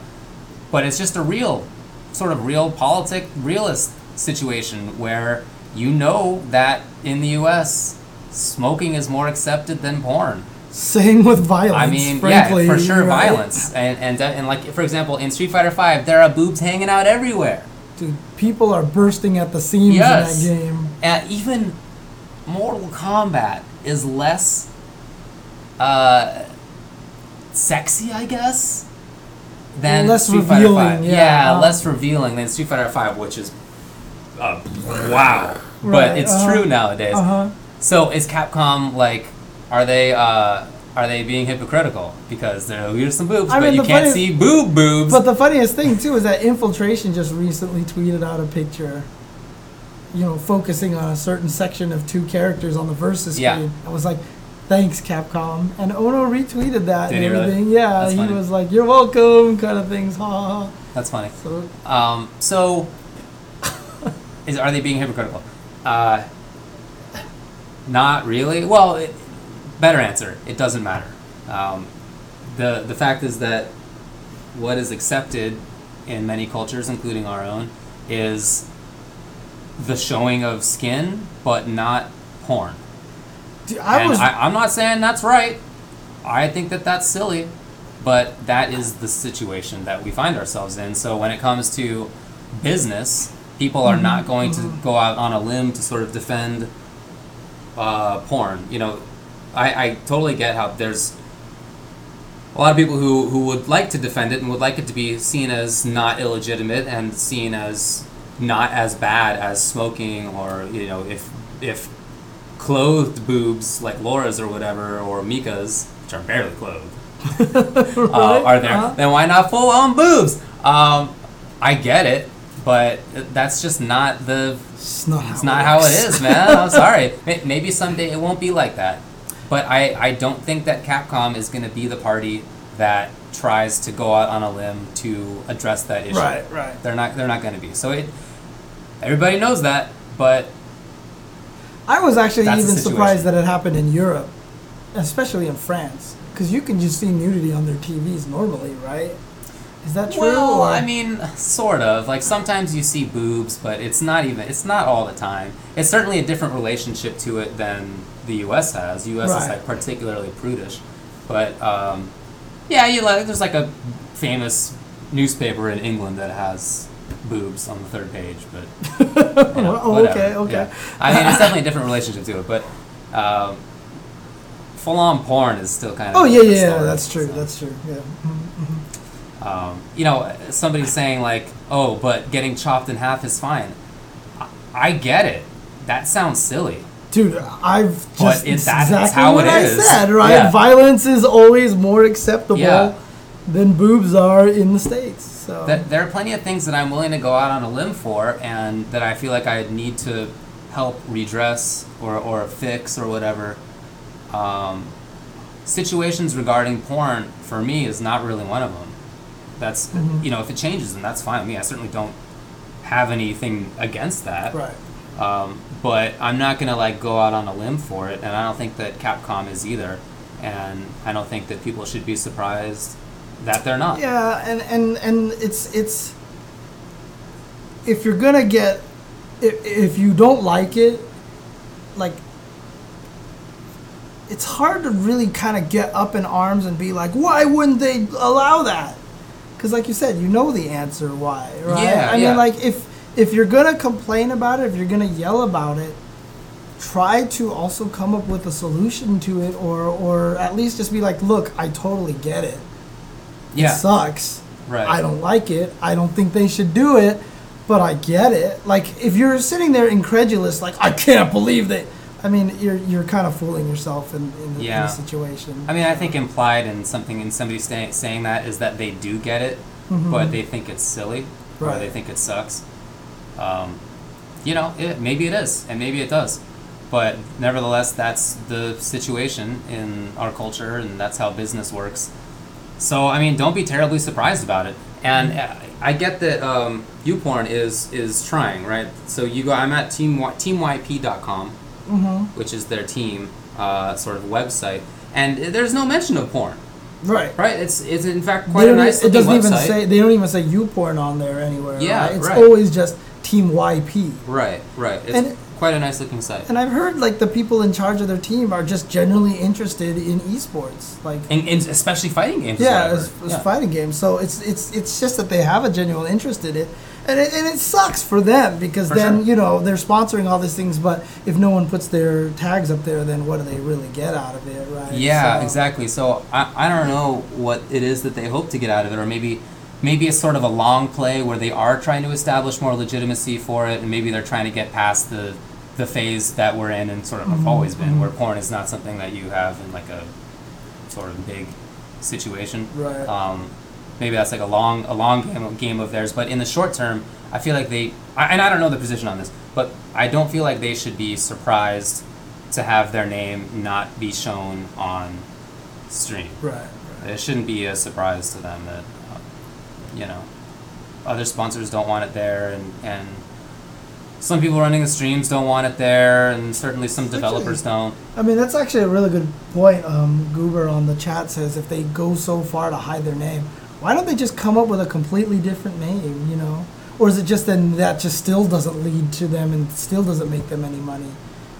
But it's just a real, sort of real politic realist situation where you know that in the U.S. smoking is more accepted than porn. Same with violence. I mean, frankly, yeah, for sure, right? violence and and and like for example, in Street Fighter Five, there are boobs hanging out everywhere. Dude, people are bursting at the seams Yes. in that game. And even Mortal Kombat is less uh, sexy, I guess, than Less Street Fighter Five. yeah. Uh, less revealing than Street Fighter Five, which is uh, wow. Right, but it's uh-huh. true nowadays. Uh huh. So is Capcom like? Are they? Uh, are they being hypocritical because they're like, here's some boobs, I but mean, you can't funny- see boob boobs? But the funniest thing too is that Infiltration just recently tweeted out a picture, you know, focusing on a certain section of two characters on the versus Yeah. screen. I was like, thanks Capcom, and Ono retweeted that Did and he really? everything. Yeah, That's he funny. was like, "You're welcome," kind of things. Ha ha. ha. That's funny. So Um, so, is are they being hypocritical? Uh, not really. Well, it, better answer. It doesn't matter. Um, the the fact is that what is accepted in many cultures, including our own, is the showing of skin, but not porn. dude, I and was I, I'm not saying that's right. I think that that's silly, but that is the situation that we find ourselves in. So when it comes to business, people are not going to go out on a limb to sort of defend uh, porn. You know, I, I totally get how there's a lot of people who, who would like to defend it and would like it to be seen as not illegitimate and seen as not as bad as smoking or you know if if clothed boobs like Laura's or whatever or Mika's which are barely clothed uh, are there uh-huh. then why not full on boobs? Um, I get it but that's just not the It's not how it's not how it works. is, man. I'm sorry. Maybe someday it won't be like that. But I, I don't think that Capcom is going to be the party that tries to go out on a limb to address that issue. Right, right. They're not. They're not going to be. So it. Everybody knows that, but I was actually even surprised that it happened in Europe, especially in France, because you can just see nudity on their TVs normally, right? Is that true? well, or- I mean, sort of. Like sometimes you see boobs, but it's not even. It's not all the time. It's certainly a different relationship to it than the U.S. has. U.S. is like particularly prudish, but um, yeah, you like. There's like a famous newspaper in England that has boobs on the third page, but you know, Oh, okay, okay. Yeah. I mean, it's definitely a different relationship to it, but um, full-on porn is still kind of. oh yeah, yeah, story, that's true. so. That's true. Yeah. Mhm. Um, you know, somebody saying like, "Oh, but getting chopped in half is fine." I, I get it. That sounds silly. Dude, I've just it- it's that's exactly how what I is. said, right? Yeah. Violence is always more acceptable Yeah. than boobs are in the states. So That there are plenty of things that I'm willing to go out on a limb for, and that I feel like I need to help redress or or fix or whatever. Um, situations regarding porn for me is not really one of them. That's Mhm. you know if it changes then that's fine with me. I certainly don't have anything against that. right. Um, but I'm not gonna like go out on a limb for it, and I don't think that Capcom is either. And I don't think that people should be surprised that they're not. Yeah, and and and it's it's if you're gonna get if if you don't like it, like it's hard to really kind of get up in arms and be like, why wouldn't they allow that? Because like you said, you know the answer why, right? Yeah, I yeah. mean, like if if you're gonna complain about it, if you're gonna yell about it, try to also come up with a solution to it, or or at least just be like, look, I totally get it. Yeah, It sucks. Right. I don't like it. I don't think they should do it, but I get it. Like if you're sitting there incredulous, like I can't believe they. I mean, you're you're kind of fooling yourself in, in, the, in the situation. I mean, I think implied in something in somebody say, saying that is that they do get it, but they think it's silly or they think it sucks. Um, you know, it, maybe it is, and maybe it does, but nevertheless, that's the situation in our culture, and that's how business works. So I mean, don't be terribly surprised about it. And uh, I get that um, YouPorn is is trying, right? So you go. I'm at team teamyp.com, Mm-hmm. which is their team uh, sort of website, and there's no mention of porn, right. right? It's it's in fact quite a nice it looking doesn't website. even say they don't even say YouPorn on there anywhere. Yeah, right? it's right. always just Team YP. right, right. It's And- quite a nice looking site. And I've heard like the people in charge of their team are just generally interested in esports, like and, and especially fighting games. yeah, as Yeah. fighting games. So it's it's it's just that they have a genuine interest in it, and it, and it sucks for them because For then sure. you know they're sponsoring all these things, but if no one puts their tags up there, then what do they really get out of it, right? Yeah, So- exactly. So I, I don't know what it is that they hope to get out of it, or maybe maybe it's sort of a long play where they are trying to establish more legitimacy for it, and maybe they're trying to get past the the phase that we're in and sort of have always been, where porn is not something that you have in like a sort of big situation. Right. Um, maybe that's like a long a long game of, game of theirs, but in the short term, I feel like they I, and I don't know the position on this, but I don't feel like they should be surprised to have their name not be shown on stream. Right. It shouldn't be a surprise to them that, uh, you know, other sponsors don't want it there, and, and some people running the streams don't want it there, and certainly some Actually- developers don't. I mean, that's actually a really good point. Um, Goober on the chat says if they go so far to hide their name, why don't they just come up with a completely different name, you know? Or is it just then that just still doesn't lead to them and still doesn't make them any money?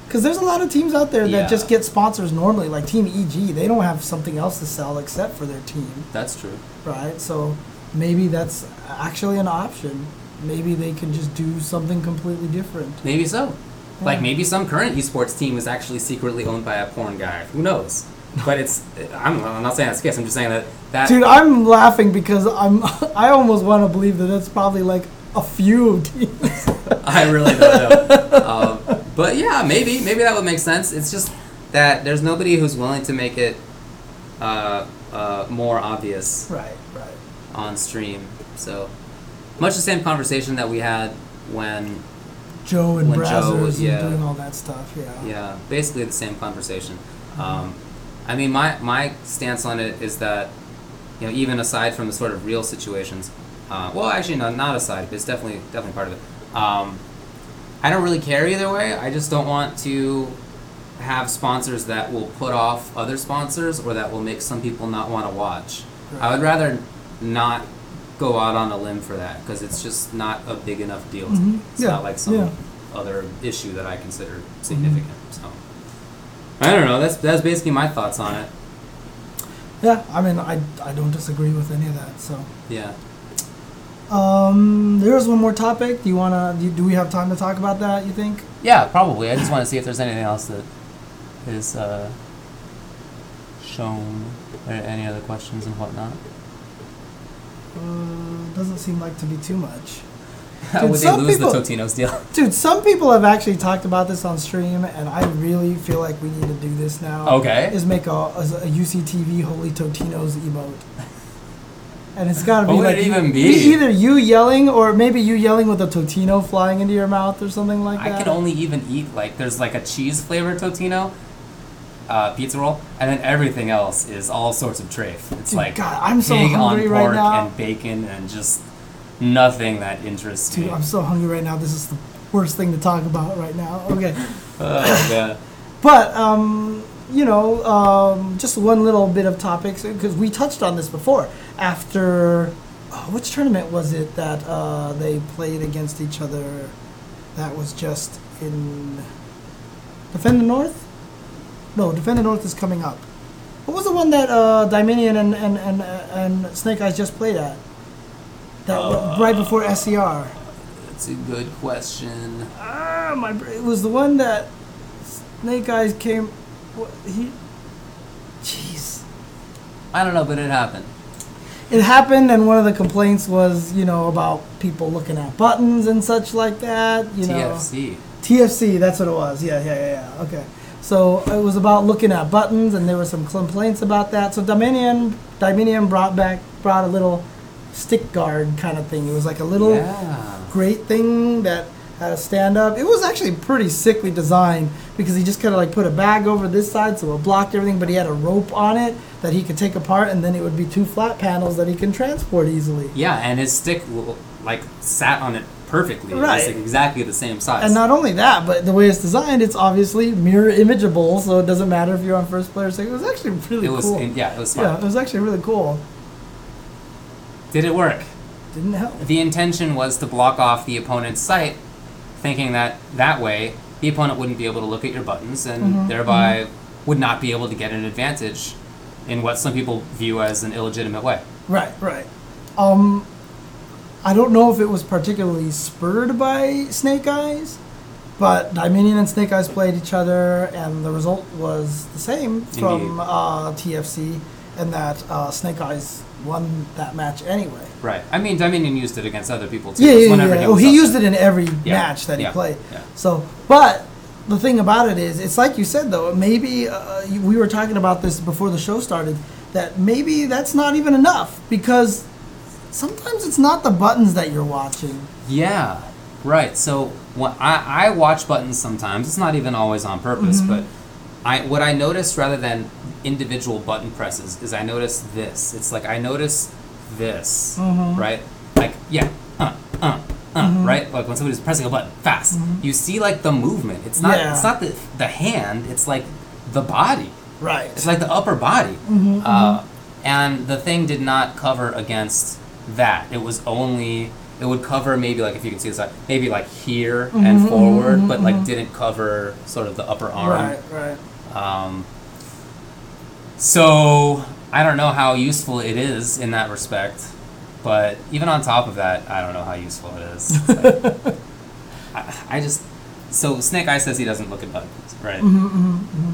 Because there's a lot of teams out there that Yeah. just get sponsors normally, like Team EG. They don't have something else to sell except for their team, That's true. right? So maybe that's actually an option. Maybe they can just do something completely different. Maybe so. Like maybe some current esports team is actually secretly owned by a porn guy. Who knows? But it's I'm, I'm not saying that's the case. I'm just saying that that Dude, I'm laughing because I'm I almost want to believe that that's probably like a few teams. I really don't know. um, but yeah, maybe maybe that would make sense. It's just that there's nobody who's willing to make it uh, uh, more obvious right, right. on stream. So much the same conversation that we had when Joe and When Joe Brazzers was- yeah. and doing all that stuff. Yeah. Yeah, basically the same conversation. Um, I mean, my my stance on it is that, you know, even aside from the sort of real situations, uh, well, actually, no, not aside, but it's definitely definitely part of it. Um, I don't really care either way. I just don't want to have sponsors that will put off other sponsors or that will make some people not want to watch. I would rather not go out on a limb for that because it's just not a big enough deal. Mhm. It's Yeah, not like some yeah. other issue that I consider significant. So I don't know. That's that's basically my thoughts on it. Yeah, I mean, I, I don't disagree with any of that. So, Yeah. um, there's one more topic. Do you wanna? Do, do we have time to talk about that? You think? Yeah, probably. I just want to see if there's anything else that is uh, shown. Or any other questions and whatnot? Uh, doesn't seem like to be too much. How Dude, would they some lose people- the Totino's deal? Dude, some people have actually talked about this on stream, and I really feel like we need to do this now. Okay. Is make a, a, a UCTV Holy Totino's emote. And it's gotta be What would like it even be? either you yelling or maybe you yelling with a Totino flying into your mouth or something like that. I can only even eat like there's like a cheese flavored Totino, uh, pizza roll, and then everything else is all sorts of trafe. It's Dude, like God, I'm so hungry on right pork now. and bacon and just nothing that interests Dude, me. I'm so hungry right now. This is the worst thing to talk about right now. Okay. Oh, God. But um, you know, um, just one little bit of topics because we touched on this before. After oh, which tournament was it that uh, they played against each other? That was just in Defend the North. No, Defend the North is coming up. What was the one that uh, Dominion and and, and and Snake Eyes just played at? That wa- right before SCR. That's a good question. Ah, my it was the one that Snake Eyes came. What, he, jeez, I don't know, but it happened. it happened, and one of the complaints was, you know, about people looking at buttons and such like that. You know, TFC. TFC. That's what it was. Yeah, yeah, yeah, yeah. Okay, so it was about looking at buttons, and there were some complaints about that. So Dominion, Dominion brought back brought a little stick guard kind of thing. It was like a little Yeah. great thing that had a stand up. It was actually pretty sickly designed because he just kind of like put a bag over this side so it blocked everything, but he had a rope on it that he could take apart, and then it would be two flat panels that he can transport easily. Yeah, and his stick like sat on it perfectly. Right. like exactly the same size. And not only that, but the way it's designed, it's obviously mirror imageable, so it doesn't matter if you're on first player second. It was actually really it was cool. yeah, it was smart. yeah, it was actually really cool. Did it work? Didn't help. The intention was to block off the opponent's sight, thinking that that way the opponent wouldn't be able to look at your buttons and Mhm, thereby would not be able to get an advantage in what some people view as an illegitimate way. Right, right. Um, I don't know if it was particularly spurred by Snake Eyes, but Dominion and Snake Eyes played each other, and the result was the same from uh, TFC, and that uh, Snake Eyes won that match anyway. Right. I mean, Dominion used it against other people too. Yeah, yeah, whenever yeah. He oh, he used it in every Yeah, match that he yeah, played. yeah. So, but the thing about it is, it's like you said though. Maybe uh, we were talking about this before the show started. That maybe that's not even enough because sometimes it's not the buttons that you're watching. Yeah, right. So when I, I watch buttons sometimes. It's not even always on purpose, Mhm. but I what I noticed rather than individual button presses is I noticed this. It's like I notice this, Mhm. right? Like yeah, uh, uh, uh, Mhm. right? Like when somebody's pressing a button fast, you see like the movement. It's not Yeah. it's not the the hand. It's like the body. Right. It's like the upper body. Mhm, Uh, and the thing did not cover against that. It was only it would cover maybe like if you can see this, like, maybe like here and Mhm, forward, mhm, but like mhm. didn't cover sort of the upper arm. Right. Right. Um, so I don't know how useful it is in that respect, but even on top of that, I don't know how useful it is. Like- I, I just so Snake Eye says he doesn't look at buttons, right? Mhm, mhm, mhm.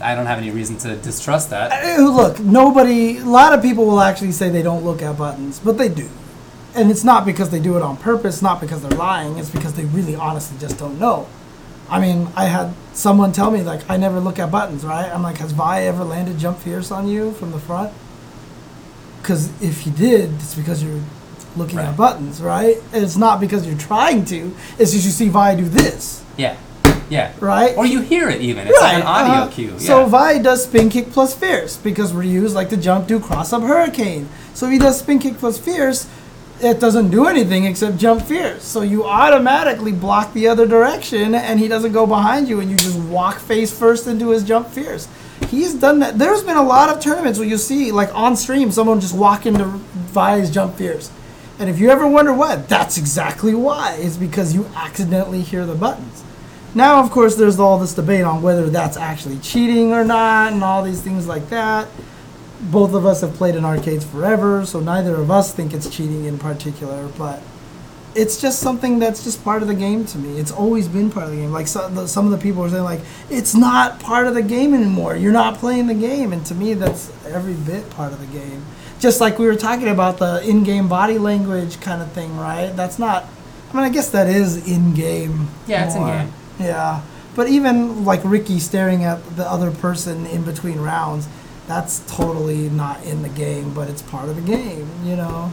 I don't have any reason to distrust that. Uh, Look, nobody. A lot of people will actually say they don't look at buttons, but they do, and it's not because they do it on purpose. Not because they're lying. It's because they really, honestly, just don't know. I mean, I had someone tell me like, I never look at buttons, right? I'm like, has Vi ever landed jump fierce on you from the front? Because if he did, it's because you're looking Right. at buttons, right? And it's not because you're trying to. It's just you see Vi do this, Yeah, yeah. right? Or you hear it even. It's like an audio uh-huh. cue. Yeah. So Vi does spin kick plus fierce because Ryu's like to jump, do cross up hurricane. So if he does spin kick plus fierce, it doesn't do anything except jump fierce. So you automatically block the other direction and he doesn't go behind you and you just walk face first into his jump fierce. He's done that. There's been a lot of tournaments where you see, like on stream, someone just walk into Vi's jump fierce. And if you ever wonder why, that's exactly why. It's because you accidentally hear the buttons. Now, of course, there's all this debate on whether that's actually cheating or not, and all these things like that. Both of us have played in arcades forever, so neither of us think it's cheating in particular, but it's just something that's just part of the game to me. It's always been part of the game. Like some, the, some of the people are saying, like it's not part of the game anymore. You're not playing the game, and to me, that's every bit part of the game. Just like we were talking about the in-game body language kind of thing, right? That's not. I mean, I guess that is in-game. Yeah, it's in-game. Yeah, but even like Ricky staring at the other person in between rounds, that's totally not in the game, but it's part of the game. You know.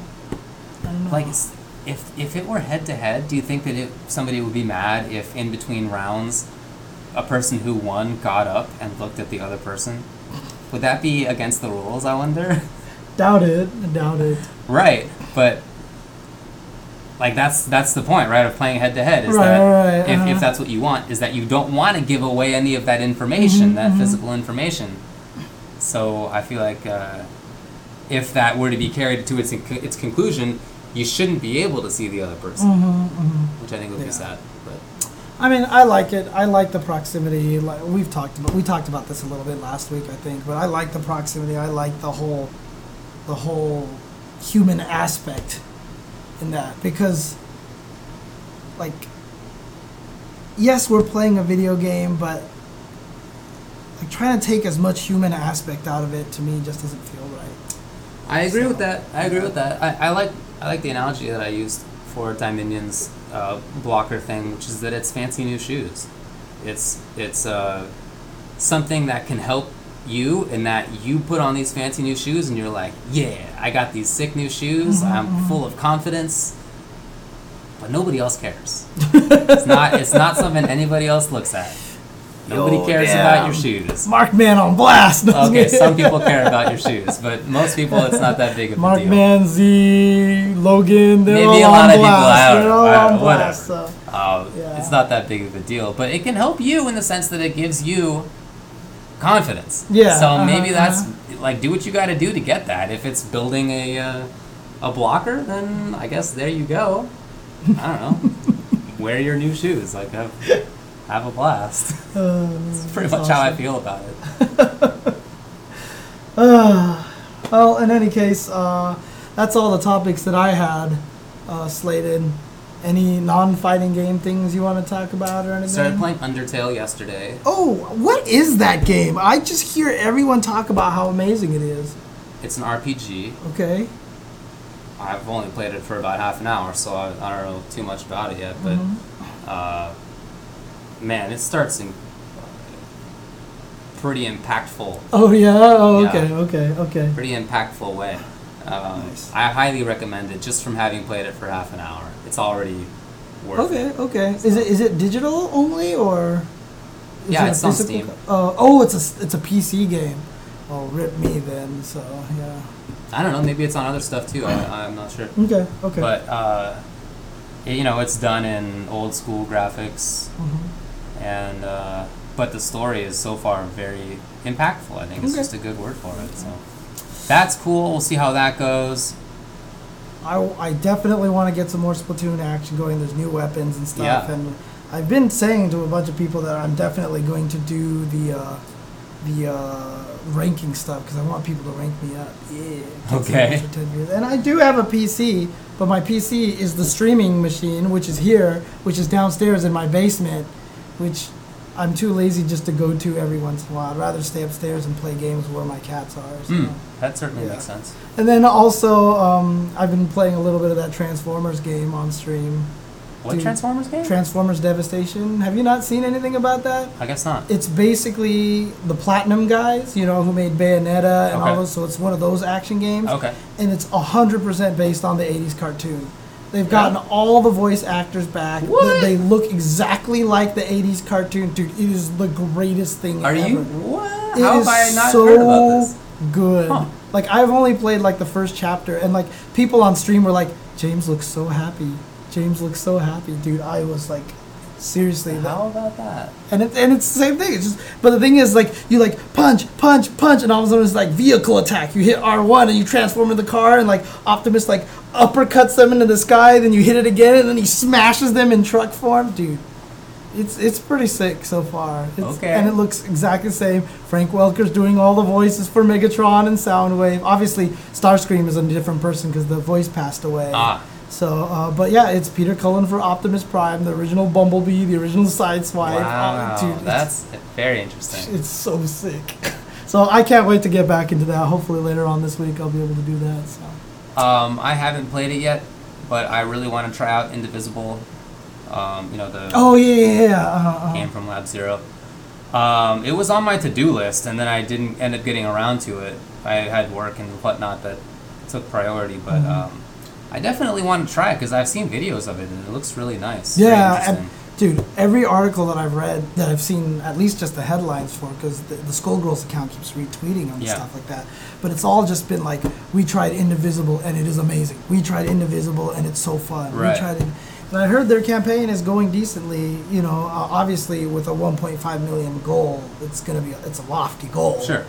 I don't know. like if if it were head to head, do you think that it, somebody would be mad if in between rounds, a person who won got up and looked at the other person? Would that be against the rules? I wonder. Doubt it. Doubt it. right, but like that's that's the point, right? Of playing head to head is Right, that right, if, uh-huh. if that's what you want, is that you don't want to give away any of that information, Mhm, that mhm. physical information. So I feel like uh, if that were to be carried to its its conclusion, you shouldn't be able to see the other person, hmm hmm which I think would Yeah. be sad. But I mean, I like it. I like the proximity. Like we've talked about, we talked about this a little bit last week, I think. But I like the proximity. I like the whole, the whole human aspect in that because, like, yes, we're playing a video game, but like trying to take as much human aspect out of it to me just doesn't feel right. I agree with that. I agree with that. I, I like I like the analogy that I used for Dominion's uh, blocker thing, which is that it's fancy new shoes. It's it's uh, something that can help you in that you put on these fancy new shoes and you're like, yeah, I got these sick new shoes. I'm full of confidence. But nobody else cares. it's not it's not something anybody else looks at. Nobody Yo, cares damn. about your shoes. Mark Man on blast. Okay, some people care about your shoes, but most people it's not that big of a Mark deal. Man, Z, Logan, they're Maybe all a on lot of people, blast. I don't they're all I don't on know, blast. So. Uh, Yeah. It's not that big of a deal, but it can help you in the sense that it gives you confidence. Yeah, So uh-huh, maybe that's uh-huh. like do what you got to do to get that. If it's building a uh, a blocker, then I guess there you go. I don't know. Wear your new shoes. Like have have a blast. Uh, That's pretty much how I awesome. feel about it. Uh, well, in any case, uh, that's all the topics that I had uh, slated. Any non-fighting game things you want to talk about or anything? Started playing Undertale yesterday. Oh, what is that game? I just hear everyone talk about how amazing it is. It's an RPG. Okay. I've only played it for about half an hour, so I, I don't know too much about it yet. But Mm-hmm. uh, man, it starts in pretty impactful, Oh yeah. Oh Yeah. okay. Okay. Okay. pretty impactful way. Um, Nice. I highly recommend it just from having played it for half an hour. It's already worth Okay. it. Okay. Is it is it digital only or? Yeah, it it's on Steam. Uh, oh, it's a it's a PC game. Oh, rip me then. So yeah. I don't know. Maybe it's on other stuff too. I, I'm not sure. Okay. Okay. But uh, it- you know, it's done in old school graphics, Mhm. And uh, but the story is so far very impactful. I think it's Okay. just a good word for it. So that's cool. We'll see how that goes. I, I definitely want to get some more Splatoon action going. There's new weapons and stuff, Yeah. and I've been saying to a bunch of people that I'm definitely going to do the uh, the uh, ranking stuff because I want people to rank me up. Yeah. Okay. extra 10 views. And I do have a PC, but my PC is the streaming machine, which is here, which is downstairs in my basement, which I'm too lazy just to go to every once in a while. I'd rather stay upstairs and play games where my cats are. So. Mm, that certainly Yeah. makes sense. And then also, um, I've been playing a little bit of that Transformers game on stream. What Dude, Transformers game? Transformers Devastation. Have you not seen anything about that? I guess not. It's basically the Platinum guys, you know, who made Bayonetta and all Okay. those. So it's one of those action games, Okay. and it's hundred percent based on the '80s cartoon. They've gotten all the voice actors back. What? They look exactly like the '80s cartoon, dude. It is the greatest thing Are ever. you? What? It How is have I not so heard about this? good. Huh. Like I've only played like the first chapter, and like people on stream were like, "James looks so happy. James looks so happy, dude." I was like, seriously, that, How about that? and it, and it's the same thing. It's just, but the thing is, like you like punch, punch, punch, and all of a sudden it's like vehicle attack. You hit R one and you transform into the car, and like Optimus like uppercuts them into the sky. Then you hit it again, and then he smashes them in truck form, dude. It's it's pretty sick so far. It's, Okay. And it looks exactly the same. Frank Welker's doing all the voices for Megatron and Soundwave. Obviously, Starscream is a different person because the voice passed away. Ah, So, uh, but yeah, it's Peter Cullen for Optimus Prime, the original Bumblebee, the original Sideswipe. wow. Oh, dude, That's very interesting. it's so sick. So I can't wait to get back into that. Hopefully later on this week I'll be able to do that. So Um, I haven't played it yet, but I really want to try out Indivisible. Um, you know the oh yeah yeah yeah. Uh, uh, game from Lab Zero. Um, it was on my to-do list, and then I didn't end up getting around to it. I had work and whatnot that took priority, but Mhm. I definitely want to try it because I've seen videos of it and it looks really nice. Yeah, and dude, every article that I've read that I've seen at least just the headlines for, because the, the Skullgirls account keeps retweeting them and Yeah. stuff like that. But it's all just been like, we tried Indivisible and it is amazing. We tried Indivisible and it's so fun. Right. We tried it. And I heard their campaign is going decently. You know, uh, obviously with a 1.5 million goal, it's gonna be it's a lofty goal. Sure.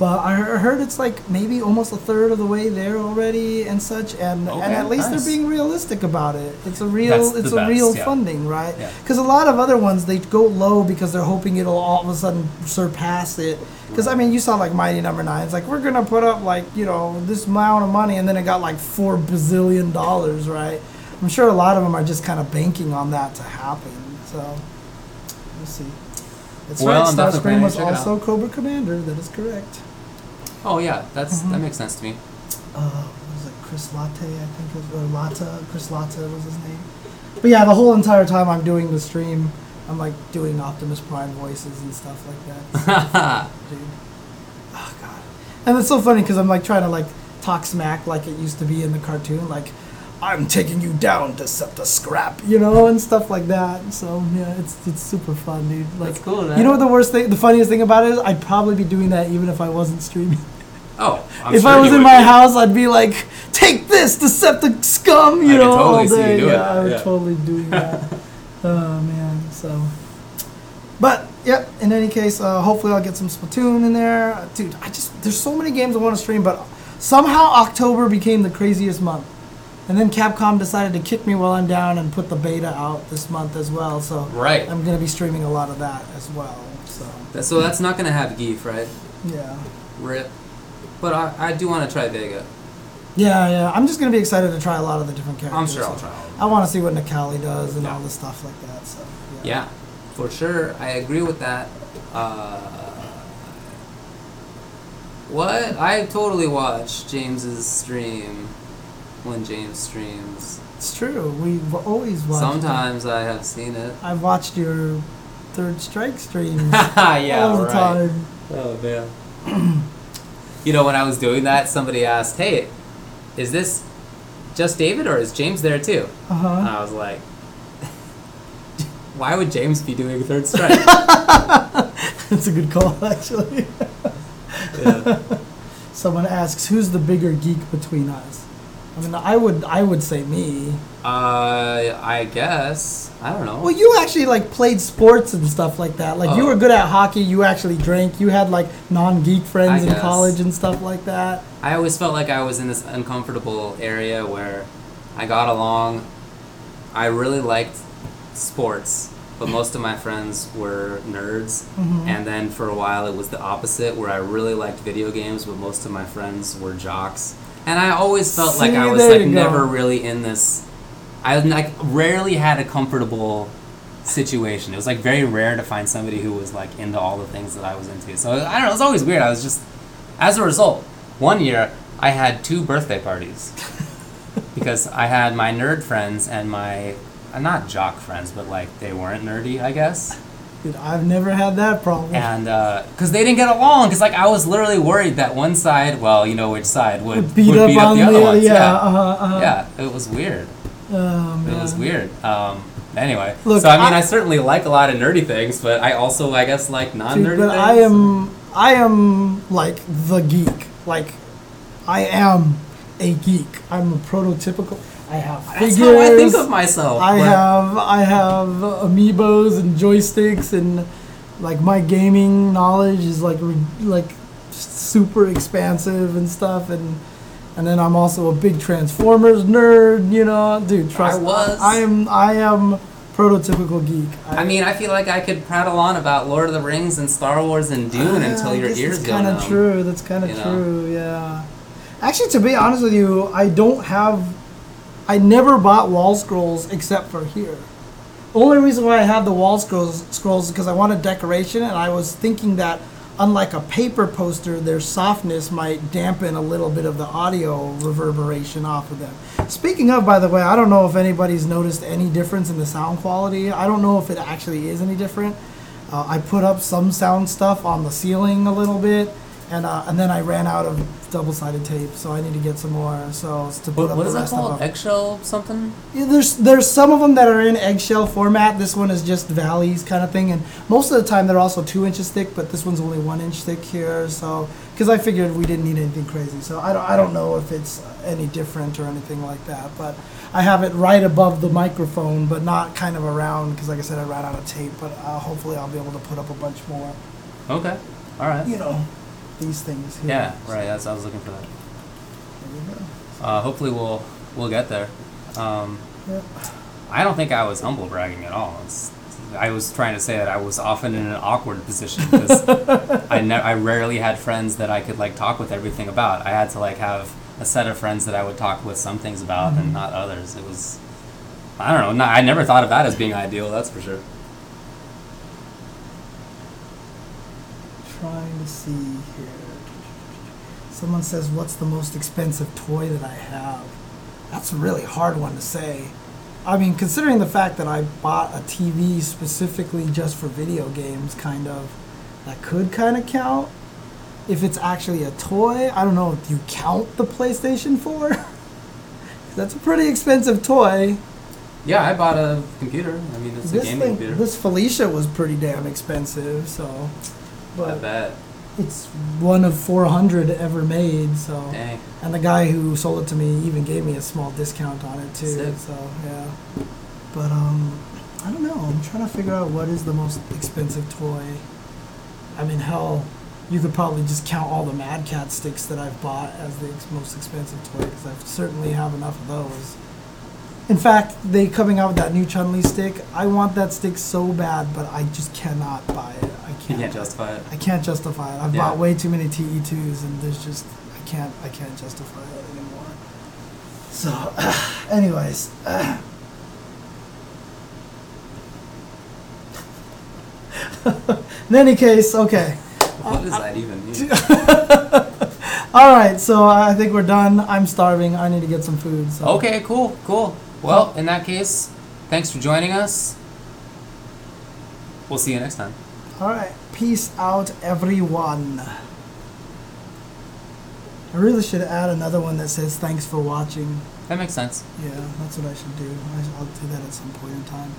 But I heard it's like maybe almost a third of the way there already and such, and Okay, and at least nice. they're being realistic about it. It's a real That's it's a best, real yeah. funding, right? Yeah. Because a lot of other ones they go low because they're hoping it'll all of a sudden surpass it. Because I mean, you saw like Mighty Number Nine. It's like we're gonna put up like you know this amount of money, and then it got like four bazillion dollars, right? I'm sure a lot of them are just kind of banking on that to happen. So we'll see. That's Well, right. Starscream was also Cobra Commander. That is correct. Oh yeah, that's Mhm. that makes sense to me. uh, what was it Chris Latte? I think it was, or Latta. Chris Latta was his name. But yeah, the whole entire time I'm doing the stream, I'm like doing Optimus Prime voices and stuff like that. Dude. Oh god. And it's so funny because I'm like trying to like talk smack like it used to be in the cartoon, like I'm taking you down to set the scrap, you know, and stuff like that. So yeah, it's it's super fun, dude. Like, That's cool, man. You know what the worst thing, the funniest thing about it is, I'd probably be doing that even if I wasn't streaming. Oh, I'm if sure I was in my be. house, I'd be like, "Take this, Decepticon scum!" You I know, totally all see you day. yeah, I would yeah. totally do that. oh man, so. But yep. In any case, uh, hopefully I'll get some Splatoon in there, dude. I just there's so many games I want to stream, but somehow October became the craziest month, and then Capcom decided to kick me while I'm down and put the beta out this month as well. So Right. I'm gonna be streaming a lot of that as well. So That- So that's not gonna have Gief, right? yeah. Rip. But I, I do want to try Vega. Yeah, yeah. I'm just gonna be excited to try a lot of the different characters. I'm sure I'll try all of them. I want to see what Necalli does and Yeah. all the stuff like that. So Yeah, for sure. I agree with that. Uh, what? I totally watched James's stream when James streams. it's true. We've always watched. Sometimes I have seen it. I've watched your third strike streams yeah, all the right. time. Oh man. you know, when I was doing that, somebody asked, "Hey, is this just David or is James there too?" Uh And. I was like, Why would James be doing third strike? That's a good call, actually. yeah. Someone asks, "Who's the bigger geek between us?" I mean, I would, I would say me. Uh, I guess I don't know. Well, you actually like played sports and stuff like that. Like you Oh. were good at hockey. You actually drank. You had like non-geek friends I in guess. college and stuff like that. I always felt like I was in this uncomfortable area where I got along. I really liked sports, but most of my friends were nerds. Mhm. And then for a while it was the opposite, where I really liked video games, but most of my friends were jocks. And I always felt like I was like never really in this. I like rarely had a comfortable situation. It was like very rare to find somebody who was like into all the things that I was into. So I don't know. It was always weird. I was just, as a result, one year I had two birthday parties because I had my nerd friends and my uh, not jock friends, but like they weren't nerdy, I guess. Dude, I've never had that problem. And because they didn't get along, because like I was literally worried that one side, well, you know which side would, would beat up the other the ones. yeah, Yeah, uh-huh, uh-huh. yeah, it was weird. Oh, It was weird. Um, anyway, Look, so I mean, I- I, certainly like a lot of nerdy things, but I also, I guess, like non-nerdy Dude, but. I am I am like the geek. Like I am a geek. I'm a prototypical. I have figures. That's how I think of myself. I have I have amiibos and joysticks and like my gaming knowledge is like re- like super expansive and stuff and and then I'm also a big Transformers nerd, you know, dude. Trust was. I am I am prototypical geek. I mean, I feel like I could prattle on about Lord of the Rings and Star Wars and Dune ah, until your ears go numb. That's kind of true. That's kind of you know? true. Yeah. Actually, to be honest with you, I don't have. I never bought wall scrolls except for here. Only reason why I have the wall scrolls scrolls is because I wanted decoration, and I was thinking that unlike a paper poster, their softness might dampen a little bit of the audio reverberation off of them. Speaking of, by the way, I don't know if anybody's noticed any difference in the sound quality. I don't know if it actually is any different. Uh, I put up some sound stuff on the ceiling a little bit, and uh, and then I ran out of double-sided tape, so I need to get some more. So to put What, up what the is that rest of called? them. Eggshell something? Yeah, there's there's some of them that are in eggshell format. This one is just valleys kind of thing, and most of the time they're also two inches thick, but this one's only one inch thick here. So because I figured we didn't need anything crazy, so I don't I don't know if it's any different or anything like that. But I have it right above the microphone, but not kind of around because like I said, I ran out of tape. But uh, hopefully I'll be able to put up a bunch more. Okay. All right. You know, these things. Here. Yeah, right. That's I was looking for that. There you go. Uh, hopefully we'll we'll get there. Um, Yep. I don't think I was humble bragging at all. It's, I was trying to say that I was often in an awkward position because I ne- I rarely had friends that I could like talk with everything about. I had to like have a set of friends that I would talk with some things about and not others. It was I don't know. No, I never thought of that as being ideal. That's for sure. Trying to see here. Someone says, "What's the most expensive toy that I have?" That's a really hard one to say. I mean, considering the fact that I bought a TV specifically just for video games, kind of, that could kind of count. If it's actually a toy, I don't know. Do you count the PlayStation 4? That's a pretty expensive toy. Yeah, I bought a computer. I mean, it's a gaming thing, computer. this Felicia was pretty damn expensive. So, I but bet. it's one of 400 ever made. So, Dang. and the guy who sold it to me even gave me a small discount on it too. Sick. So yeah, but um, I don't know. I'm trying to figure out what is the most expensive toy. I mean, hell, you could probably just count all the Mad Catz sticks that I've bought as the ex- most expensive toy because I certainly have enough of those. In fact, they coming out with that new Chun Li stick. I want that stick so bad, but I just cannot buy it. I can't. can't justify it. I can't justify it. I've Yeah. bought way too many TE2s, and there's just I can't I can't justify it anymore. So, anyways, in any case, okay. What does that even mean? All right, so I think we're done. I'm starving. I need to get some food. So. Okay, cool, cool. Well, in that case, thanks for joining us. We'll see you next time. All right. Peace out, everyone. I really should add another one that says thanks for watching. That makes sense. Yeah, that's what I should do. I, I'll do that at some point in time.